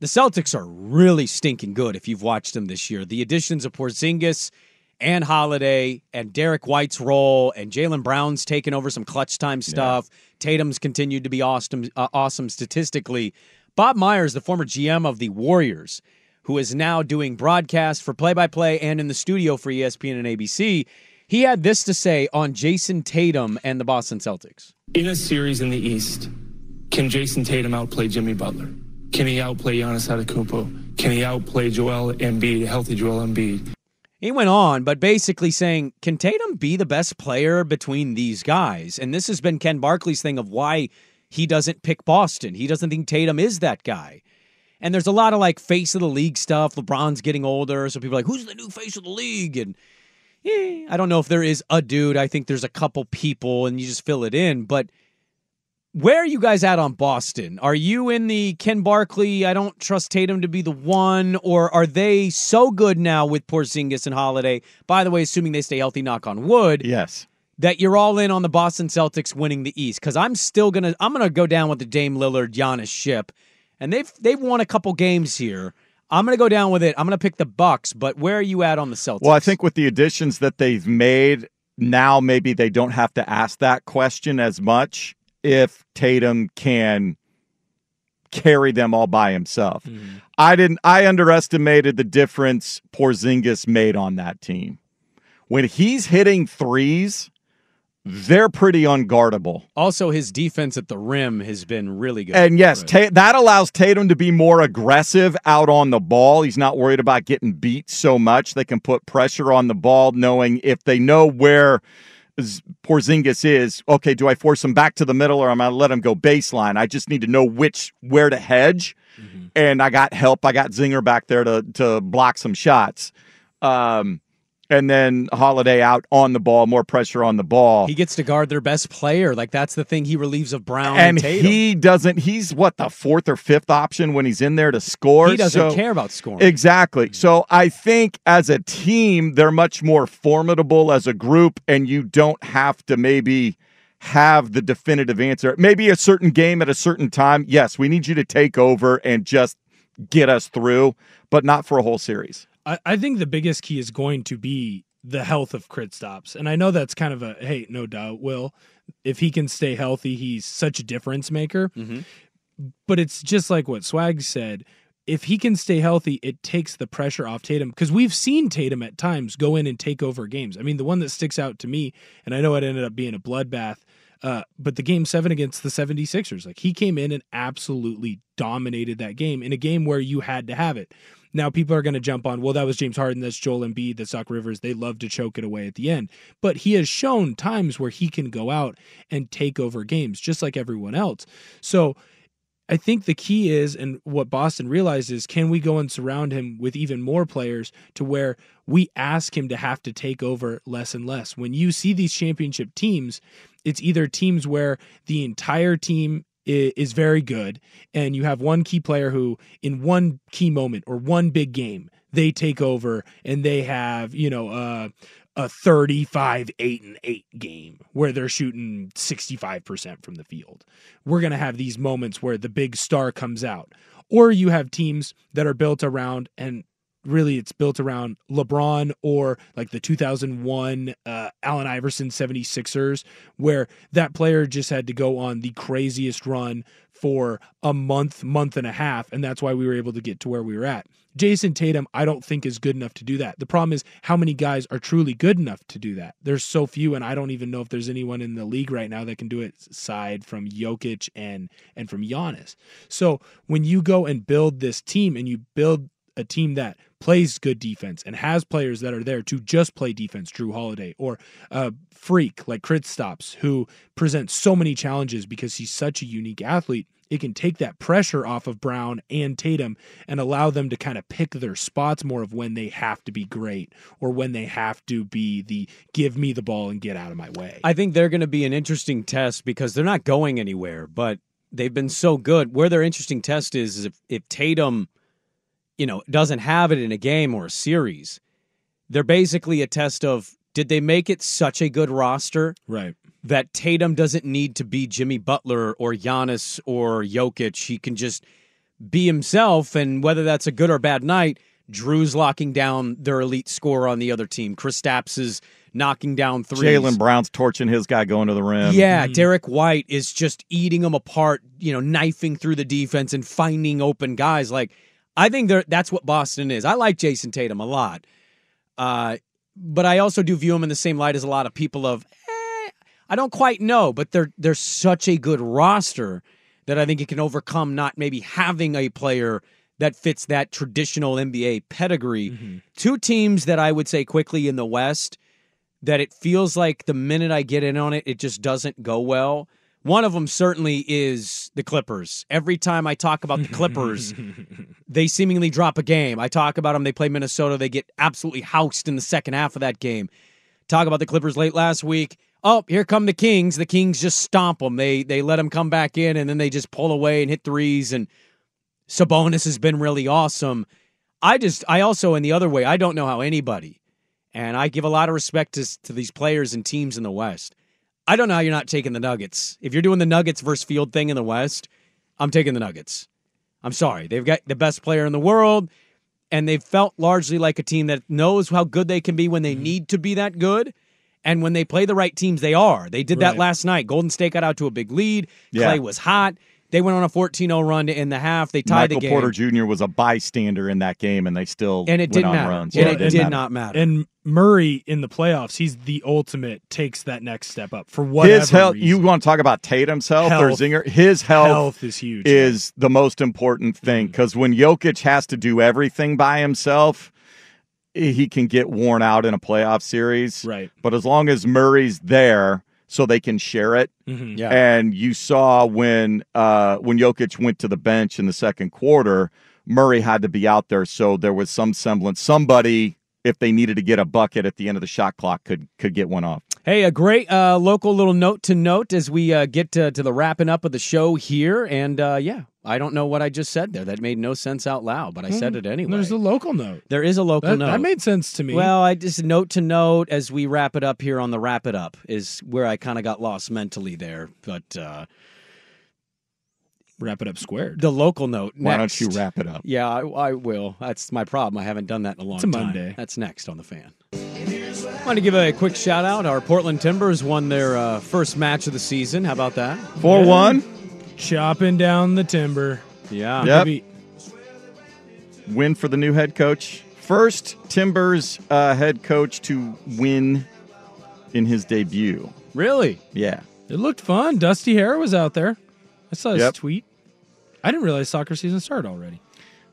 The Celtics are really stinking good if you've watched them this year. The additions of Porzingis and Holiday and Derrick White's role and Jaylen Brown's taken over some clutch time stuff. Tatum's continued to be awesome, uh, awesome statistically. Bob Myers, the former GM of the Warriors, who is now doing broadcast for play by play and in the studio for ESPN and ABC, he had this to say on Jayson Tatum and the Boston Celtics. In a series in the East, can Jayson Tatum outplay Jimmy Butler? Can he outplay Giannis Antetokounmpo? Can he outplay Joel Embiid, healthy Joel Embiid? He went on, but basically saying, can Tatum be the best player between these guys? And this has been Ken Barkley's thing of why he doesn't pick Boston. He doesn't think Tatum is that guy. And there's a lot of like face of the league stuff. LeBron's getting older, so people are like, who's the new face of the league? And eh, I don't know if there is a dude. I think there's a couple people, and you just fill it in. But where are you guys at on Boston? Are you in the Ken Barkley, I don't trust Tatum to be the one, or are they so good now with Porzingis and Holiday? By the way, assuming they stay healthy, knock on wood. Yes. That you're all in on the Boston Celtics winning the East. Because I'm still gonna I'm gonna go down with the Dame Lillard Giannis ship. And they've they've won a couple games here. I'm gonna go down with it. I'm gonna pick the Bucks, but where are you at on the Celtics? Well, I think with the additions that they've made, now maybe they don't have to ask that question as much if Tatum can carry them all by himself. Mm-hmm. I didn't I underestimated the difference Porzingis made on that team. When he's hitting threes, they're pretty unguardable. Also, his defense at the rim has been really good. And yes, Ta- that allows Tatum to be more aggressive out on the ball. He's not worried about getting beat so much. They can put pressure on the ball, knowing if they know where Porzingis is. Okay, do I force him back to the middle, or am I let him go baseline? I just need to know which where to hedge. And I got help. I got Zinger back there to to block some shots. Um, and then Holiday out on the ball, more pressure on the ball. he gets to guard their best player. Like that's the thing he relieves of Brown and, and he doesn't he's what the fourth or fifth option when he's in there to score? He doesn't So- care about scoring. exactly. Mm-hmm. So i think as a team they're much more formidable as a group and you don't have to maybe have the definitive answer. Maybe a certain game at a certain time. Yes we need you to take over and just get us through but not for a whole series I, I think the biggest key is going to be the health of Kristaps. And I know that's kind of a hey, no doubt, Will. If he can stay healthy, he's such a difference maker. But it's just like what Swag said. If he can stay healthy, it takes the pressure off Tatum because we've seen Tatum at times go in and take over games. I mean, the one that sticks out to me, and I know it ended up being a bloodbath, uh, but the game seven against the 76ers, like he came in and absolutely dominated that game in a game where you had to have it. Now people are going to jump on, well, that was James Harden, that's Joel Embiid, that's Doc Rivers. They love to choke it away at the end. But he has shown times where he can go out and take over games, just like everyone else. So I think the key is, and what Boston realizes, can we go and surround him with even more players to where we ask him to have to take over less and less? When you see these championship teams, it's either teams where the entire team is very good, and you have one key player who, in one key moment or one big game, they take over and they have, you know, a 35 8 and 8 game where they're shooting 65% from the field. We're going to have these moments where the big star comes out. Or you have teams that are built around and really it's built around LeBron or like the 2001 uh, Allen Iverson 76ers where that player just had to go on the craziest run for a month, month and a half and that's why we were able to get to where we were at. Jayson Tatum, I don't think is good enough to do that. The problem is how many guys are truly good enough to do that. There's so few, and I don't even know if there's anyone in the league right now that can do it. Aside from Jokic and and from Giannis. So when you go and build this team, and you build a team that plays good defense and has players that are there to just play defense, Jrue Holiday, or a freak like Kristaps, who presents so many challenges because he's such a unique athlete. It can take that pressure off of Brown and Tatum and allow them to kind of pick their spots more of when they have to be great or when they have to be the give me the ball and get out of my way. I think they're going to be an interesting test because they're not going anywhere, but they've been so good. Where their interesting test is, is if, if Tatum, you know, doesn't have it in a game or a series, they're basically a test of did they make it such a good roster right that Tatum doesn't need to be Jimmy Butler or Giannis or Jokic. He can just be himself, and whether that's a good or bad night, Jrue's locking down their elite scorer on the other team. Kristaps is knocking down three. Jaylen Brown's torching his guy going to the rim. Yeah, mm-hmm. Derrick White is just eating them apart, you know, knifing through the defense and finding open guys. Like, I think that's what Boston is. I like Jayson Tatum a lot. Uh, but I also do view him in the same light as a lot of people of, eh, I don't quite know, but they're they're such a good roster that I think it can overcome not maybe having a player that fits that traditional NBA pedigree. Two teams that I would say quickly in the West that it feels like the minute I get in on it, it just doesn't go well. One of them certainly is the Clippers. Every time I talk about the Clippers, they seemingly drop a game. I talk about them, they play Minnesota, they get absolutely housed in the second half of that game. Talk about the Clippers late last week. Oh, here come the Kings. The Kings just stomp them. They they let them come back in, and then they just pull away and hit threes. And Sabonis has been really awesome. I just I also in the other way I don't know how anybody, and I give a lot of respect to to these players and teams in the West. I don't know how you're not taking the Nuggets. If you're doing the Nuggets versus Field thing in the West, I'm taking the Nuggets. I'm sorry. They've got the best player in the world, and they've felt largely like a team that knows how good they can be when they mm-hmm. need to be that good. And when they play the right teams, they are. They did that Right. last night. Golden State got out to a big lead. Yeah. Clay was hot. They went on a 14-0 run to end the half. They tied Michael the game. Michael Porter Jr. was a bystander in that game, and they still And it went didn't on matter. runs. And Yeah, it didn't did matter. not matter. And Murray in the playoffs, he's the ultimate. Takes that next step up for whatever his health. reason. You want to talk about Tatum's health, or Zinger? His health, Health is huge, Is the most important mm-hmm. thing because when Jokic has to do everything by himself, he can get worn out in a playoff series. Right. But as long as Murray's there, so they can share it. Mhm. Yeah. And you saw when uh, when Jokic went to the bench in the second quarter, Murray had to be out there, so there was some semblance. Somebody, if they needed to get a bucket at the end of the shot clock, could could get one off. Hey, a great uh, local little note to note as we uh, get to, to the wrapping up of the show here. And uh, yeah, I don't know what I just said there. That made no sense out loud, but I said it anyway. There's a local note. There is a local That, note. that made sense to me. Well, I just note to note as we wrap it up here on the wrap it up is where I kind of got lost mentally there. But uh, wrap it up squared. the local note. Why next. don't you wrap it up? Yeah, I, I will. That's my problem. I haven't done that in a long It's a time. Monday. That's next on the fan. I want to give a quick shout out. Our Portland Timbers won their uh, first match of the season. How about that? Four one. Chopping down the timber. Yeah. Yep. Maybe- Win for the new head coach. First Timbers uh, head coach to win in his debut. Really? Yeah. It looked fun. Dusty Hare was out there. I saw his Yep. tweet. I didn't realize soccer season started already.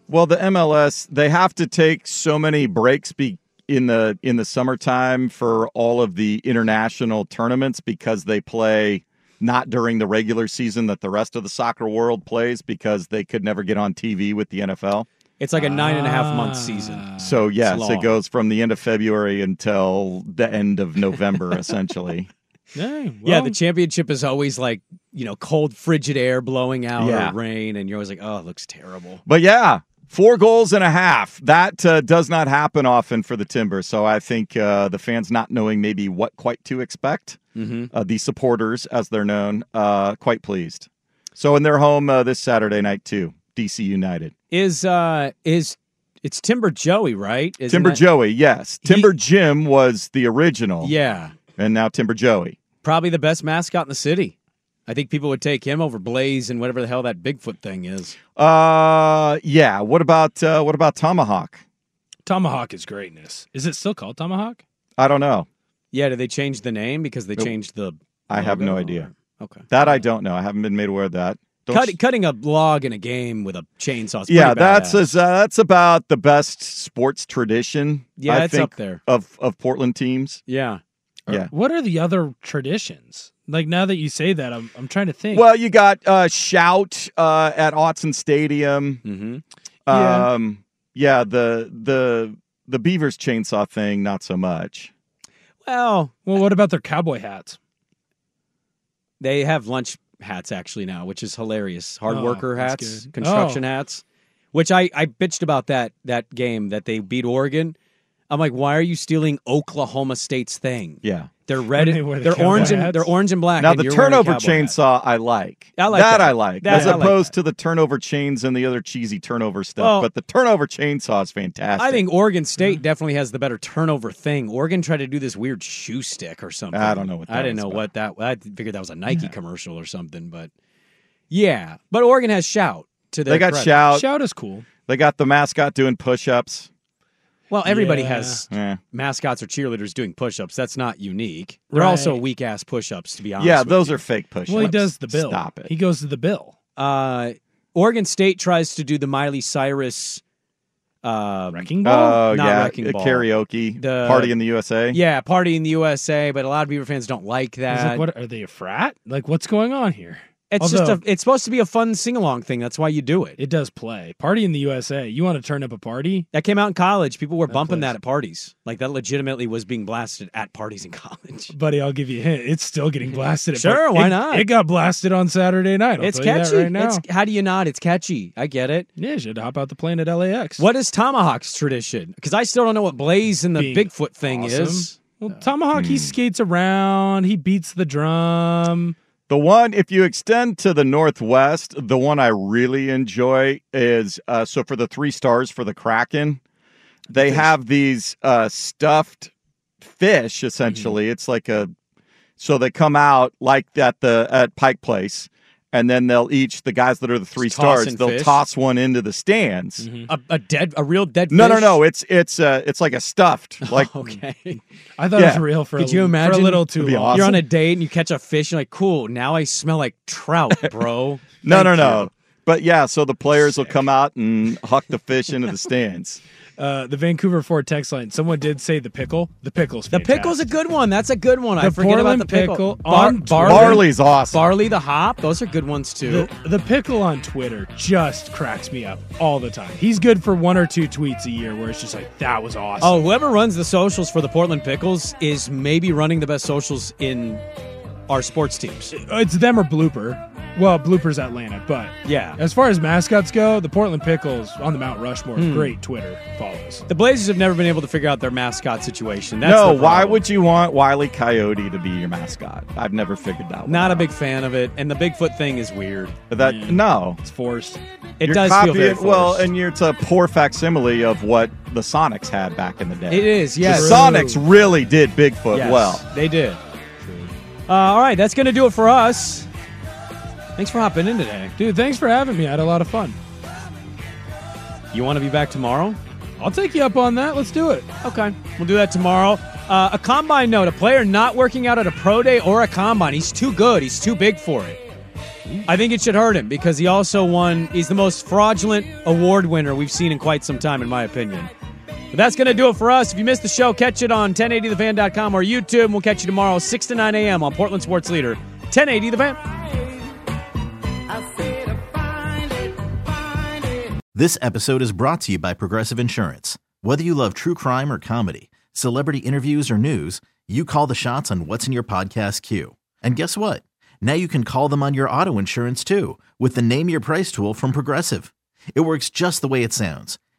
Well, the MLS they have to take so many breaks be in the in the summertime for all of the international tournaments because they play not during the regular season that the rest of the soccer world plays because they could never get on TV with the NFL. It's like a nine and a half month season. Ah. So yes, it goes from the end of February until the end of November, essentially. Hey, yeah, well, the championship is always like, you know, cold, frigid air blowing out Yeah. or rain, and you're always like, oh, it looks terrible. But yeah, four goals and a half. That uh, does not happen often for the Timbers. So I think uh, the fans not knowing maybe what quite to expect, Mm-hmm. uh, the supporters, as they're known, uh, quite pleased. So in their home uh, this Saturday night too, DC United. Is uh is it's Timber Joey, right? Isn't Timber that- Joey, yes. Timber Jim was the original. Yeah. And now Timber Joey. Probably the best mascot in the city. I think people would take him over Blaze and whatever the hell that Bigfoot thing is. Uh yeah. What about uh, what about Tomahawk? Tomahawk is greatness. Is it still called Tomahawk? I don't know. Yeah, did they change the name because they Nope. changed the I have no idea. or- Okay. That I don't know. I haven't been made aware of that. Don't Cut, cutting a log in a game with a chainsaw. is yeah, that's badass. as, uh, that's about the best sports tradition. Yeah, I it's think, up there. of of Portland teams. yeah. Yeah. What are the other traditions? Like now that you say that, I'm I'm trying to think. Well, you got uh, shout uh, at Autzen Stadium. Mm-hmm. Yeah. Um, yeah, the the the Beavers chainsaw thing, not so much. Well, well, what about their cowboy hats? They have lunch hats actually now, which is hilarious. Hard Oh, worker hats, construction Oh. hats. Which I, I bitched about that that game that they beat Oregon. I'm like, why are you stealing Oklahoma State's thing? Yeah. They're red. They the they're cowboy orange and they're orange and black. Now and the you're wearing a turnover cowboy hat. chainsaw, I like. I like that. I like, That- as I like opposed to the turnover chains and the other cheesy turnover stuff. Well- but the turnover chainsaw is fantastic. I think Oregon State definitely has the better turnover thing. Oregon tried to do this weird shoe stick or something. I don't know what I didn't know about. what that. I figured that was a Nike commercial or something, but yeah. But Oregon has shout to their they got credit. shout. Shout is cool. They got the mascot doing push-ups. Well, everybody Yeah. has Yeah. mascots or cheerleaders doing push-ups. That's not unique. They're Right. also weak ass push-ups, to be honest. Yeah, with those you. are fake push-ups. Well, he does the bill. Stop it. He goes to the bill. Uh, Oregon State tries to do the Miley Cyrus. Uh, Wrecking ball. Oh Not yeah, wrecking ball. karaoke The- party in the USA. yeah, party in the USA, but a lot of Beaver fans don't like I that. like, what are they a frat? Like, what's going on here? It's just a. It's supposed to be a fun sing along thing. That's why you do it. It does play. Party in the USA. You want to turn up a party? That came out in college. People were bumping plays. that at parties. Like that legitimately was being blasted at parties in college. Buddy, I'll give you a hint. It's still getting blasted. At Sure, why It- not? It got blasted on Saturday night. I'll it's that catchy. right now. It's, how do you not? It's catchy. I get it. yeah, you should hop out the plane at LAX. What is Tomahawk's tradition? Because I still don't know what Blaze and the Being Bigfoot thing awesome. is. Well, Tomahawk, Hmm. he skates around. He beats the drum. The one, if you extend to the northwest, the one I really enjoy is uh, so for the three stars for the Kraken, they have these uh, stuffed fish. Essentially, it's like a so they come out like at the at Pike Place, and then they'll each the guys that are the three stars they'll fish? toss one into the stands. A, a dead, a real dead. No, no, fish? no. It's it's uh it's like a stuffed like okay. I thought Yeah. it was real for Could a, you imagine for a little too be long. awesome. You're on a date and you catch a fish. You're like, cool. Now I smell like trout, bro. no, no, Thank no. you. But yeah, so the players will come out and huck the fish into the stands. Uh, the Vancouver Ford text line. Someone did say the pickle. The pickle's The pickle's a good one. That's a good one. I The forget about the pickle. pickle Bar- on barley, Barley's awesome. barley, the hop. Those are good ones too. The, the pickle on Twitter just cracks me up all the time. He's good for one or two tweets a year where it's just like, that was awesome. Oh, whoever runs the socials for the Portland Pickles is maybe running the best socials in our sports teams. It's them or Blooper. Well, Blooper's Atlanta, but Yeah. as far as mascots go, the Portland Pickles on the Mount Rushmore, Hmm. great Twitter follows. The Blazers have never been able to figure out their mascot situation. That's no, why would you want Wiley Coyote to be your mascot? I've never figured that one Not a big fan of it, and the Bigfoot thing is weird. But that no. It's forced. It You're does feel copying- very forced. well, and you're, it's a poor facsimile of what the Sonics had back in the day. It is, yes. The Sonics really did Bigfoot Yes, well. They did. Uh, all right, that's going to do it for us. Thanks for hopping in today. Dude, thanks for having me. I had a lot of fun. You want to be back tomorrow? I'll take you up on that. Let's do it. Okay, we'll do that tomorrow. Uh, a combine note: a player not working out at a pro day or a combine, he's too good. He's too big for it. I think it should hurt him because he also won. He's the most fraudulent award winner we've seen in quite some time, in my opinion. But that's going to do it for us. If you missed the show, catch it on 1080thefan.com or YouTube. We'll catch you tomorrow, 6 to 9 a.m. on Portland Sports Leader, 1080 The Fan. This episode is brought to you by Progressive Insurance. Whether you love true crime or comedy, celebrity interviews or news, you call the shots on what's in your podcast queue. And guess what? Now you can call them on your auto insurance too with the Name Your Price tool from Progressive. It works just the way it sounds.